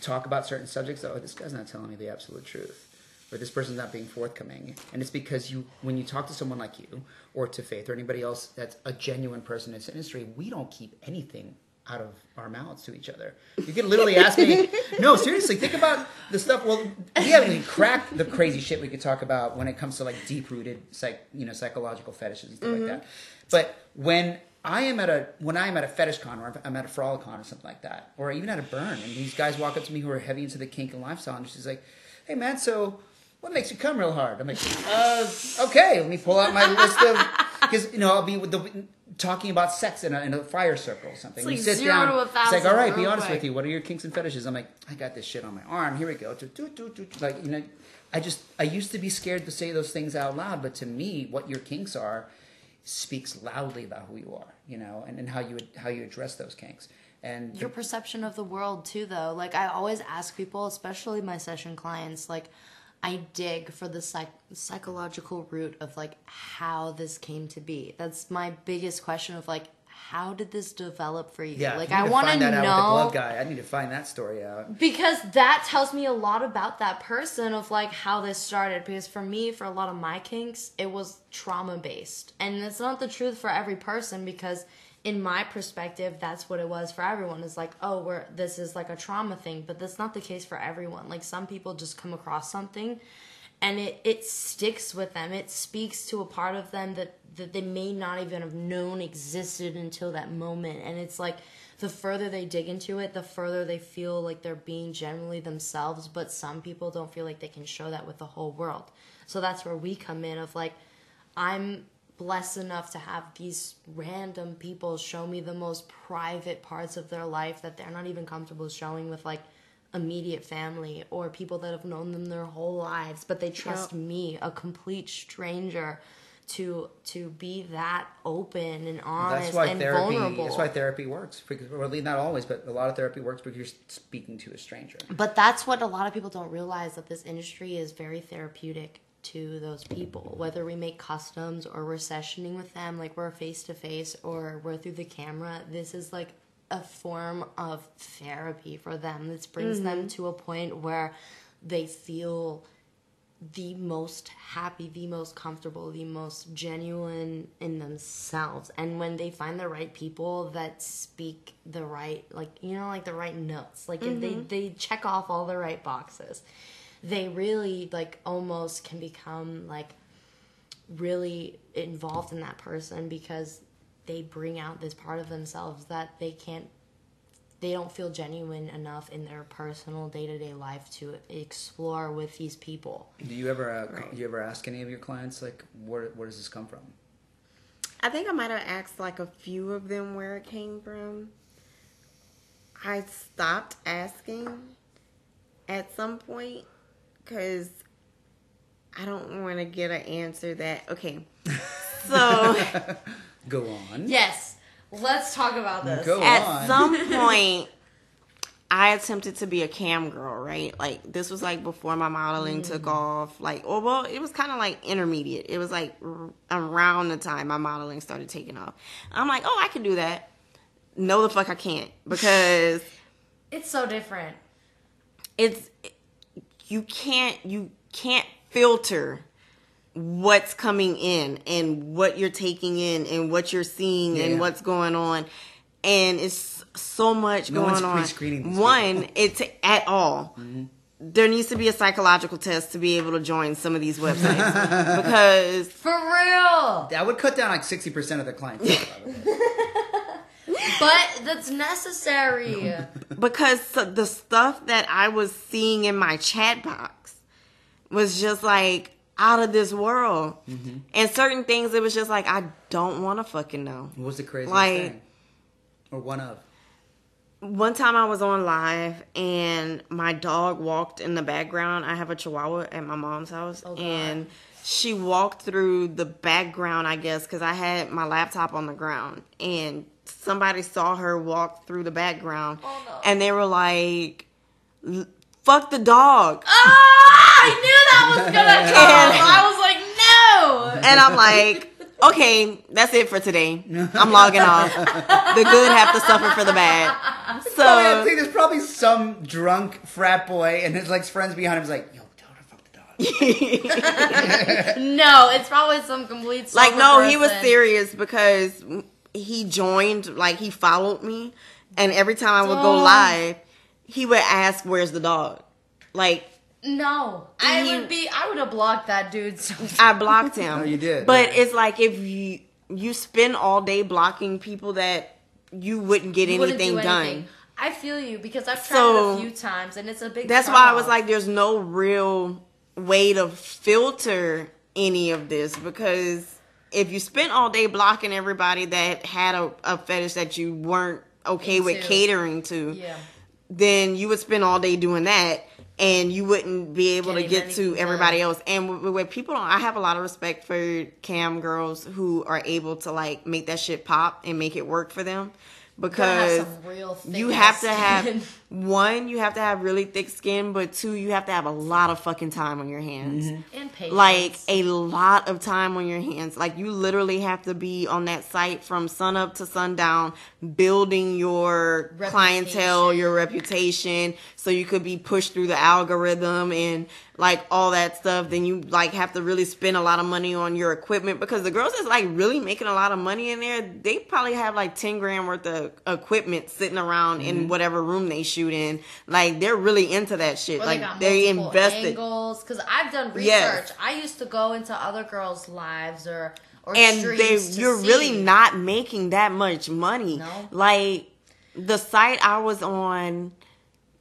talk about certain subjects. Oh, this guy's not telling me the absolute truth, or this person's not being forthcoming. And it's because you, when you talk to someone like you, or to Faith, or anybody else that's a genuine person in this industry, we don't keep anything out of our mouths to each other. You can literally ask me, no, seriously, think about the stuff. Well, we haven't even cracked the crazy shit we could talk about when it comes to like deep rooted, psych, you know, psychological fetishes and stuff like that. But when I am at a when I am at a fetish con or I'm at a frolicon or something like that, or even at a burn, and these guys walk up to me who are heavy into the kink and lifestyle, and she's like, "Hey man, so what makes you come real hard?" I'm like, uh, "Okay, let me pull out my list of because you know I'll be with the talking about sex in a, in a fire circle or something. It's like sit zero down. to a It's like, all right, be honest quick. with you. What are your kinks and fetishes? I'm like, I got this shit on my arm. Here we go. Like, you know, I just, I used to be scared to say those things out loud, but to me, what your kinks are speaks loudly about who you are, you know, and, and how you how you address those kinks. And your perception of the world too though like i always ask people especially my session clients like i dig for the psych- psychological root of like how this came to be that's my biggest question of like how did this develop for you? Yeah, like you I want to find that out with the know glove guy. I need to find that story out. because that tells me a lot about that person of like how this started because for me for a lot of my kinks it was trauma based and it's not the truth for every person because in my perspective that's what it was for everyone. Is like oh we're this is like a trauma thing but that's not the case for everyone. Like some people just come across something and it, it sticks with them. It speaks to a part of them that that they may not even have known existed until that moment. And it's like the further they dig into it the further they feel like they're being generally themselves but some people don't feel like they can show that with the whole world. So that's where we come in of like i'm blessed enough to have these random people show me the most private parts of their life that they're not even comfortable showing with like immediate family or people that have known them their whole lives but they trust Yep. me a complete stranger to to be that open and honest That's why and therapy. vulnerable That's why therapy works. Because, or at least not always, but a lot of therapy works because you're speaking to a stranger. But that's what a lot of people don't realize that this industry is very therapeutic to those people. Whether we make customs or we're sessioning with them, like we're face to face or we're through the camera, this is like a form of therapy for them. This brings them mm-hmm. to a point where they feel the most happy, the most comfortable, the most genuine in themselves. And when they find the right people that speak the right, like, you know, like the right notes, like if they, mm-hmm. they check off all the right boxes, they really, like, almost can become, like, really involved in that person because they bring out this part of themselves that they can't they don't feel genuine enough in their personal day-to-day life to explore with these people Do you ever uh, Right. you ever ask any of your clients like where where does this come from? I think I might have asked like a few of them where it came from. I stopped asking at some point because I don't want to get an answer that okay. So Go on. yes let's talk about this Go at on. some point, I attempted to be a cam girl, right? Like this was like before my modeling took mm. off. Like, oh well, it was kind of like intermediate. It was like r- around the time my modeling started taking off. I'm like, oh, I can do that. No, the fuck, I can't because it's so different it's you can't you can't filter what's coming in and what you're taking in and what you're seeing Yeah. and what's going on. And it's so much No going one's on. pre-screening these one it's at all. Mm-hmm. There needs to be a psychological test to be able to join some of these websites. Because for real? That would cut down like sixty percent of the clients. but that's necessary because the stuff that I was seeing in my chat box was just like out of this world. Mm-hmm. And certain things, it was just like, I don't want to fucking know. what was the craziest Like- thing? Or one of? One time I was on live and my dog walked in the background. I have a chihuahua at my mom's house. Oh, and she walked through the background, I guess, because I had my laptop on the ground. And somebody saw her walk through the background. Oh, no. And they were like, fuck the dog. Ah, I knew that was gonna come. I was like, no. And I'm like, okay, that's it for today. I'm logging off. The good have to suffer for the bad. Oh, yeah, So see, there's probably some drunk frat boy and his like friends behind him is like, "Yo, tell her fuck the dog." No, it's probably some complete. like sober no, he was serious because he joined, like he followed me, and every time I would go Oh. live, he would ask, "Where's the dog?" Like No, I He- would be. I would have blocked that dude. So I blocked him. Oh, you did, But yeah. it's like if you you spend all day blocking people that you wouldn't get You wouldn't anything do done. anything. I feel you because I've tried So- it a few times and it's a big. That's why I was like, there's no real way to filter any of this because if you spent all day blocking everybody that had a, a fetish that you weren't okay with catering to, yeah, then you would spend all day doing that and you wouldn't be able Getting to get to everybody done. else. And with, with people, don't, I have a lot of respect for cam girls who are able to like make that shit pop and make it work for them because real you have to have one, you have to have really thick skin, but two, you have to have a lot of fucking time on your hands. Mm-hmm. and patience. Like a lot of time on your hands. Like you literally have to be on that site from sun up to sundown, building your clientele, your reputation, so you could be pushed through the algorithm and like all that stuff. Then you like have to really spend a lot of money on your equipment because the girls that's like really making a lot of money in there, they probably have like ten grand worth of equipment sitting around in mm-hmm. whatever room they shoot in. Like they're really into that shit. Or like they they invested. angles. Because I've done research. Yes. I used to go into other girls' lives or or and they you're see. really not making that much money. No. Like the site I was on,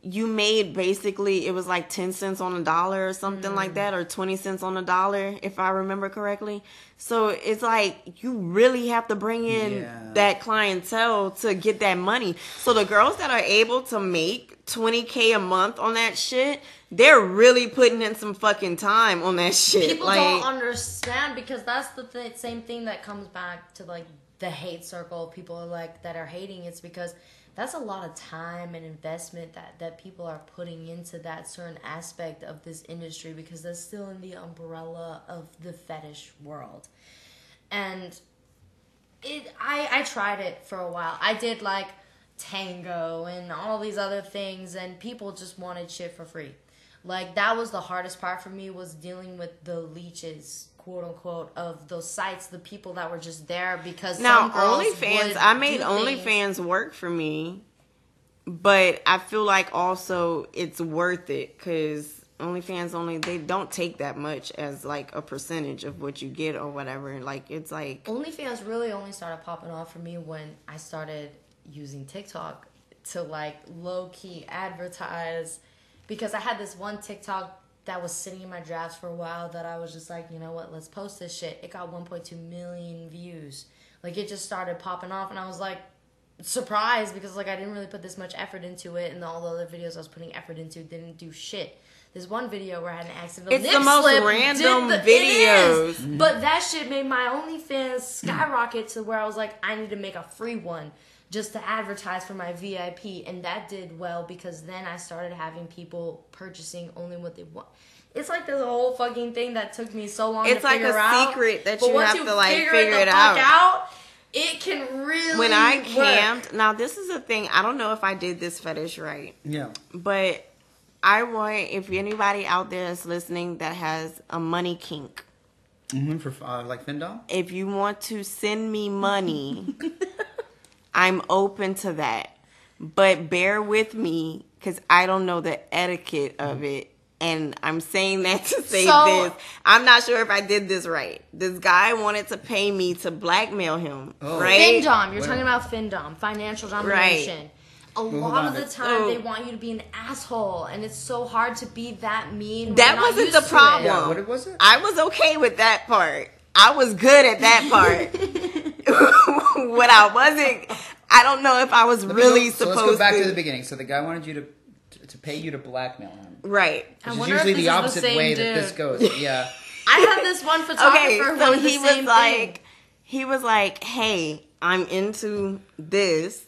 you made basically it was like ten cents on a dollar or something like mm. that, or twenty cents on a dollar, if I remember correctly. So it's like you really have to bring in Yeah. that clientele to get that money. So the girls that are able to make twenty k a month on that shit, they're really putting in some fucking time on that shit. people like, don't understand because that's the th- same thing that comes back to like the hate circle people like that are hating it's because that's a lot of time and investment that that people are putting into that certain aspect of this industry because that's still in the umbrella of the fetish world and it I I tried it for a while. I did like tango and all these other things and people just wanted shit for free. Like that was the hardest part for me was dealing with the leeches, quote unquote, of those sites, the people that were just there because Now, OnlyFans, I made OnlyFans work for me, but I feel like also it's worth it because OnlyFans only they don't take that much as like a percentage of what you get or whatever. Like it's like OnlyFans really only started popping off for me when I started using TikTok to like low key advertise because I had this one TikTok that was sitting in my drafts for a while that I was just like, you know what, let's post this shit. It got 1.2 million views. Like it just started popping off and I was like surprised because like I didn't really put this much effort into it and all the other videos I was putting effort into didn't do shit. There's one video where I had an accidental It's the most slip, random the- is. videos. But that shit made my OnlyFans skyrocket to where I was like, I need to make a free one just to advertise for my VIP, and that did well because then I started having people purchasing only what they want. It's like this whole fucking thing that took me so long It's to like figure a secret that you once have to, like, figure figure the it fuck out. out, it can really when I work. camped. Now this is a thing. I don't know if I did this fetish right. Yeah. But I want if anybody out there is listening that has a money kink, hmm For uh, like Findom. if you want to send me money, I'm open to that. But bear with me because I don't know the etiquette of it. And I'm saying that to say So- this. I'm not sure if I did this right. This guy wanted to pay me to blackmail him, Oh. right? Findom. You're Well- talking about Findom, financial domination. Right. A hold lot on. of the time, So- they want you to be an asshole, and it's so hard to be that mean. That wasn't the to it. problem. Yeah. What was it? I was okay with that part. I was good at that part. what I wasn't, I don't know if I was Let really go- so supposed let's go back to. to the beginning. So the guy wanted you to to, to pay you to blackmail him, right. I which is wonder if usually the is the opposite same way that this goes. Yeah. I had this one photographer Okay, who so wanted the he was same like, thing. he was like, hey, I'm into this.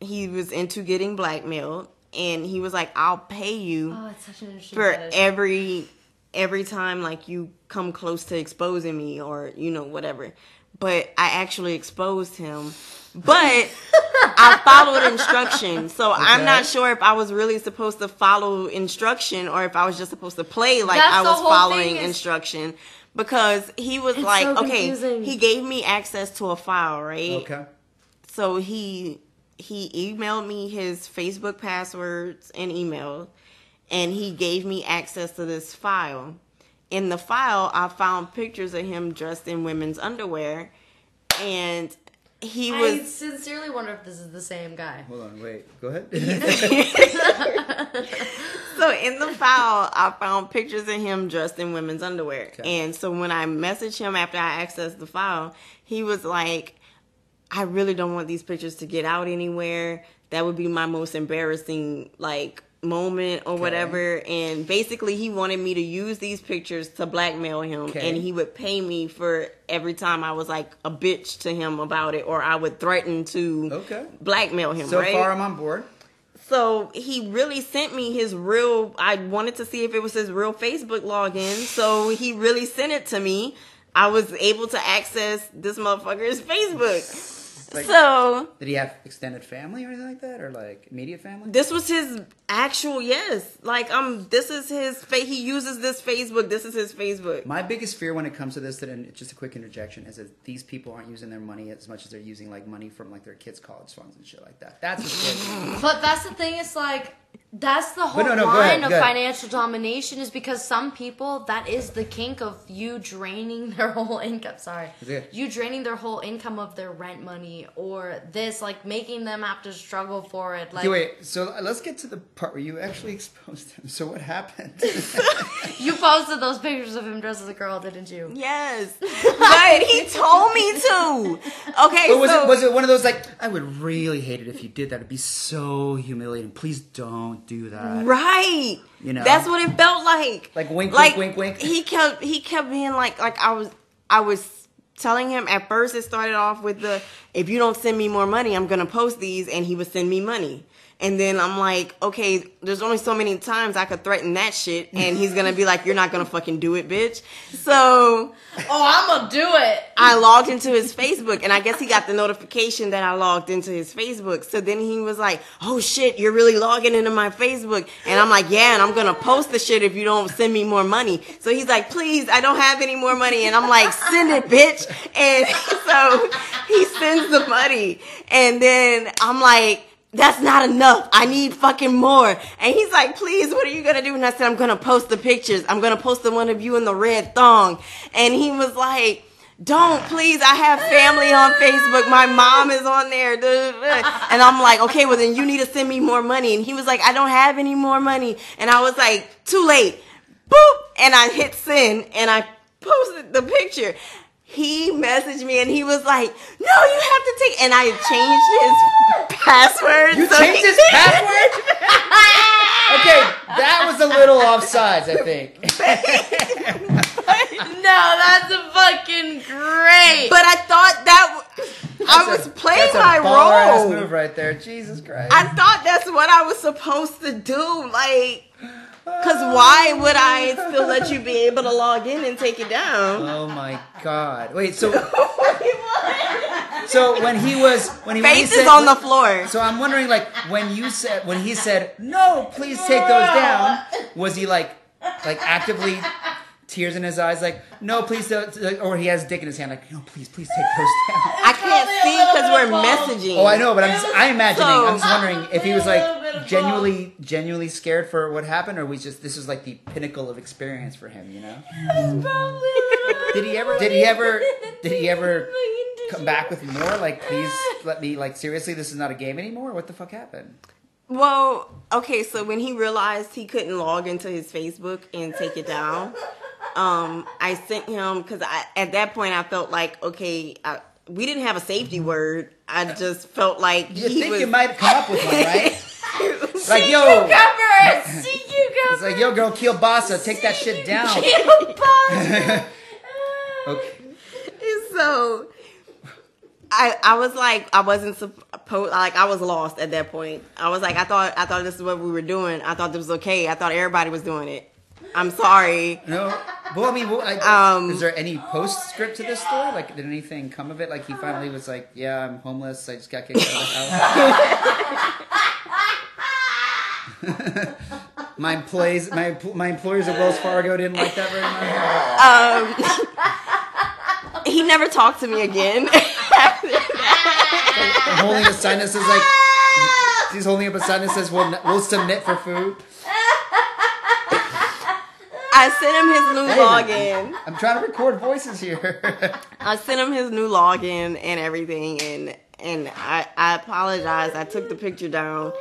He was into getting blackmailed, and he was like, I'll pay you. Oh, it's such an for fetish. every every time like you come close to exposing me or you know whatever. But i actually exposed him. But i followed instruction. So i'm not sure if i was really supposed to follow instruction or if i was just supposed to play like That's i was following is- instruction. Because he was It's like so okay confusing. he gave me access to a file right? Okay. so he he emailed me his Facebook passwords and email, and he gave me access to this file. In the file, I found pictures of him dressed in women's underwear, and he I was sincerely wonder if this is the same guy. Hold on. Wait. Go ahead. so in the file. I found pictures of him dressed in women's underwear, Okay. and so when I messaged him after I accessed the file, he was like, I really don't want these pictures to get out anywhere. That would be my most embarrassing like moment or Okay. whatever and basically he wanted me to use these pictures to blackmail him Okay. and he would pay me for every time I was like a bitch to him about it or I would threaten to Okay. blackmail him So right far, I'm on board. so he really sent me his real I wanted to see if it was his real Facebook login so he really sent it to me I was able to access this motherfucker's Facebook Like- so Did he have extended family or anything like that, or like immediate family? this was his actual yes. Like um, this is his. Fa- he uses this Facebook. This is his Facebook. My biggest fear when it comes to this, that and just a quick interjection, is that these people aren't using their money as much as they're using like money from like their kids' college funds and shit like that. That's what's. But that's the thing. It's like that's the whole no, no, go line ahead, of go ahead. financial domination is because some people that is the kink of you draining their whole income. Sorry, Yeah. you draining their whole income of their rent money or this, like making them have to struggle for it. Like Okay, wait. So uh, let's get to the part where you actually exposed him. So what happened? you posted those pictures of him dressed as a girl, didn't you? Yes, but he told me to. Okay, But was so it was it one of those like I would really hate it if you did that. It'd be so humiliating. Please don't do that. right? You know? that's what it felt like. Like wink, wink, wink, wink. He kept he kept being like like I was I was telling him at first it started off with the if you don't send me more money I'm gonna post these and he would send me money. And then I'm like, okay, there's only so many times I could threaten that shit, and he's gonna be like, "You're not gonna fucking do it, bitch." So Oh, I'm gonna do it. I logged into his Facebook and I guess he got the notification that I logged into his Facebook. So then he was like, Oh shit, you're really logging into my Facebook. And I'm like, Yeah, and I'm gonna post the shit if you don't send me more money. So he's like, Please, I don't have any more money. And I'm like, Send it, bitch. And so he sends the money. And then I'm like, that's not enough. I need fucking more. And he's like, please, what are you gonna do? And I said, I'm gonna post the pictures. I'm gonna post the one of you in the red thong. And he was like, don't please. I have family on Facebook. My mom is on there. And I'm like, okay, well then you need to send me more money. And he was like, I don't have any more money. And I was like, too late. Boop. And I hit send and I posted the picture. He messaged me and he was like, no, you have to take, and I changed his password. You so changed he- his password? okay, that was a little offsides, I think. No, that's fucking great. But I thought that w- I was playing That's a my baller-ass role. move right there. Jesus Christ. I thought that's what I was supposed to do. Like, cause why would I still let you be able to log in and take it down? Oh my god. Wait, so so when he was when he when he said, is on the floor. So I'm wondering like when you said when he said, "No, please take those down." Was he like like actively tears in his eyes like, "No, please don't," or he has dick in his hand like, "No, please, please take those down." I can't see because we're messaging. Oh, I know, but I'm just I'm imagining. I'm just wondering if he was like genuinely genuinely scared for what happened or we just this was like the pinnacle of experience for him, you know? Did he ever did he ever did he ever come back with more? Like please let me like seriously this is not a game anymore? What the fuck happened? Well, okay, so when he realized he couldn't log into his Facebook and take it down, um, I sent him because I at that point I felt like okay, I, we didn't have a safety word. I just felt like you he think was you might come up with one right like Sea yo cucumber! Sea cucumber! it's like yo girl Kielbasa take that shit down Kielbasa! okay so I I was like I wasn't supposed like I was lost at that point. I was like I thought I thought this is what we were doing. I thought this was okay. I thought everybody was doing it. I'm sorry. no well I mean well, I, Um, is there any postscript to this story like did anything come of it like he finally was like yeah I'm homeless I just got kicked out of the house My employees, my my employers at Wells Fargo didn't like that very much. Um, he never talked to me again. Holding a sign that says like, he's holding up a sign that says we'll we'll submit for food. I sent him his new login. I'm trying to record voices here. I sent him his new login and everything, and and I I apologize. I took the picture down.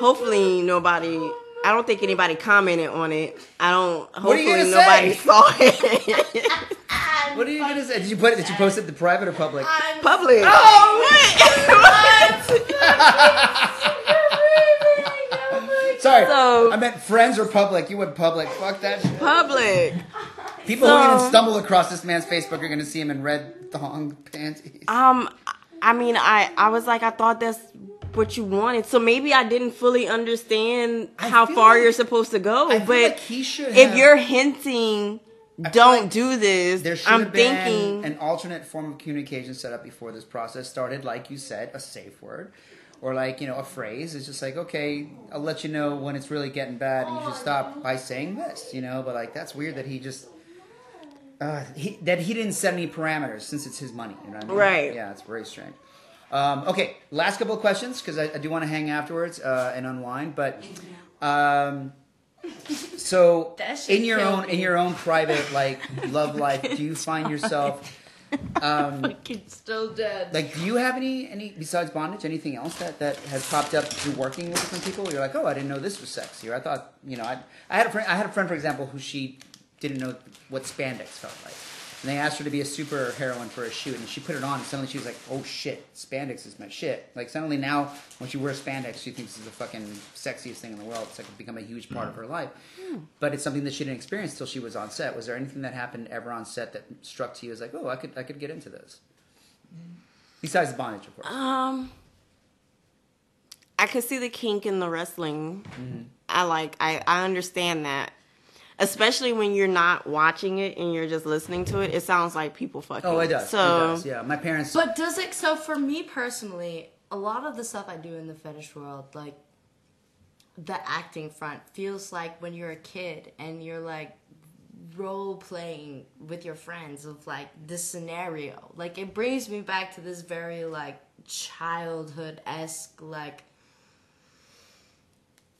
Hopefully nobody. I don't think anybody commented on it. I don't. What are you Hopefully gonna nobody say? saw it. what are you gonna say? Did you put it? Did you post it to private or public? I'm Public. Oh, what? So Sorry, So- I meant friends or public. You went public. Fuck that shit. Public. People who So- even stumble across this man's Facebook are going to see him in red thong panties. Um, I mean, I I was like, I thought that's what you wanted. So maybe I didn't fully understand I how far like- you're supposed to go. I but like he should if you're hinting, don't like do this. There should I'm have been thinking. an alternate form of communication set up before this process started, like you said, a safe word. Or like, you know, a phrase. It's just like, okay, I'll let you know when it's really getting bad and you should stop by saying this, you know? But like that's weird that he just uh, he, that he didn't set any parameters since it's his money. You know what I mean? Right. Yeah, it's very strange. Um, okay, last couple of questions because I, I do want to hang afterwards uh, and unwind. But um, so in your killed own in your own private like love life, do you find yourself um, Kid's still dead. like do you have any any besides bondage anything else that that has popped up through working with different people? You're like, oh, I didn't know this was sexy, or I thought you know I I had a friend I had a friend for example who she didn't know what spandex felt like. And they asked her to be a super heroine for a shoot, and she put it on, and suddenly she was like, "Oh shit, spandex is my shit!" Like suddenly now, when she wears spandex, she thinks it's the fucking sexiest thing in the world. It's like become a huge part of her life. But it's something that she didn't experience till she was on set. Was there anything that happened ever on set that struck to you as like, "Oh, I could, I could get into this"? Besides the bondage, of course. Um, I could see the kink in the wrestling. Mm-hmm. I like. I I understand that, especially when you're not watching it and you're just listening to it. It sounds like people fucking. Oh, it does. So it does. Yeah, my parents. But does it? So for me personally, a lot of the stuff I do in the fetish world, like the acting front, feels like when you're a kid and you're like role playing with your friends of like this scenario. Like it brings me back to this very like childhood esque like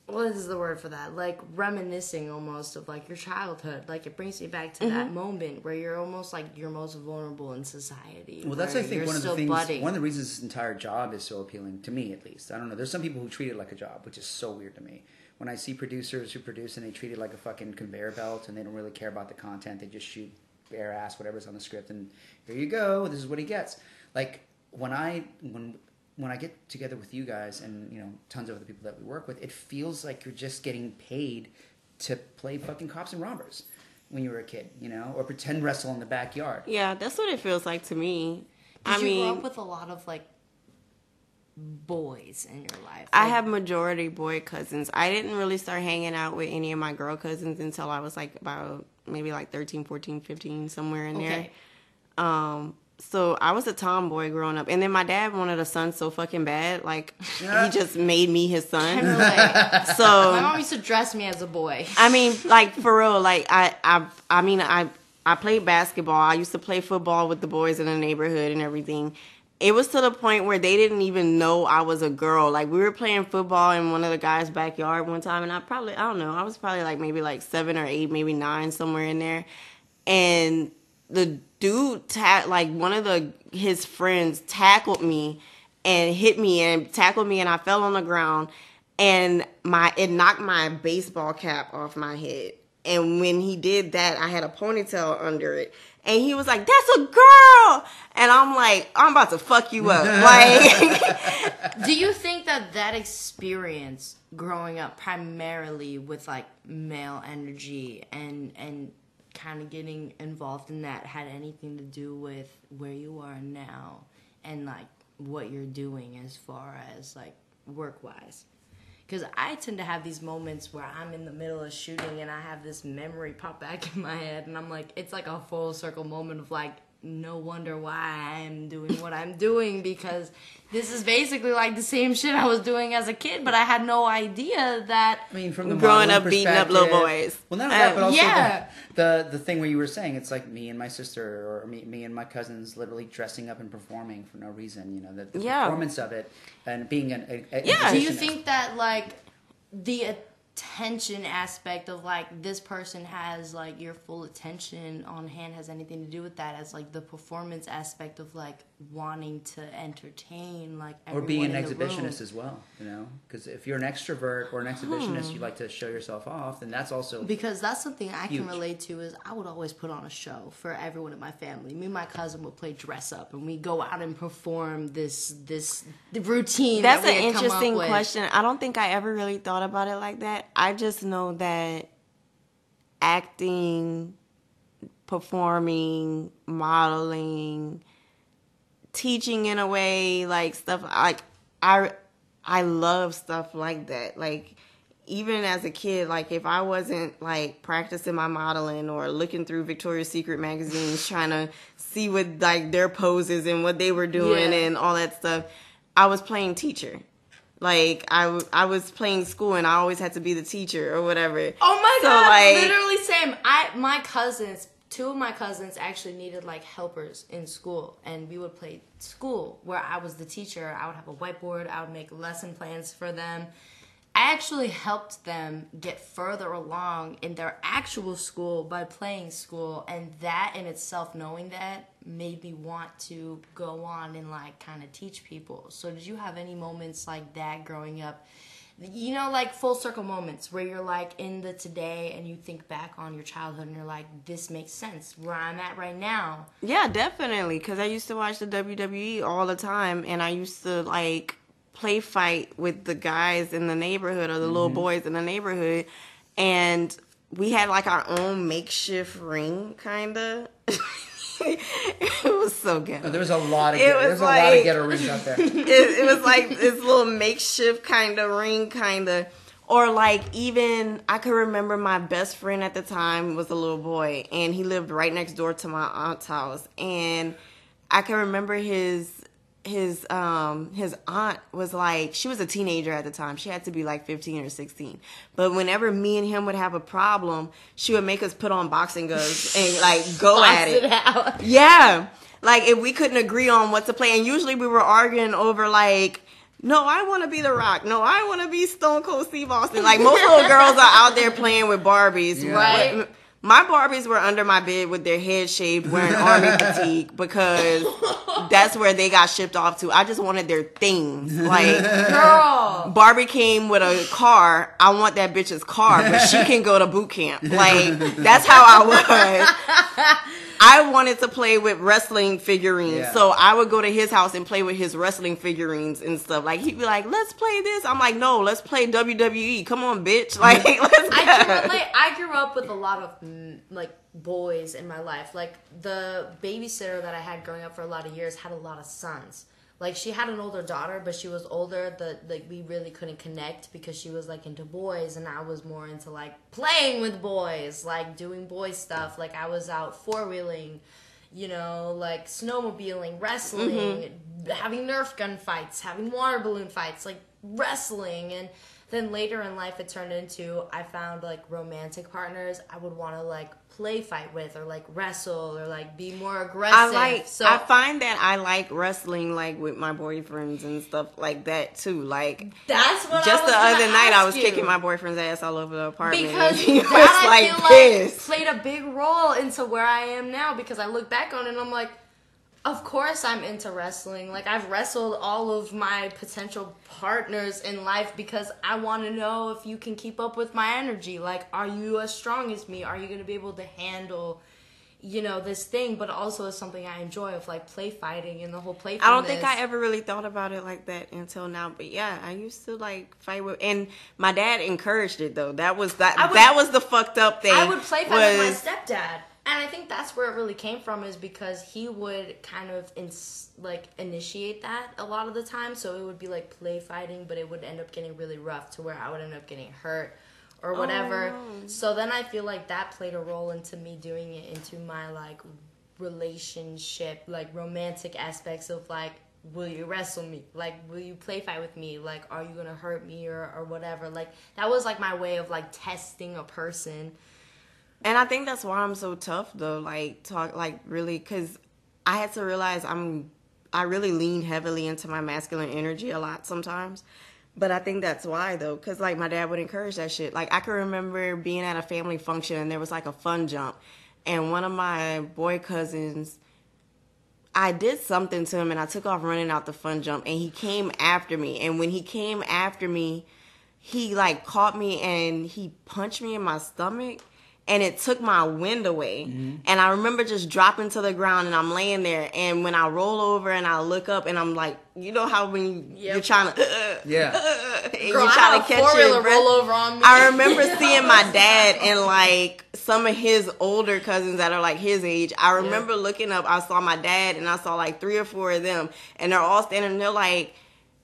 what is the word for that? Like reminiscing almost of like your childhood. Like it brings me back to Mm-hmm. that moment where you're almost like you're most vulnerable in society. Well, that's I think one of the things. budding. One of the reasons this entire job is so appealing to me, at least. I don't know. There's some people who treat it like a job, which is so weird to me. When I see producers who produce and they treat it like a fucking conveyor belt, and they don't really care about the content, they just shoot bare ass whatever's on the script, and here you go. This is what he gets. Like when I when when I get together with you guys and you know tons of other people that we work with, it feels like you're just getting paid to play fucking cops and robbers when you were a kid, you know, or pretend wrestle in the backyard. yeah, that's what it feels like to me. Did I you mean, grow up with a lot of like boys in your life? I have majority boy cousins. I didn't really start hanging out with any of my girl cousins until I was like about maybe like 13, 14, 15, somewhere in Okay. there. Um, so I was a tomboy growing up, and then my dad wanted a son so fucking bad, like he just made me his I son. relate. My So mom used to dress me as a boy. I mean, like for real, like I, I, I mean, I, I played basketball. I used to play football with the boys in the neighborhood and everything. It was to the point where they didn't even know I was a girl. Like we were playing football in one of the guys' backyard one time, and I probably, I don't know, I was probably like maybe like seven or eight, maybe nine, somewhere in there. And the dude, ta- like one of the his friends, tackled me and hit me and tackled me, and I fell on the ground and my it knocked my baseball cap off my head. And when he did that, I had a ponytail under it. And he was like, "That's a girl," and I'm like, "I'm about to fuck you up." like, Do you think that that experience growing up primarily with like male energy and and kind of getting involved in that had anything to do with where you are now and like what you're doing as far as like work wise? Because I tend to have these moments where I'm in the middle of shooting and I have this memory pop back in my head, and I'm like, it's like a full circle moment of like, no wonder why I'm doing what I'm doing because this is basically like the same shit I was doing as a kid, but I had no idea that. I mean, from the Growing up beating up little boys. Well, not only that, but Um, also yeah. the, the the thing where you were saying it's like me and my sister or me me and my cousins literally dressing up and performing for no reason. You know, the, the Yeah. performance of it and being an a, a Yeah. Do you think that like the tension aspect of like this person has like your full attention on hand has anything to do with that as like the performance aspect of like wanting to entertain like or being an everyone room. exhibitionist as well you know because if you're an extrovert or an exhibitionist hmm. you like to show yourself off then that's also because that's something I Huge. can relate to is I would always put on a show for everyone in my family. Me and my cousin would play dress up and we go out and perform this this routine. That's that an had come up interesting question. I don't think I ever really thought about it like that. I just know that acting, performing, modeling, teaching in a way, like stuff like I I love stuff like that. Like even as a kid, like if I wasn't like practicing my modeling or looking through Victoria's Secret magazines trying to see what like their poses and what they were doing Yeah. and all that stuff, I was playing teacher. Like I, I was playing school and I always had to be the teacher or whatever. Oh my So, god! like- literally same. I my cousins, two of my cousins actually needed like helpers in school, and we would play school where I was the teacher. I would have a whiteboard. I would make lesson plans for them. I actually helped them get further along in their actual school by playing school, and that in itself, knowing that, made me want to go on and like kind of teach people. So, did you have any moments like that growing up? you know like full circle moments where you're like in the today and you think back on your childhood and you're like this makes sense where i'm at right now Yeah, definitely. Because I used to watch the WWE all the time, and I used to like play fight with the guys in the neighborhood or the little mm-hmm. boys in the neighborhood, and we had like our own makeshift ring, kind of. it was so good. Oh, there was a lot of It get, was there's a lot of like- ghetto rings out there it, it was like this little makeshift kind of ring, kind of. Or like even I could remember my best friend at the time was a little boy, and he lived right next door to my aunt's house, and I can remember his his um his aunt was like she was a teenager at the time she had to be like 15 or 16 but whenever me and him would have a problem she would make us put on boxing gloves and like go at Box it out. yeah. Like if we couldn't agree on what to play, and usually we were arguing over like, no, I want to be The Rock. No, I want to be Stone Cold Steve Austin. Like most little girls are out there playing with Barbies. Yeah. Right. My Barbies were under my bed with their head shaved, wearing army fatigue because that's where they got shipped off to. I just wanted their things. Like girl Barbie came with a car. I want that bitch's car, but she can go to boot camp. Like that's how I was. I wanted to play with wrestling figurines, Yeah. so I would go to his house and play with his wrestling figurines and stuff. Like he'd be like, "Let's play this." I'm like, "No, let's play WWE. Come on, bitch!" Like let's I can go. relate. I grew up with a lot of mm, like boys in my life. Like the babysitter that I had growing up for a lot of years had a lot of sons. Like she had an older daughter, but she was older. That like we really couldn't connect because she was like into boys, and I was more into like playing with boys, like doing boy stuff. Like I was out four wheeling. You know, like snowmobiling, wrestling, mm-hmm. having Nerf gun fights, having water balloon fights, like wrestling, and then later in life it turned into I found like romantic partners I would want to like play fight with or like wrestle or like be more aggressive. I like. so I find that I like wrestling, like with my boyfriends and stuff like that too. Like that's what just the other night, I was you. kicking my boyfriend's ass all over the apartment. because he was that I like feel like played a big role into where I am now because I look back on it and I'm like, of course I'm into wrestling. Like I've wrestled all of my potential partners in life because I want to know if you can keep up with my energy. Like, are you as strong as me? Are you going to be able to handle? You know this thing, but also it's something I enjoy of like play fighting and the whole play. I don't think I ever really thought about it like that until now. But yeah, I used to like fight with, and my dad encouraged it though. That was that. Would- that was the fucked up thing. I would play fight with my stepdad, and I think that's where it really came from, is because he would kind of ins- like initiate that a lot of the time. So it would be like play fighting, but it would end up getting really rough to where I would end up getting hurt or oh, whatever. Oh. So then I feel like that played a role into me doing it into my like relationship, like romantic aspects of like. Will you wrestle me? Like, will you play fight with me? Like, are you gonna hurt me or, or whatever? Like, that was like my way of like testing a person. And I think that's why I'm so tough though. Like talk like really because I had to realize I'm I really lean heavily into my masculine energy a lot sometimes But I think that's why though, because like my dad would encourage that shit. Like I can remember being at a family function and there was like a fun jump, and one of my boy cousins, I did something to him and I took off running out the fun jump and he came after me. And when he came after me, he like caught me and he punched me in my stomach and it took my wind away. Mm-hmm. And I remember just dropping to the ground and I'm laying there. And when I roll over and I look up and I'm like, you know how when you, Yep. you're trying to, uh, Yeah. Uh, uh, and Girl, you're I trying had to catch four-wheeler your breath. roll over on me. I remember seeing my dad and like some of his older cousins that are like his age. I remember looking up, I saw my dad and I saw like three or four of them, and they're all standing and they're like,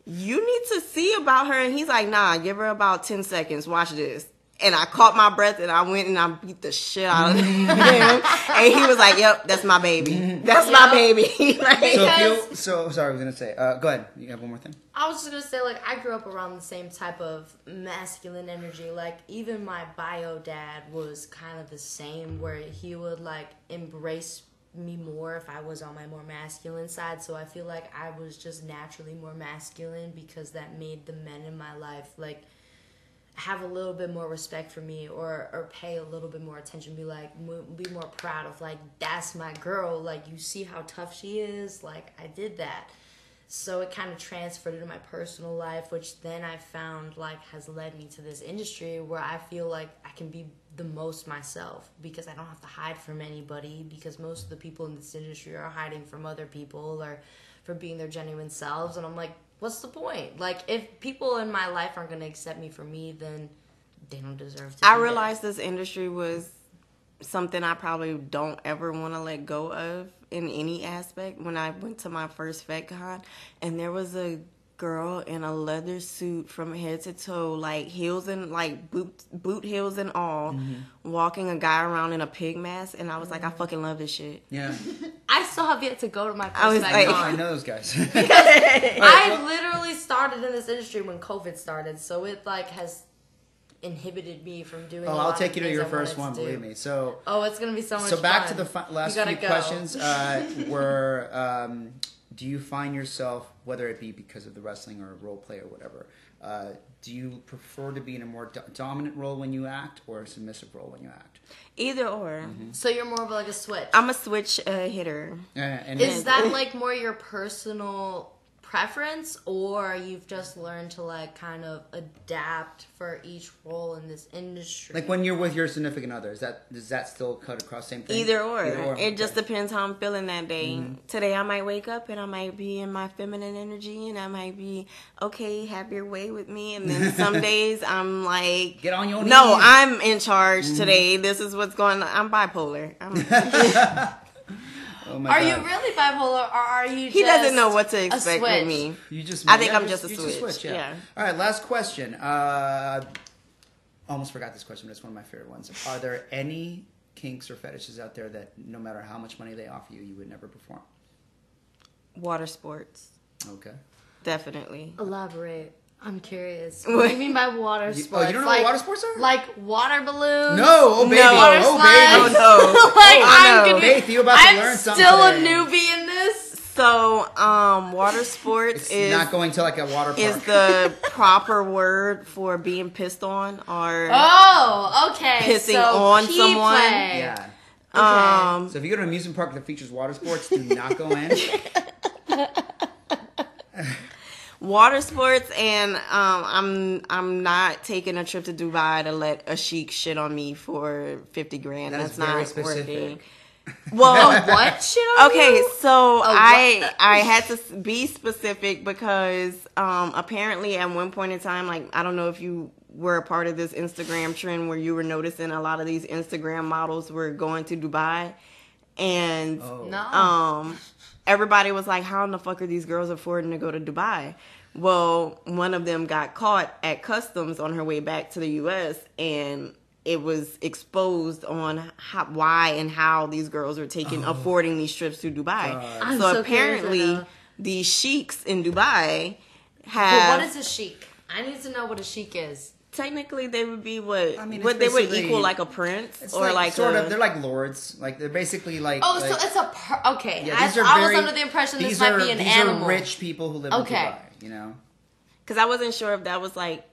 You need to see about her. And he's like, Nah, give her about 10 seconds. Watch this. And I caught my breath and I went and I beat the shit out of him. and he was like, Yep, that's my baby. That's my baby. Like, So, if you, so sorry, I was gonna say. Uh, go ahead. You have one more thing. I was just gonna say, like, I grew up around the same type of masculine energy. Like, even my bio dad was kind of the same, where he would like embrace me more if I was on my more masculine side. So I feel like I was just naturally more masculine because that made the men in my life like have a little bit more respect for me or or pay a little bit more attention be like be more proud of like that's my girl like you see how tough she is like I did that. So it kind of transferred into my personal life which then I found like has led me to this industry where I feel like I can be the most myself because I don't have to hide from anybody because most of the people in this industry are hiding from other people or for being their genuine selves. And I'm like what's the point like if people in my life aren't going to accept me for me then they don't deserve to I realized this industry was something I probably don't ever want to let go of in any aspect. When I went to my first FetCon, and there was a girl in a leather suit from head to toe, like heels and like boot boot heels and all, walking a guy around in a pig mask, and I was like, I fucking love this shit. Yeah. I still have yet to go to my first I was like- Oh, I know those guys. I literally started in this industry when COVID started, so it like has inhibited me from doing. oh, I'll take you to your I first one. Believe me. So. Oh, it's gonna be so much. So back to the fi- last few go. questions. Uh, were um, do you find yourself, whether it be because of the wrestling or role play or whatever, uh, do you prefer to be in a more do- dominant role when you act or a submissive role when you act? Either or, So you're more of like a switch. I'm a switch uh, hitter. Uh, and Is that like more your personal preference, or you've just learned to like kind of adapt for each role in this industry? like when you're with your significant other? Is that does that still cut across same thing? Either or. okay. It just depends how I'm feeling that day. Mm-hmm. Today I might wake up and I might be in my feminine energy and I might be, okay, have your way with me. And then some days I'm like, Get on your no. I'm in charge mm-hmm. today. This is what's going on. I'm bipolar. I'm, Oh my Are God. you really bipolar, or are you? he just doesn't know what to a expect switch? with me. You just. I think yeah, I'm just a you switch, yeah. All right. Last question. Uh, almost forgot this question, but it's one of my favorite ones. Are there any kinks or fetishes out there that no matter how much money they offer you, you would never perform? Water sports. Okay. Definitely. Elaborate. I'm curious. What? What do you mean by water You- oh, sports? you don't know like, what water sports are? Like water balloons? No, oh baby, No. Water oh slides? baby. Oh, no. like Oh, I'm no. gonna. Faith, you about to I'm learn something still a newbie in this. So, um, water sports It's is not going to like a water park. is the proper word for being pissed on or Oh, okay. Pissing so on someone? play. yeah. um So if you go to an amusement park that features water sports, do not go in. Water sports and um I'm I'm not taking a trip to Dubai to let a chic shit on me for 50 grand. That is That's very not specific. worthy. Well, What shit? on okay, you? so I what? I had to be specific because um apparently at one point in time like I don't know if you were a part of this Instagram trend where you were noticing a lot of these Instagram models were going to Dubai and Oh. No. um everybody was like how in the fuck are these girls affording to go to dubai well one of them got caught at customs on her way back to the us and it was exposed on how, why and how these girls are taking oh. affording these trips to dubai I'm so, so apparently know. these sheiks in dubai But have what is a sheik? I need to know what a sheik is. Technically they would be what I mean, what they would equal like a prince It's or like, like, sort a, of. They're like lords. Like they're basically like. Oh, like, so it's a per- okay. yeah, I, these are I was under the impression this these might are- be an these animal. are rich people who live Okay. in Dubai. You know. because I wasn't sure if that was like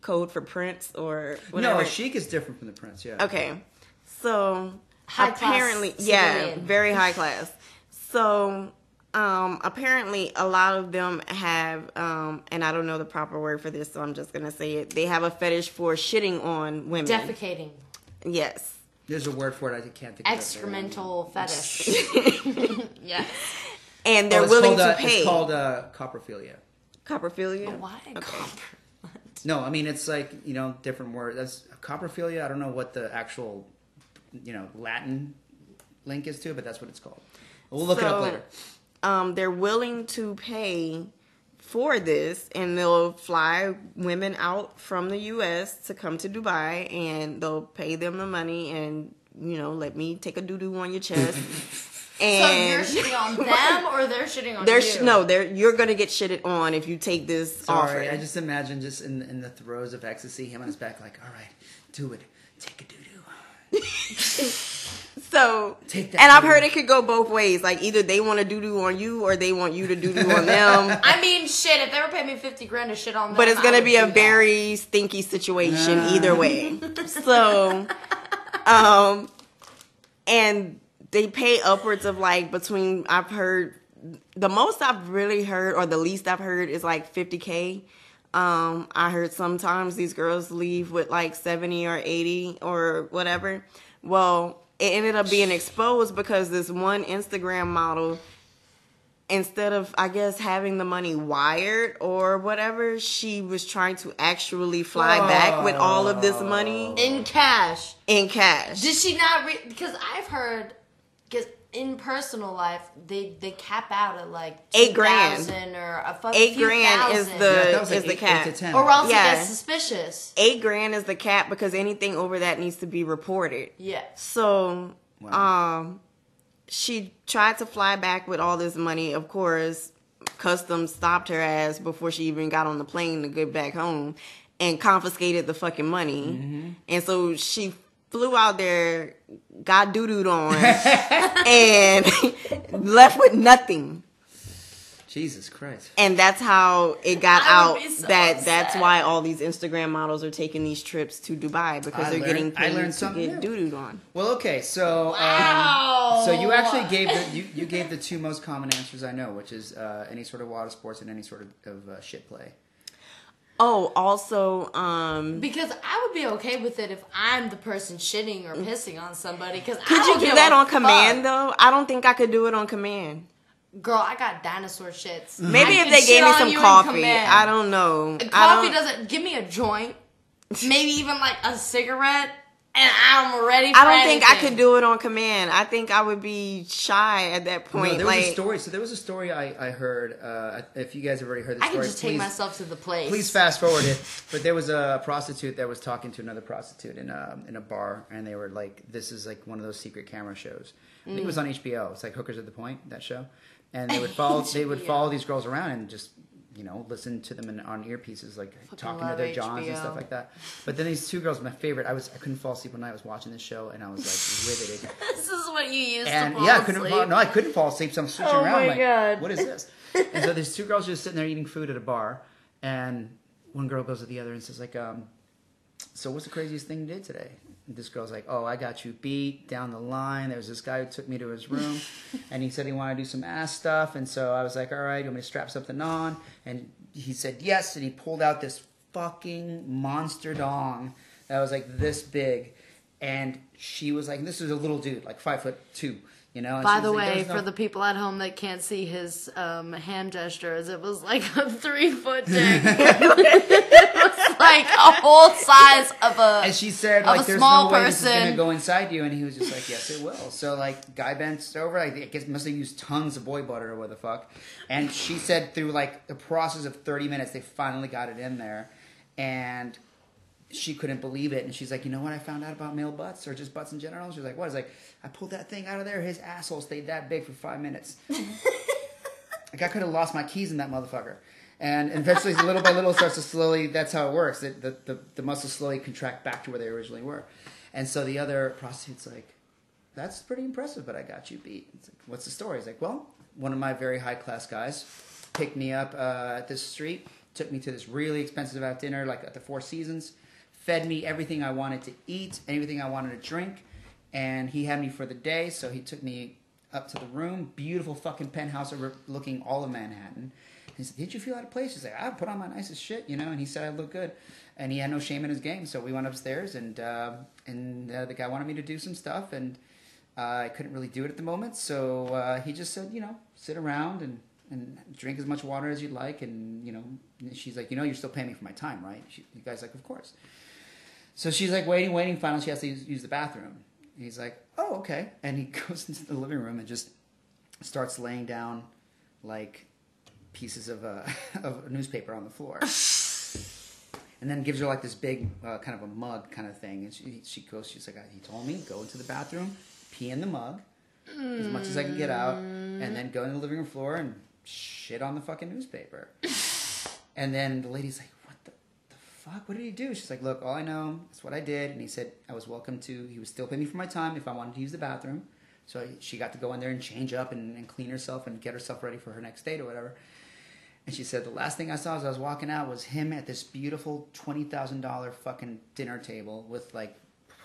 code for Prince or whatever. No, a sheik is different from the prince. Yeah. Okay, so High class apparently, yeah, civilian. very high class. So, um, apparently, a lot of them have, um, and I don't know the proper word for this, so I'm just gonna say it. They have a fetish for shitting on women. Defecating. Yes, There's a word for it. I can't think. of it. Excremental fetish. yes. and Oh, they're it's willing called, uh, to pay. It's called uh, coprophilia. coprophilia. Why copper? No, I mean it's like you know different word. That's coprophilia. I don't know what the actual you know Latin link is to but that's what it's called. We'll look it up later. Um, they're willing to pay for this, and they'll fly women out from the U.S. to come to Dubai, and they'll pay them the money, and you know, let me take a doo doo on your chest. So and you're shitting on them or they're shitting on they're you? sh- no, they're you're gonna get shitted on if you take this Sorry, offer. I just imagine just in in the throes of ecstasy, him on his back, like, all right, do it, take a doo doo. so, Take that and I've heard it could go both ways. Like either they want to doo doo on you, or they want you to doo doo on them. I mean, shit. If they were paying me fifty grand to shit on them, but it's gonna would be a do that. very stinky situation either way. so, um, and they pay upwards of like between I've heard the most I've really heard or the least I've heard is like fifty k. Um, I heard sometimes these girls leave with like seventy or eighty or whatever. Well, it ended up being exposed because this one Instagram model instead of I guess having the money wired or whatever, she was trying to actually fly back with all of this money in cash. in cash. Did she not? Re- because I've heard, in personal life they they cap out at like Eight grand. or a fucking Eight few grand is the- Yeah, that like is the eight, cap. eight or else Yeah. it gets suspicious. Eight grand is the cap because anything over that needs to be reported. Yeah. So, Wow. um, she tried to fly back with all this money. Of course, customs stopped her ass before she even got on the plane to get back home and confiscated the fucking money. Mm-hmm. And so she flew out there, got doo dooed on, and left with nothing. Jesus Christ. And that's how it got out so that that's why all these Instagram models are taking these trips to Dubai because I they're learned- getting I paid learned to get new. doo dooed on. Well, okay, so um, so you actually gave the you, you gave the two most common answers I know, which is uh, any sort of water sports and any sort of, of uh, shit play. Oh, also, um, Because I would be okay with it if I'm the person shitting or pissing on somebody. Because could you do that on command though? I don't think I could do it on command. Girl, I got dinosaur shits. Maybe I if they gave me some coffee. I don't know. And I coffee don't- doesn't give me a joint, maybe even like a cigarette, and I'm ready. For I don't think I could do it on command. I think I would be shy at that point. No, point. there was a story. So there was a story I, I heard. Uh, if you guys have already heard the story. I can story, just take please, myself to the place. please fast forward it. But there was a prostitute that was talking to another prostitute in a in a bar, and they were like, "This is like one of those secret camera shows." I think it was on HBO. It's like Hookers at the Point, that show, and they would follow they would follow these girls around and just you know listen to them in, on earpieces, like talking to their johns and stuff like that. But then these two girls, my favorite. I was I couldn't fall asleep one night. I was watching this show, and I was like riveted. This is what you used And yeah, I couldn't fall. No, I couldn't fall asleep. So I'm switching Oh around. my like, God. what is this? and so there's two girls just sitting there eating food at a bar, and one girl goes to the other and says like, um, "So what's the craziest thing you did today?" And this girl's like, "Oh, I got you beat down the line. There was this guy who took me to his room, and he said he wanted to do some ass stuff, and so I was like, all right, you want me to strap something on?" And he said yes, and he pulled out this fucking monster dong that was like this big. And she was like, this was a little dude, like five foot two, you know. By the like, way, no- for the people at home that can't see his um, hand gestures, it was like a three foot dick. was like a whole size of a. And she said, like, there's small no way this is person. gonna go inside you. And he was just like, yes, it will. So, like, guy bent over. I guess must have used tons of boy butter or what the fuck. And she said through, like, the process of 30 minutes, they finally got it in there. And she couldn't believe it. And she's like, you know what I found out about male butts or just butts in general? She's like, what? It's like, I pulled that thing out of there. His asshole stayed that big for five minutes. like, I could have lost my keys in that motherfucker. And eventually, little by little, starts to slowly. That's how it works. The, the, the, the muscles slowly contract back to where they originally were. And so the other prostitute's like, "That's pretty impressive, but I got you beat." Like, What's the story? He's like, "Well, one of my very high class guys picked me up uh, at this street, took me to this really expensive out dinner, like at the Four Seasons, fed me everything I wanted to eat, everything I wanted to drink, and he had me for the day. So he took me up to the room, beautiful fucking penthouse overlooking all of Manhattan. He said, "Did you feel out of place?" He's like, "I put on my nicest shit, you know." And he said, "I look good," and he had no shame in his game. So we went upstairs, and uh, and uh, the guy wanted me to do some stuff, and uh, I couldn't really do it at the moment. So uh, he just said, you know, sit around and and drink as much water as you'd like. And you know, and she's like, you know, you're still paying me for my time, right? She, the guy's like, of course. So she's like waiting, waiting. Finally, she has to use, use the bathroom. He's like, oh, okay. And he goes into the living room and just starts laying down like pieces of, uh, of newspaper on the floor. and then gives her like this big uh, kind of a mug kind of thing. And she, she goes, she's like, he told me, go into the bathroom, pee in the mug as much as I can get out, and then go in the living room floor and shit on the fucking newspaper. and then the lady's like, what the, the fuck? What did he do? She's like, look, all I know is what I did. And he said I was welcome to, he was still paying me for my time if I wanted to use the bathroom. So she got to go in there and change up and, and clean herself and get herself ready for her next date or whatever. And she said the last thing I saw as I was walking out was him at this beautiful twenty thousand dollar fucking dinner table with like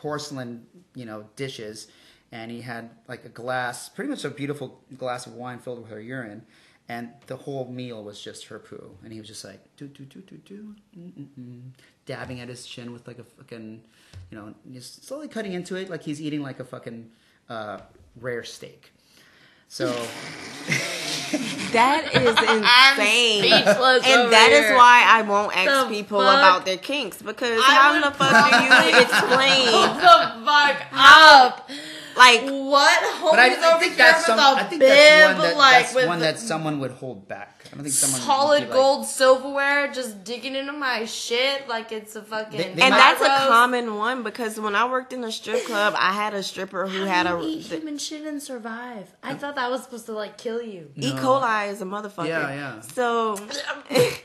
porcelain, you know, dishes, and he had like a glass, pretty much a beautiful glass of wine filled with her urine, and the whole meal was just her poo, and he was just like do do do do do, mm-mm-mm, dabbing at his chin with like a fucking, you know, just slowly cutting into it like he's eating like a fucking uh, rare steak. So. That is insane. speechless and over that is here. why I won't ask The people fuck? about their kinks because I how the fuck do you explain the fuck up. like What? Homie's But I, I think here that's with some. a I think that's one that, like that's one the that someone would hold back. I don't think someone solid be like- gold silverware, just digging into my shit like it's a fucking. They- they and might- that's a common one because when I worked in a strip club, I had a stripper who had How a do you eat human shit and survive. I thought that was supposed to like kill you. E. Coli is a motherfucker. Yeah, yeah. So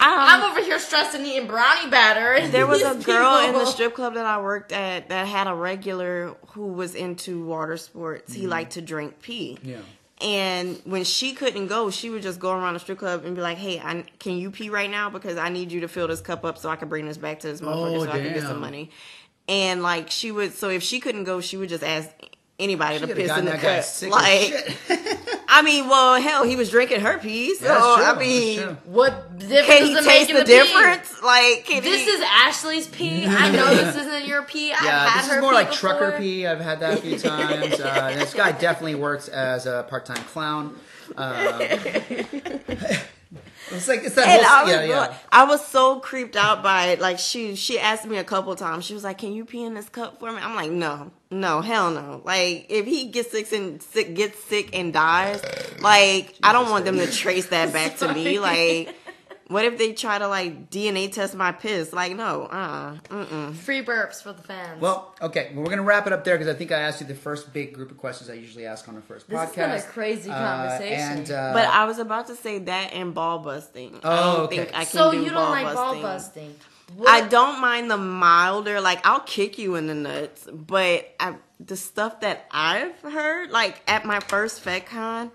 I'm um, over here stressing eating brownie batter. there was a these girl in the strip club that I worked at that had a regular who was into water sports. He liked to drink pee. Yeah. And when she couldn't go, she would just go around the strip club and be like, "Hey, I, can you pee right now? Because I need you to fill this cup up so I can bring this back to this motherfucker Oh, so I can get some money." And like she would, so if she couldn't go, she would just ask anybody She to piss in the cup. Like. I mean, well, hell, he was drinking her pee, so That's true, I mean, true. What difference can he does it taste make the, the, pee? difference? Like, can This he, is Ashley's pee. I know this isn't your pee. I've Yeah, had this her is more pee like before. trucker pee. I've had that a few times. Uh, this guy definitely works as a part-time clown. Um, it's like it's that And I was, yeah yeah. I was so creeped out by it. Like she, she asked me a couple times. She was like, "Can you pee in this cup for me?" I'm like, "No, no, hell no." Like if he gets sick and sick, gets sick and dies, like I don't want them to trace that back to me. Like, what if they try to like DNA test my piss? Like, no, uh, mm-mm. Free burps for the fans. Well, okay, well, we're gonna wrap it up there because I think I asked you the first big group of questions I usually ask on the first This has podcast. been a crazy Uh, conversation. and uh, But I was about to say that and ball busting. I Oh, don't okay. think I can so do you don't ball like ball busting. busting? I don't mind the milder, like I'll kick you in the nuts, but I, the stuff that I've heard, like at my first FetCon,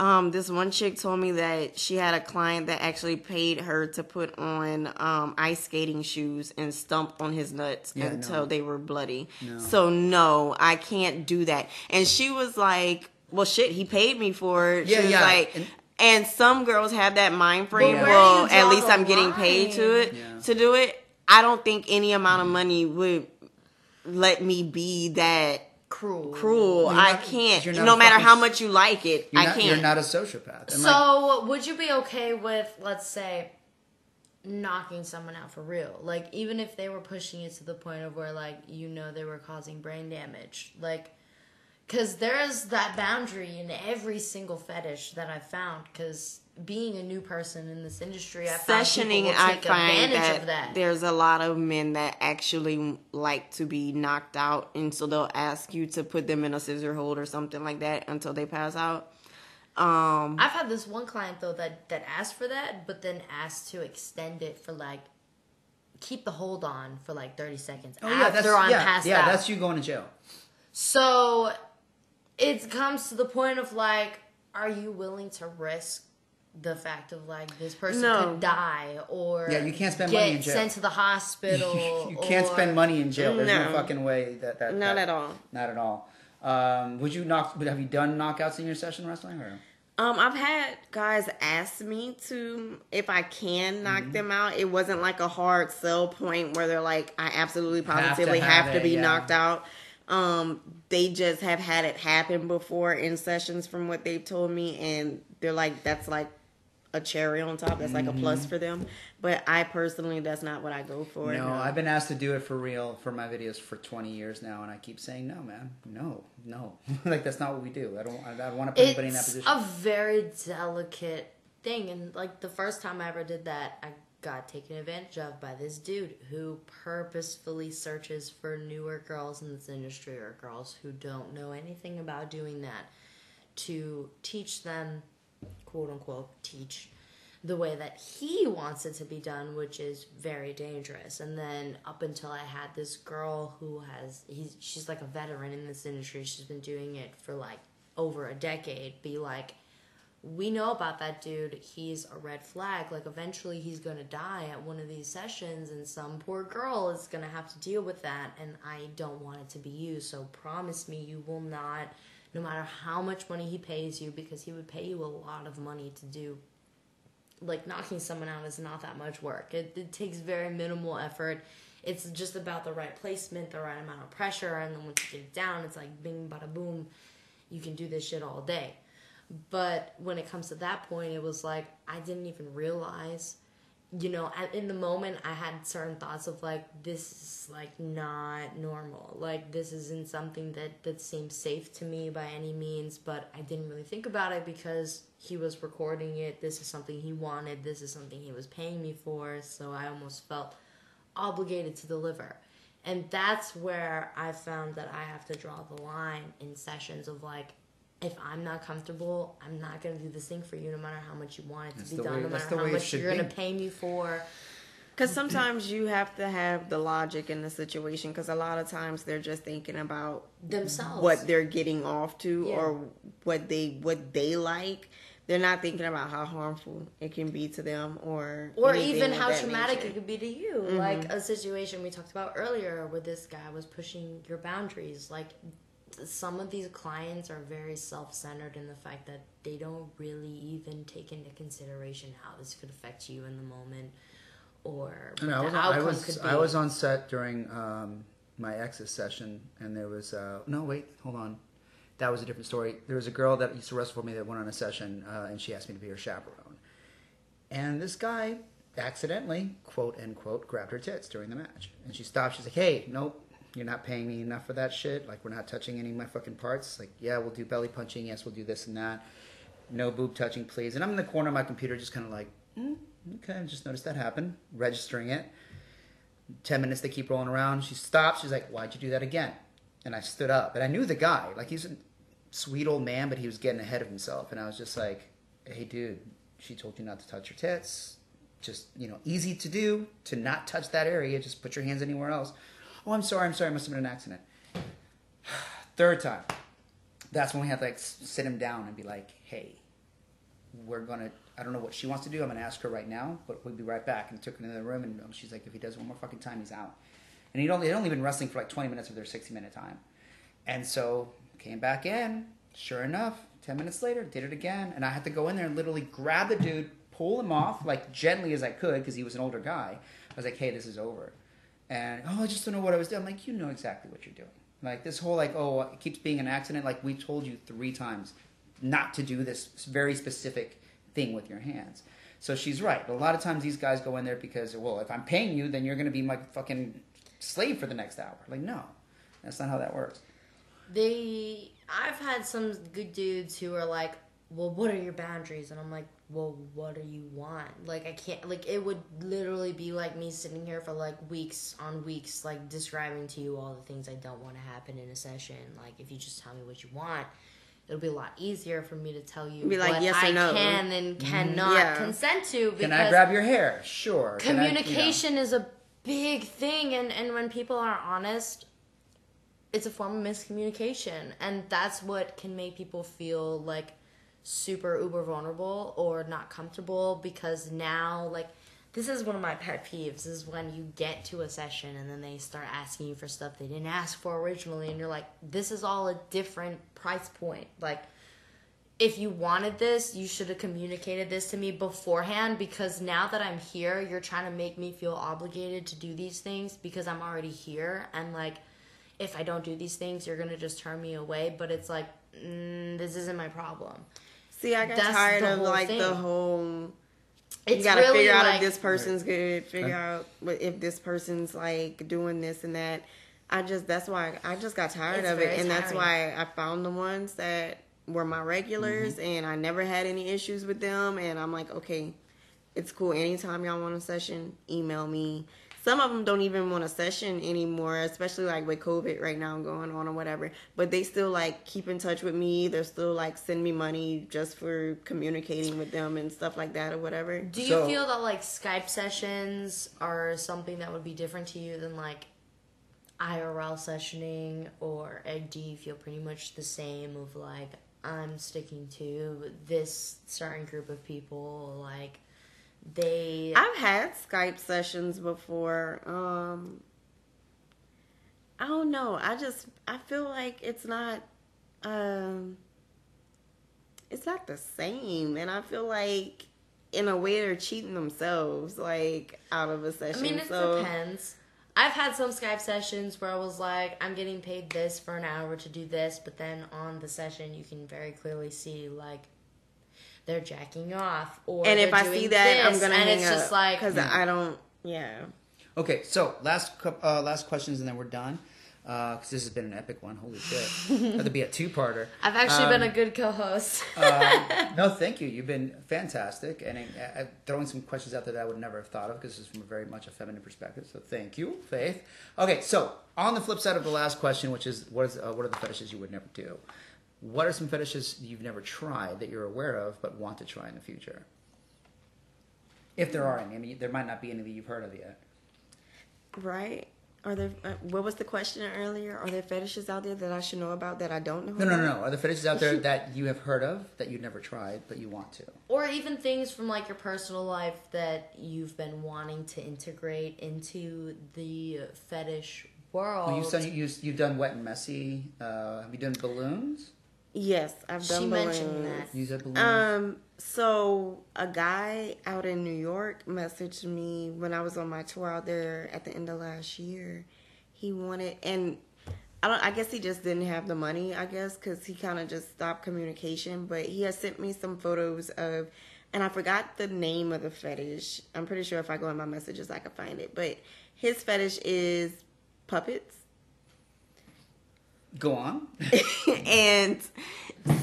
um, this one chick told me that she had a client that actually paid her to put on um, ice skating shoes and stomp on his nuts Yeah, until no. they were bloody. No. So no, I can't do that. And she was like, "Well, shit, he paid me for it." She Yeah, was yeah. like, And- and some girls have that mind frame. Well, at least I'm getting paid to it Yeah. to do it. I don't think any amount of money would let me be that cruel. cruel. You're I not- can't. No a matter fucking how much you like it, you're I not, can't. You're not a sociopath. And like, So would you be okay with, let's say, knocking someone out for real? Like even if they were pushing it to the point of where like you know they were causing brain damage, like. Cause there's that boundary in every single fetish that I've found. Cause being a new person in this industry, I found Sessioning, people will I take find advantage that, of that. there's a lot of men that actually like to be knocked out, and so they'll ask you to put them in a scissor hold or something like that until they pass out. Um, I've had this one client though that that asked for that, but then asked to extend it for like keep the hold on for like thirty seconds oh yeah, that's I'm yeah, passed yeah, out. that's you going to jail. So it comes to the point of like, are you willing to risk the fact of like this person No. could die or Yeah, you can't spend get money in jail. sent to the hospital. you can't or- spend money in jail. There's no, No. fucking way that that. Not that- at all. Not at all. Um, would you knock? Would have you done knockouts in your session wrestling or? Um, I've had guys ask me to if I can knock Mm-hmm. them out. It wasn't like a hard sell point where they're like, I absolutely Have to positively have have, to it, be yeah. knocked out. Um, they just have had it happen before in sessions from what they've told me, and they're like, that's like a cherry on top. That's like a Mm-hmm. plus for them. But I personally, that's not what I go for. No, I've been asked to do it for real for my videos for 20 years now, and I keep saying no, man, no, no. like that's not what we do. I don't. I don't want to put anybody in that It's position. a very delicate thing, and like the first time I ever did that, I got taken advantage of by this dude who purposefully searches for newer girls in this industry or girls who don't know anything about doing that to teach them, quote unquote, teach the way that he wants it to be done, which is very dangerous. And then up until I had this girl who has he's she's like a veteran in this industry. She's been doing it for like over a decade. Be like, we know about that dude. He's a red flag. Like eventually he's gonna die at one of these sessions, and some poor girl is gonna have to deal with that. And I don't want it to be you. So promise me you will not. No matter how much money he pays you, because he would pay you a lot of money to do like knocking someone out is not that much work. It, it takes very minimal effort. It's just about the right placement, the right amount of pressure, and then once you get it down, it's like bing, bada, boom. You can do this shit all day. But when it comes to that point, it was like I didn't even realize, you know, in the moment, I had certain thoughts of like this is like not normal. Like this isn't something that that seems safe to me by any means. But I didn't really think about it because he was recording it. This is something he wanted. This is something he was paying me for. So I almost felt obligated to deliver. And that's where I found that I have to draw the line in sessions of like, if I'm not comfortable, I'm not gonna do this thing for you, no matter how much you want it to That's be done, way- no that's matter how much you're gonna pay me for. Because sometimes you have to have the logic in the situation. Because a lot of times they're just thinking about Themselves. what they're getting off to Yeah. or what they what they like. They're not thinking about how harmful it can be to them or or even how traumatic nature. it could be to you. Mm-hmm. Like a situation we talked about earlier where this guy was pushing your boundaries. Like some of these clients are very self-centered in the fact that they don't really even take into consideration how this could affect you in the moment or No, I was, I was, could be. I was on set during um, my ex's session, and there was uh, no wait, hold on, that was a different story. There was a girl that used to wrestle for me that went on a session, uh, and she asked me to be her chaperone, and this guy accidentally, quote unquote, grabbed her tits during the match, and she stopped. She's like, "Hey, nope." You're not paying me enough for that shit. Like, we're not touching any of my fucking parts. Like, yeah, we'll do belly punching. Yes, we'll do this and that. No boob touching, please. And I'm in the corner of my computer, just kind of like, mm, okay, I just noticed that happen, registering it. 10 minutes, they keep rolling around. She stops. She's like, Why'd you do that again? And I stood up. And I knew the guy. Like, he's a sweet old man, but he was getting ahead of himself. And I was just like, Hey, dude, she told you not to touch your tits. Just, you know, easy to do to not touch that area. Just put your hands anywhere else. Oh, I'm sorry. I'm sorry. It must have been an accident. Third time. That's when we have to like sit him down and be like, Hey, we're gonna I don't know what she wants to do. I'm gonna ask her right now, but we'll be right back. And took her into the room, and um, she's like, if he does one more fucking time, he's out. And he'd only they'd only been wrestling for like 20 minutes of their 60 minute time, and so came back in. Sure enough, 10 minutes later, did it again, and I had to go in there and literally grab the dude, pull him off like gently as I could because he was an older guy. I was like, hey, this is over. And oh, I just don't know what I was doing. I'm like, you know exactly what you're doing. Like this whole like, oh, it keeps being an accident. Like we told you three times not to do this very specific thing with your hands. So she's right. A lot of times these guys go in there because, well, if I'm paying you, then you're going to be my fucking slave for the next hour. Like, no, that's not how that works. they I've had some good dudes who are like, "Well, what are your boundaries?" And I'm like, "Well, what do you want?" Like I can't like it would literally be like me sitting here for like weeks on weeks like describing to you all the things I don't want to happen in a session. Like if you just tell me what you want, it'll be a lot easier for me to tell you Be like, what yes or I no. can and mm, cannot Yeah. consent to because Can I grab your hair? Sure. Can I- you know. communication is a big thing and and when people are honest it's a form of miscommunication and that's what can make people feel like super uber vulnerable or not comfortable because now like this is one of my pet peeves is when you get to a session and then they start asking you for stuff they didn't ask for originally and you're like this is all a different price point. Like if you wanted this you should have communicated this to me beforehand because now that i'm here you're trying to make me feel obligated to do these things because i'm already here and like if i don't do these things you're gonna just turn me away. But it's like mm, this isn't my problem See, I got That's tired of like thing. the whole. it's you gotta really figure out like, if this person's good. Figure out if this person's like doing this and that. I just that's why I just got tired It's of it, very and that's why I found the ones that were my regulars, Mm-hmm. and I never had any issues with them. And I'm like, okay, it's cool. Anytime y'all want a session, email me. Some of them don't even want a session anymore, especially like with COVID right now going on or whatever. But they still like keep in touch with me. They're still like send me money just for communicating with them and stuff like that or whatever. Do you So- feel that like Skype sessions are something that would be different to you than like IRL sessioning, or uh, do you feel pretty much the same of like I'm sticking to this certain group of people, like they I've had Skype sessions before. Um I don't know. I just I feel like it's not um it's not the same and I feel like in a way they're cheating themselves like out of a session. I mean, it so depends. I've had some Skype sessions where I was like, I'm getting paid this for an hour to do this, but then on the session, you can very clearly see like they're jacking off, or and if they're I see doing that, I'm gonna and hang it's up just like because I don't. Yeah, Okay, so last cou- uh, last questions and then we're done. Because this has been an epic one. Holy shit! Had to be a two-parter. I've actually Um, been a good co-host. uh, no, thank you. You've been fantastic, and uh, uh, throwing some questions out there that I would never have thought of because this is from a very much a feminine perspective. So thank you, Faith. Okay, so on the flip side of the last question, which is what is uh, what are the fetishes you would never do? What are some fetishes you've never tried that you're aware of but want to try in the future? If there are any, I mean, there might not be any that you've heard of yet. right. Are there? Uh, what was the question earlier? Are there fetishes out there that I should know about that I don't know? No, no, about? no, no. Are there fetishes out there that you have heard of that you've never tried but you want to? or even things from like your personal life that you've been wanting to integrate into the fetish world. Well, you've done you, you've done wet and messy. Uh, have you done balloons? Yes, I've done she mentioned that. You said balloons. Um, so a guy out in New York messaged me when I was on my tour out there at the end of last year. He wanted, and I don't. I guess he just didn't have the money. I guess because he kind of just stopped communication. But he has sent me some photos of, and I forgot the name of the fetish. I'm pretty sure if I go in my messages, I can find it. But his fetish is puppets. Go on. and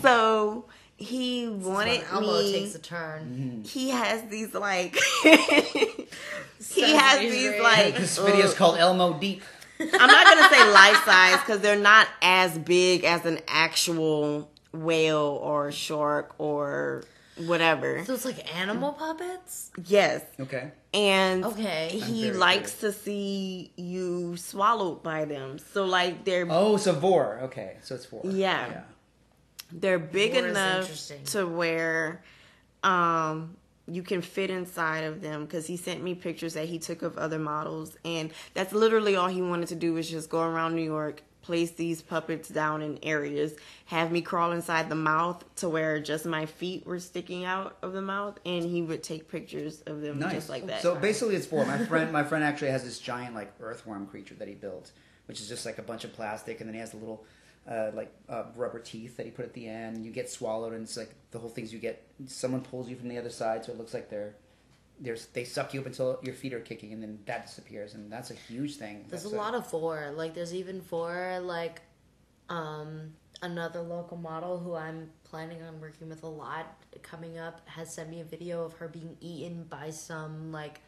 so he wanted When Elmo me. takes a turn. Mm-hmm. he has these like he has Sesame's these Ray. like this video is called Elmo Deep. I'm not gonna say life size because they're not as big as an actual whale or shark or whatever. So it's like animal puppets. Yes, Okay. And Okay. he very likes to see you swallowed by them. So like they're Oh, so vore. Okay, so it's vore. Yeah. they're big Vore enough to where um you can fit inside of them because he sent me pictures that he took of other models and that's literally all he wanted to do was just go around new york place these puppets down in areas have me crawl inside the mouth to where just my feet were sticking out of the mouth and he would take pictures of them Nice. just like that So basically, it's for My friend, my friend actually has this giant like earthworm creature that he built, which is just like a bunch of plastic, and then he has a little. Uh, like uh, rubber teeth that he put at the end, you get swallowed, and it's like the whole thing's you get someone pulls you from the other side, so it looks like they're there's they suck you up until your feet are kicking, and then that disappears, and that's a huge thing. There's That's a lot of vore. Like there's even vore like um another local model who I'm planning on working with a lot coming up has sent me a video of her being eaten by some like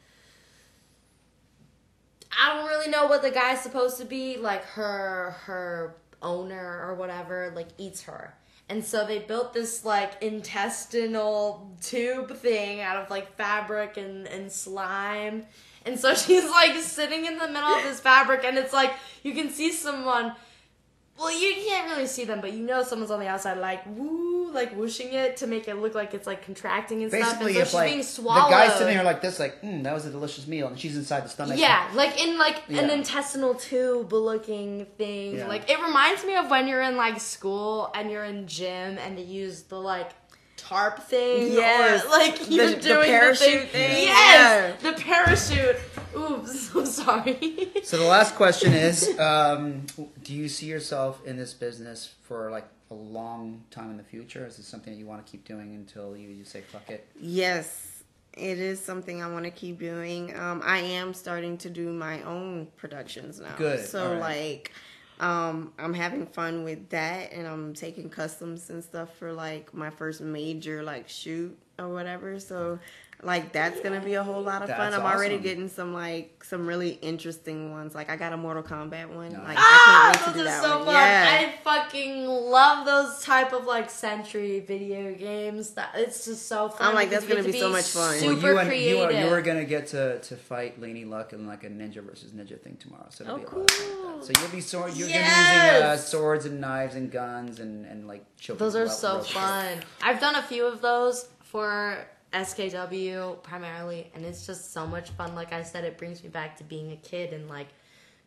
I don't really know what the guy's supposed to be, like her her owner or whatever, like eats her. And so they built this like intestinal tube thing out of like fabric and, and slime. And so she's like sitting in the middle of this fabric and it's like you can see someone well you can't really see them, but you know someone's on the outside like woo like whooshing it to make it look like it's like contracting and stuff. And Basically, so she's like being the swallowed. guy's sitting there like this, like, mm, that was a delicious meal, and she's inside the stomach. Yeah, like in like an intestinal tube looking thing. Yeah. Like it reminds me of when you're in like school and you're in gym and they use the like tarp thing. Yes. Or, like The- you're the doing parachute thing. thing. Yes, the parachute. Oops, I'm sorry. So the last question is: um, Do you see yourself in this business for like a long time in the future? Is this something that you want to keep doing until you, you say fuck it? Yes, it is something I want to keep doing. Um, I am starting to do my own productions now. Good, So right. like, um, I'm having fun with that, and I'm taking customs and stuff for like my first major like shoot or whatever. So. Like that's gonna be a whole lot of fun. I'm already getting some like some really interesting ones. Like I got a Mortal Kombat one. Nice. Like Ah, I can't wait to do are that so one. fun. Yeah. I fucking love those type of like century video games. That it's just so fun. I'm like, that's gonna get be so much fun. Super well, you and creative. you are, you are gonna get to, to fight Laney Luck in like a ninja versus ninja thing tomorrow. So it'll Oh, be a lot of fun cool. that. So you'll be sword, you're gonna be using uh, swords and knives and guns and and like choke Those are so fun. I've done a few of those for SKW primarily, and it's just so much fun. Like I said, it brings me back to being a kid and like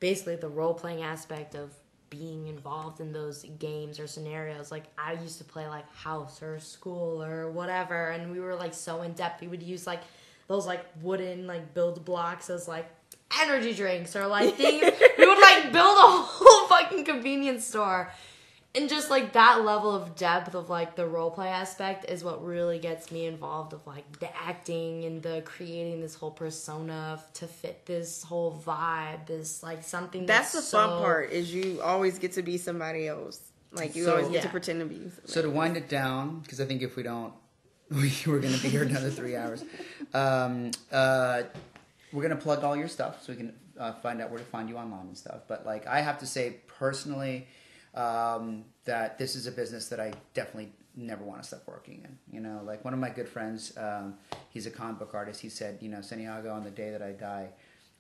basically the role playing aspect of being involved in those games or scenarios. Like I used to play like house or school or whatever, and we were like so in depth. We would use like those like wooden like build blocks as like energy drinks or like things. we would like build a whole fucking convenience store and just like that level of depth of like the role play aspect is what really gets me involved of like the acting and the creating this whole persona f- to fit this whole vibe is like something That's that's, the fun part is you always get to be somebody else. Like you So- always get to pretend to be. somebody So to wind it down, because I think if we don't, we, we're going to be here another three hours. Um, uh, we're going to plug all your stuff so we can uh, find out where to find you online and stuff. But like, I have to say personally um, that this is a business that I definitely never want to stop working in. You know, like one of my good friends, um, he's a comic book artist. He said, you know, Santiago, on the day that I die,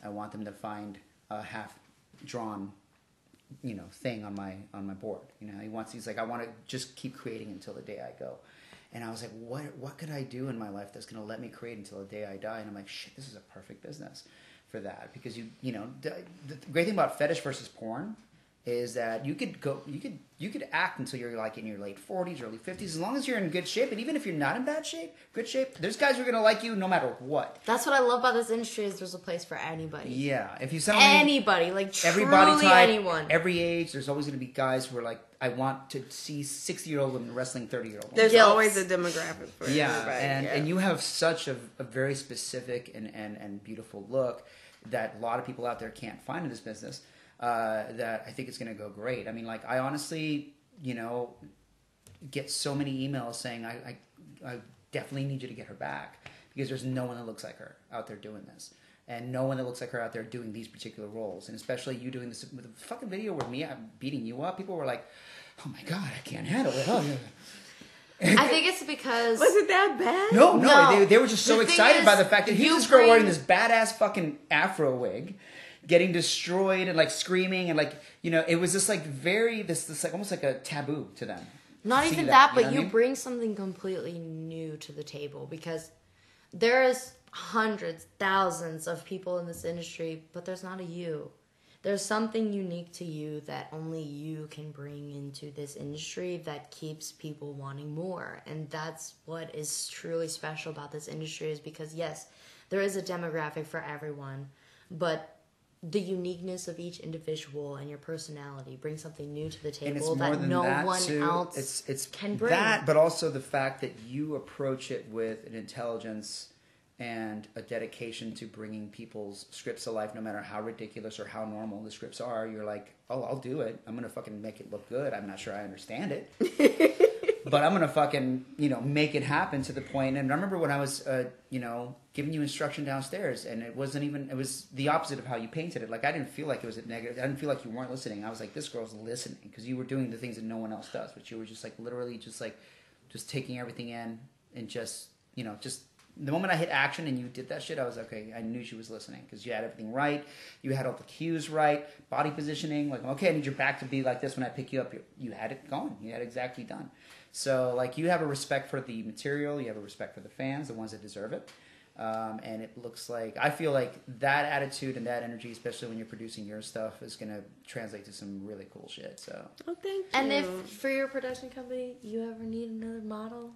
I want them to find a half drawn you know thing on my on my board you know he wants he's like i want to just keep creating until the day i go and i was like what what could i do in my life that's going to let me create until the day i die and i'm like shit this is a perfect business for that because you you know the, the great thing about fetish versus porn is that you could go you could you could act until you're like in your late 40s early 50s as long as you're in good shape and even if you're not in bad shape good shape there's guys who are going to like you no matter what That's what I love about this industry is there's a place for anybody. yeah if you suddenly Anybody, like every truly body type, anyone. every age. There's always going to be guys who are like, I want to see 60 year old women wrestling 30 year old. There's Guilt. always a demographic for yeah, everybody. and yeah. and you have such a, a very specific and, and and beautiful look that a lot of people out there can't find in this business. Uh, that I think it's going to go great. I mean, like I honestly, you know, get so many emails saying I, I I definitely need you to get her back because there's no one that looks like her out there doing this. And no one that looks like her out there doing these particular roles, and especially you doing this with a fucking video with me I'm beating you up. People were like, "Oh my god, I can't handle it." Oh, yeah. I think it's because was it that bad? No, no, No. They, they were just so The excited is, by the fact that here's you this girl wearing this badass fucking afro wig, getting destroyed and like screaming and like you know it was just like very this this like almost like a taboo to them. Not even that, that, you but know you I mean? bring something completely new to the table because there's hundreds, thousands of people in this industry, but there's not a you. There's something unique to you that only you can bring into this industry that keeps people wanting more. And that's what is truly special about this industry is because yes, there is a demographic for everyone, but the uniqueness of each individual and your personality bring something new to the table that no that one too. else It's it's can bring. that, but also the fact that you approach it with an intelligence and a dedication to bringing people's scripts to life, no matter how ridiculous or how normal the scripts are. You're like, oh, I'll do it. I'm gonna fucking make it look good. I'm not sure I understand it. but I'm gonna fucking you know make it happen to the point. And I remember when I was uh, you know giving you instruction downstairs, and it wasn't even it was the opposite of how you painted it. Like I didn't feel like it was a negative. I didn't feel like you weren't listening. I was like, this girl's listening because you were doing the things that no one else does. But you were just like literally just like just taking everything in and just you know just. The moment I hit action and you did that shit, I was okay. I knew she was listening because you had everything right. You had all the cues right, body positioning. Like, okay, I need your back to be like this when I pick you up. You, you had it going. You had it exactly done. So like you have a respect for the material, you have a respect for the fans, the ones that deserve it. Um, and it looks like I feel like that attitude and that energy, especially when you're producing your stuff, is gonna translate to some really cool shit. So Oh, thank you. And if for your production company you ever need another model,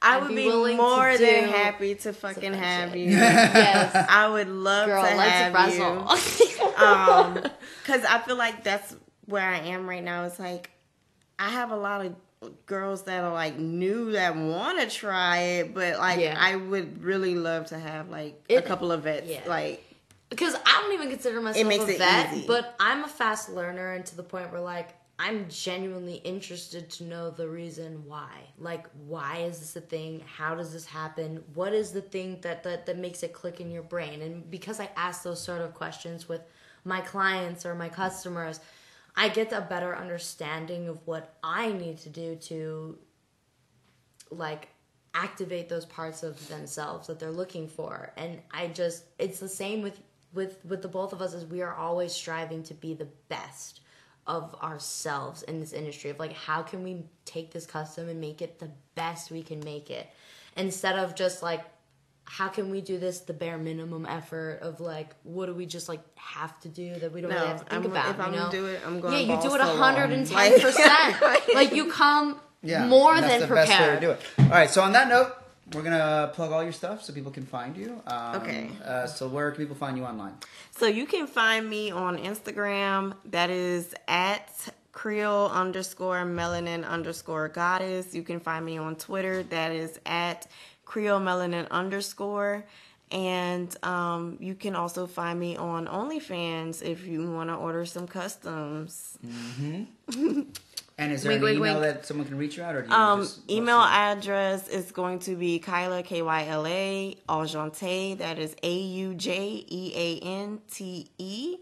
I I'd would be be, more than happy to fucking have shit. you. yes, I would love girl, to let's have you. wrestle. um because i feel like that's where i am right now it's like i have a lot of girls that are like new that want to try it but like Yeah. i would really love to have like a couple of vets yeah. like because I don't even consider myself makes a it vet, easy. but I'm a fast learner, and to the point where like I'm genuinely interested to know the reason why. Like, why is this a thing? How does this happen? What is the thing that that, that makes it click in your brain? And because I ask those sort of questions with my clients or my customers, I get a better understanding of what I need to do to like activate those parts of themselves that they're looking for. And i just it's the same with with with the both of us is we are always striving to be the best of ourselves in this industry of like how can we take this custom and make it the best we can make it? Instead of just like how can we do this the bare minimum effort of like what do we just like have to do that we don't really have to think I'm- about if you I'm know? gonna do it, I'm going yeah you do it to the wall. 110 percent Like- like you come yeah, more that's than the prepared best way to do it. All right, so on that note, we're gonna plug all your stuff so people can find you. Um, Okay. Uh, so where can people find you online? so you can find me on instagram that is at creole underscore melanin underscore goddess you can find me on twitter that is at creole melanin underscore and um, you can also find me on OnlyFans if you want to order some customs. And is there Wink, an wink, email wink. that someone can reach you at, or do you Um, just email mostly- address is going to be Kyla K Y L A Aujeante. That is A U J E A N T E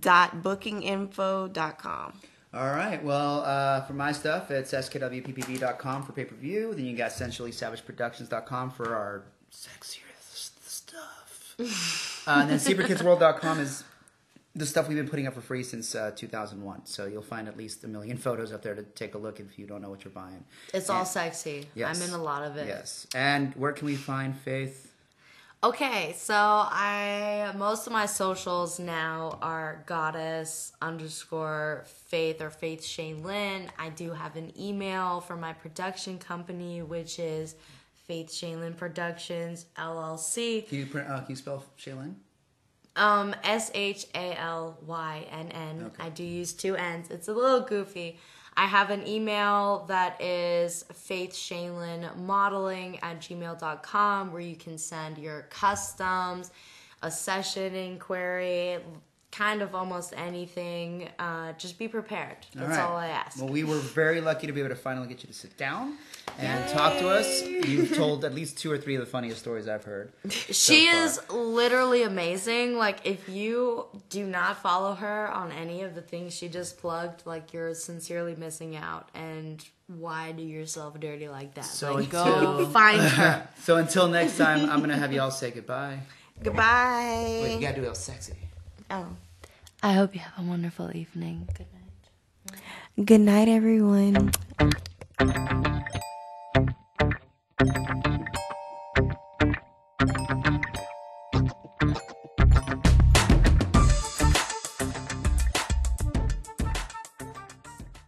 dot bookinginfo dot com. All right. Well, uh, for my stuff, it's skwppv.com for pay per view. Then you got essentiallysavageproductions.com for our sexier stuff. uh, and then secretkidsworld.com is the stuff we've been putting up for free since uh, 2001. So you'll find at least a million photos up there to take a look if you don't know what you're buying. It's all sexy. Yes. I'm in a lot of it. Yes. And where can we find Faith? Okay, so I most of my socials now are goddess underscore faith or faith Shalynn. I do have an email for my production company, which is Faith Shalynn Productions LLC. Can you, uh, can you spell Shalynn? Um, S H A L Y N N. I do use two N's. It's a little goofy. I have an email that is faithshaylin at gmail.com where you can send your customs, a session inquiry, kind of almost anything. Uh, just be prepared. That's all, I ask. Well, we were very lucky to be able to finally get you to sit down and talk to us. You've told at least two or three of the funniest stories I've heard. She far. is literally amazing. Like, if you do not follow her on any of the things she just plugged, like, you're sincerely missing out. And why do yourself dirty like that? So like, until- go find her. So until next time, I'm gonna have you all say goodbye. Goodbye. Wait, you gotta do it sexy. oh. I hope you have a wonderful evening. Good night. Good night, everyone.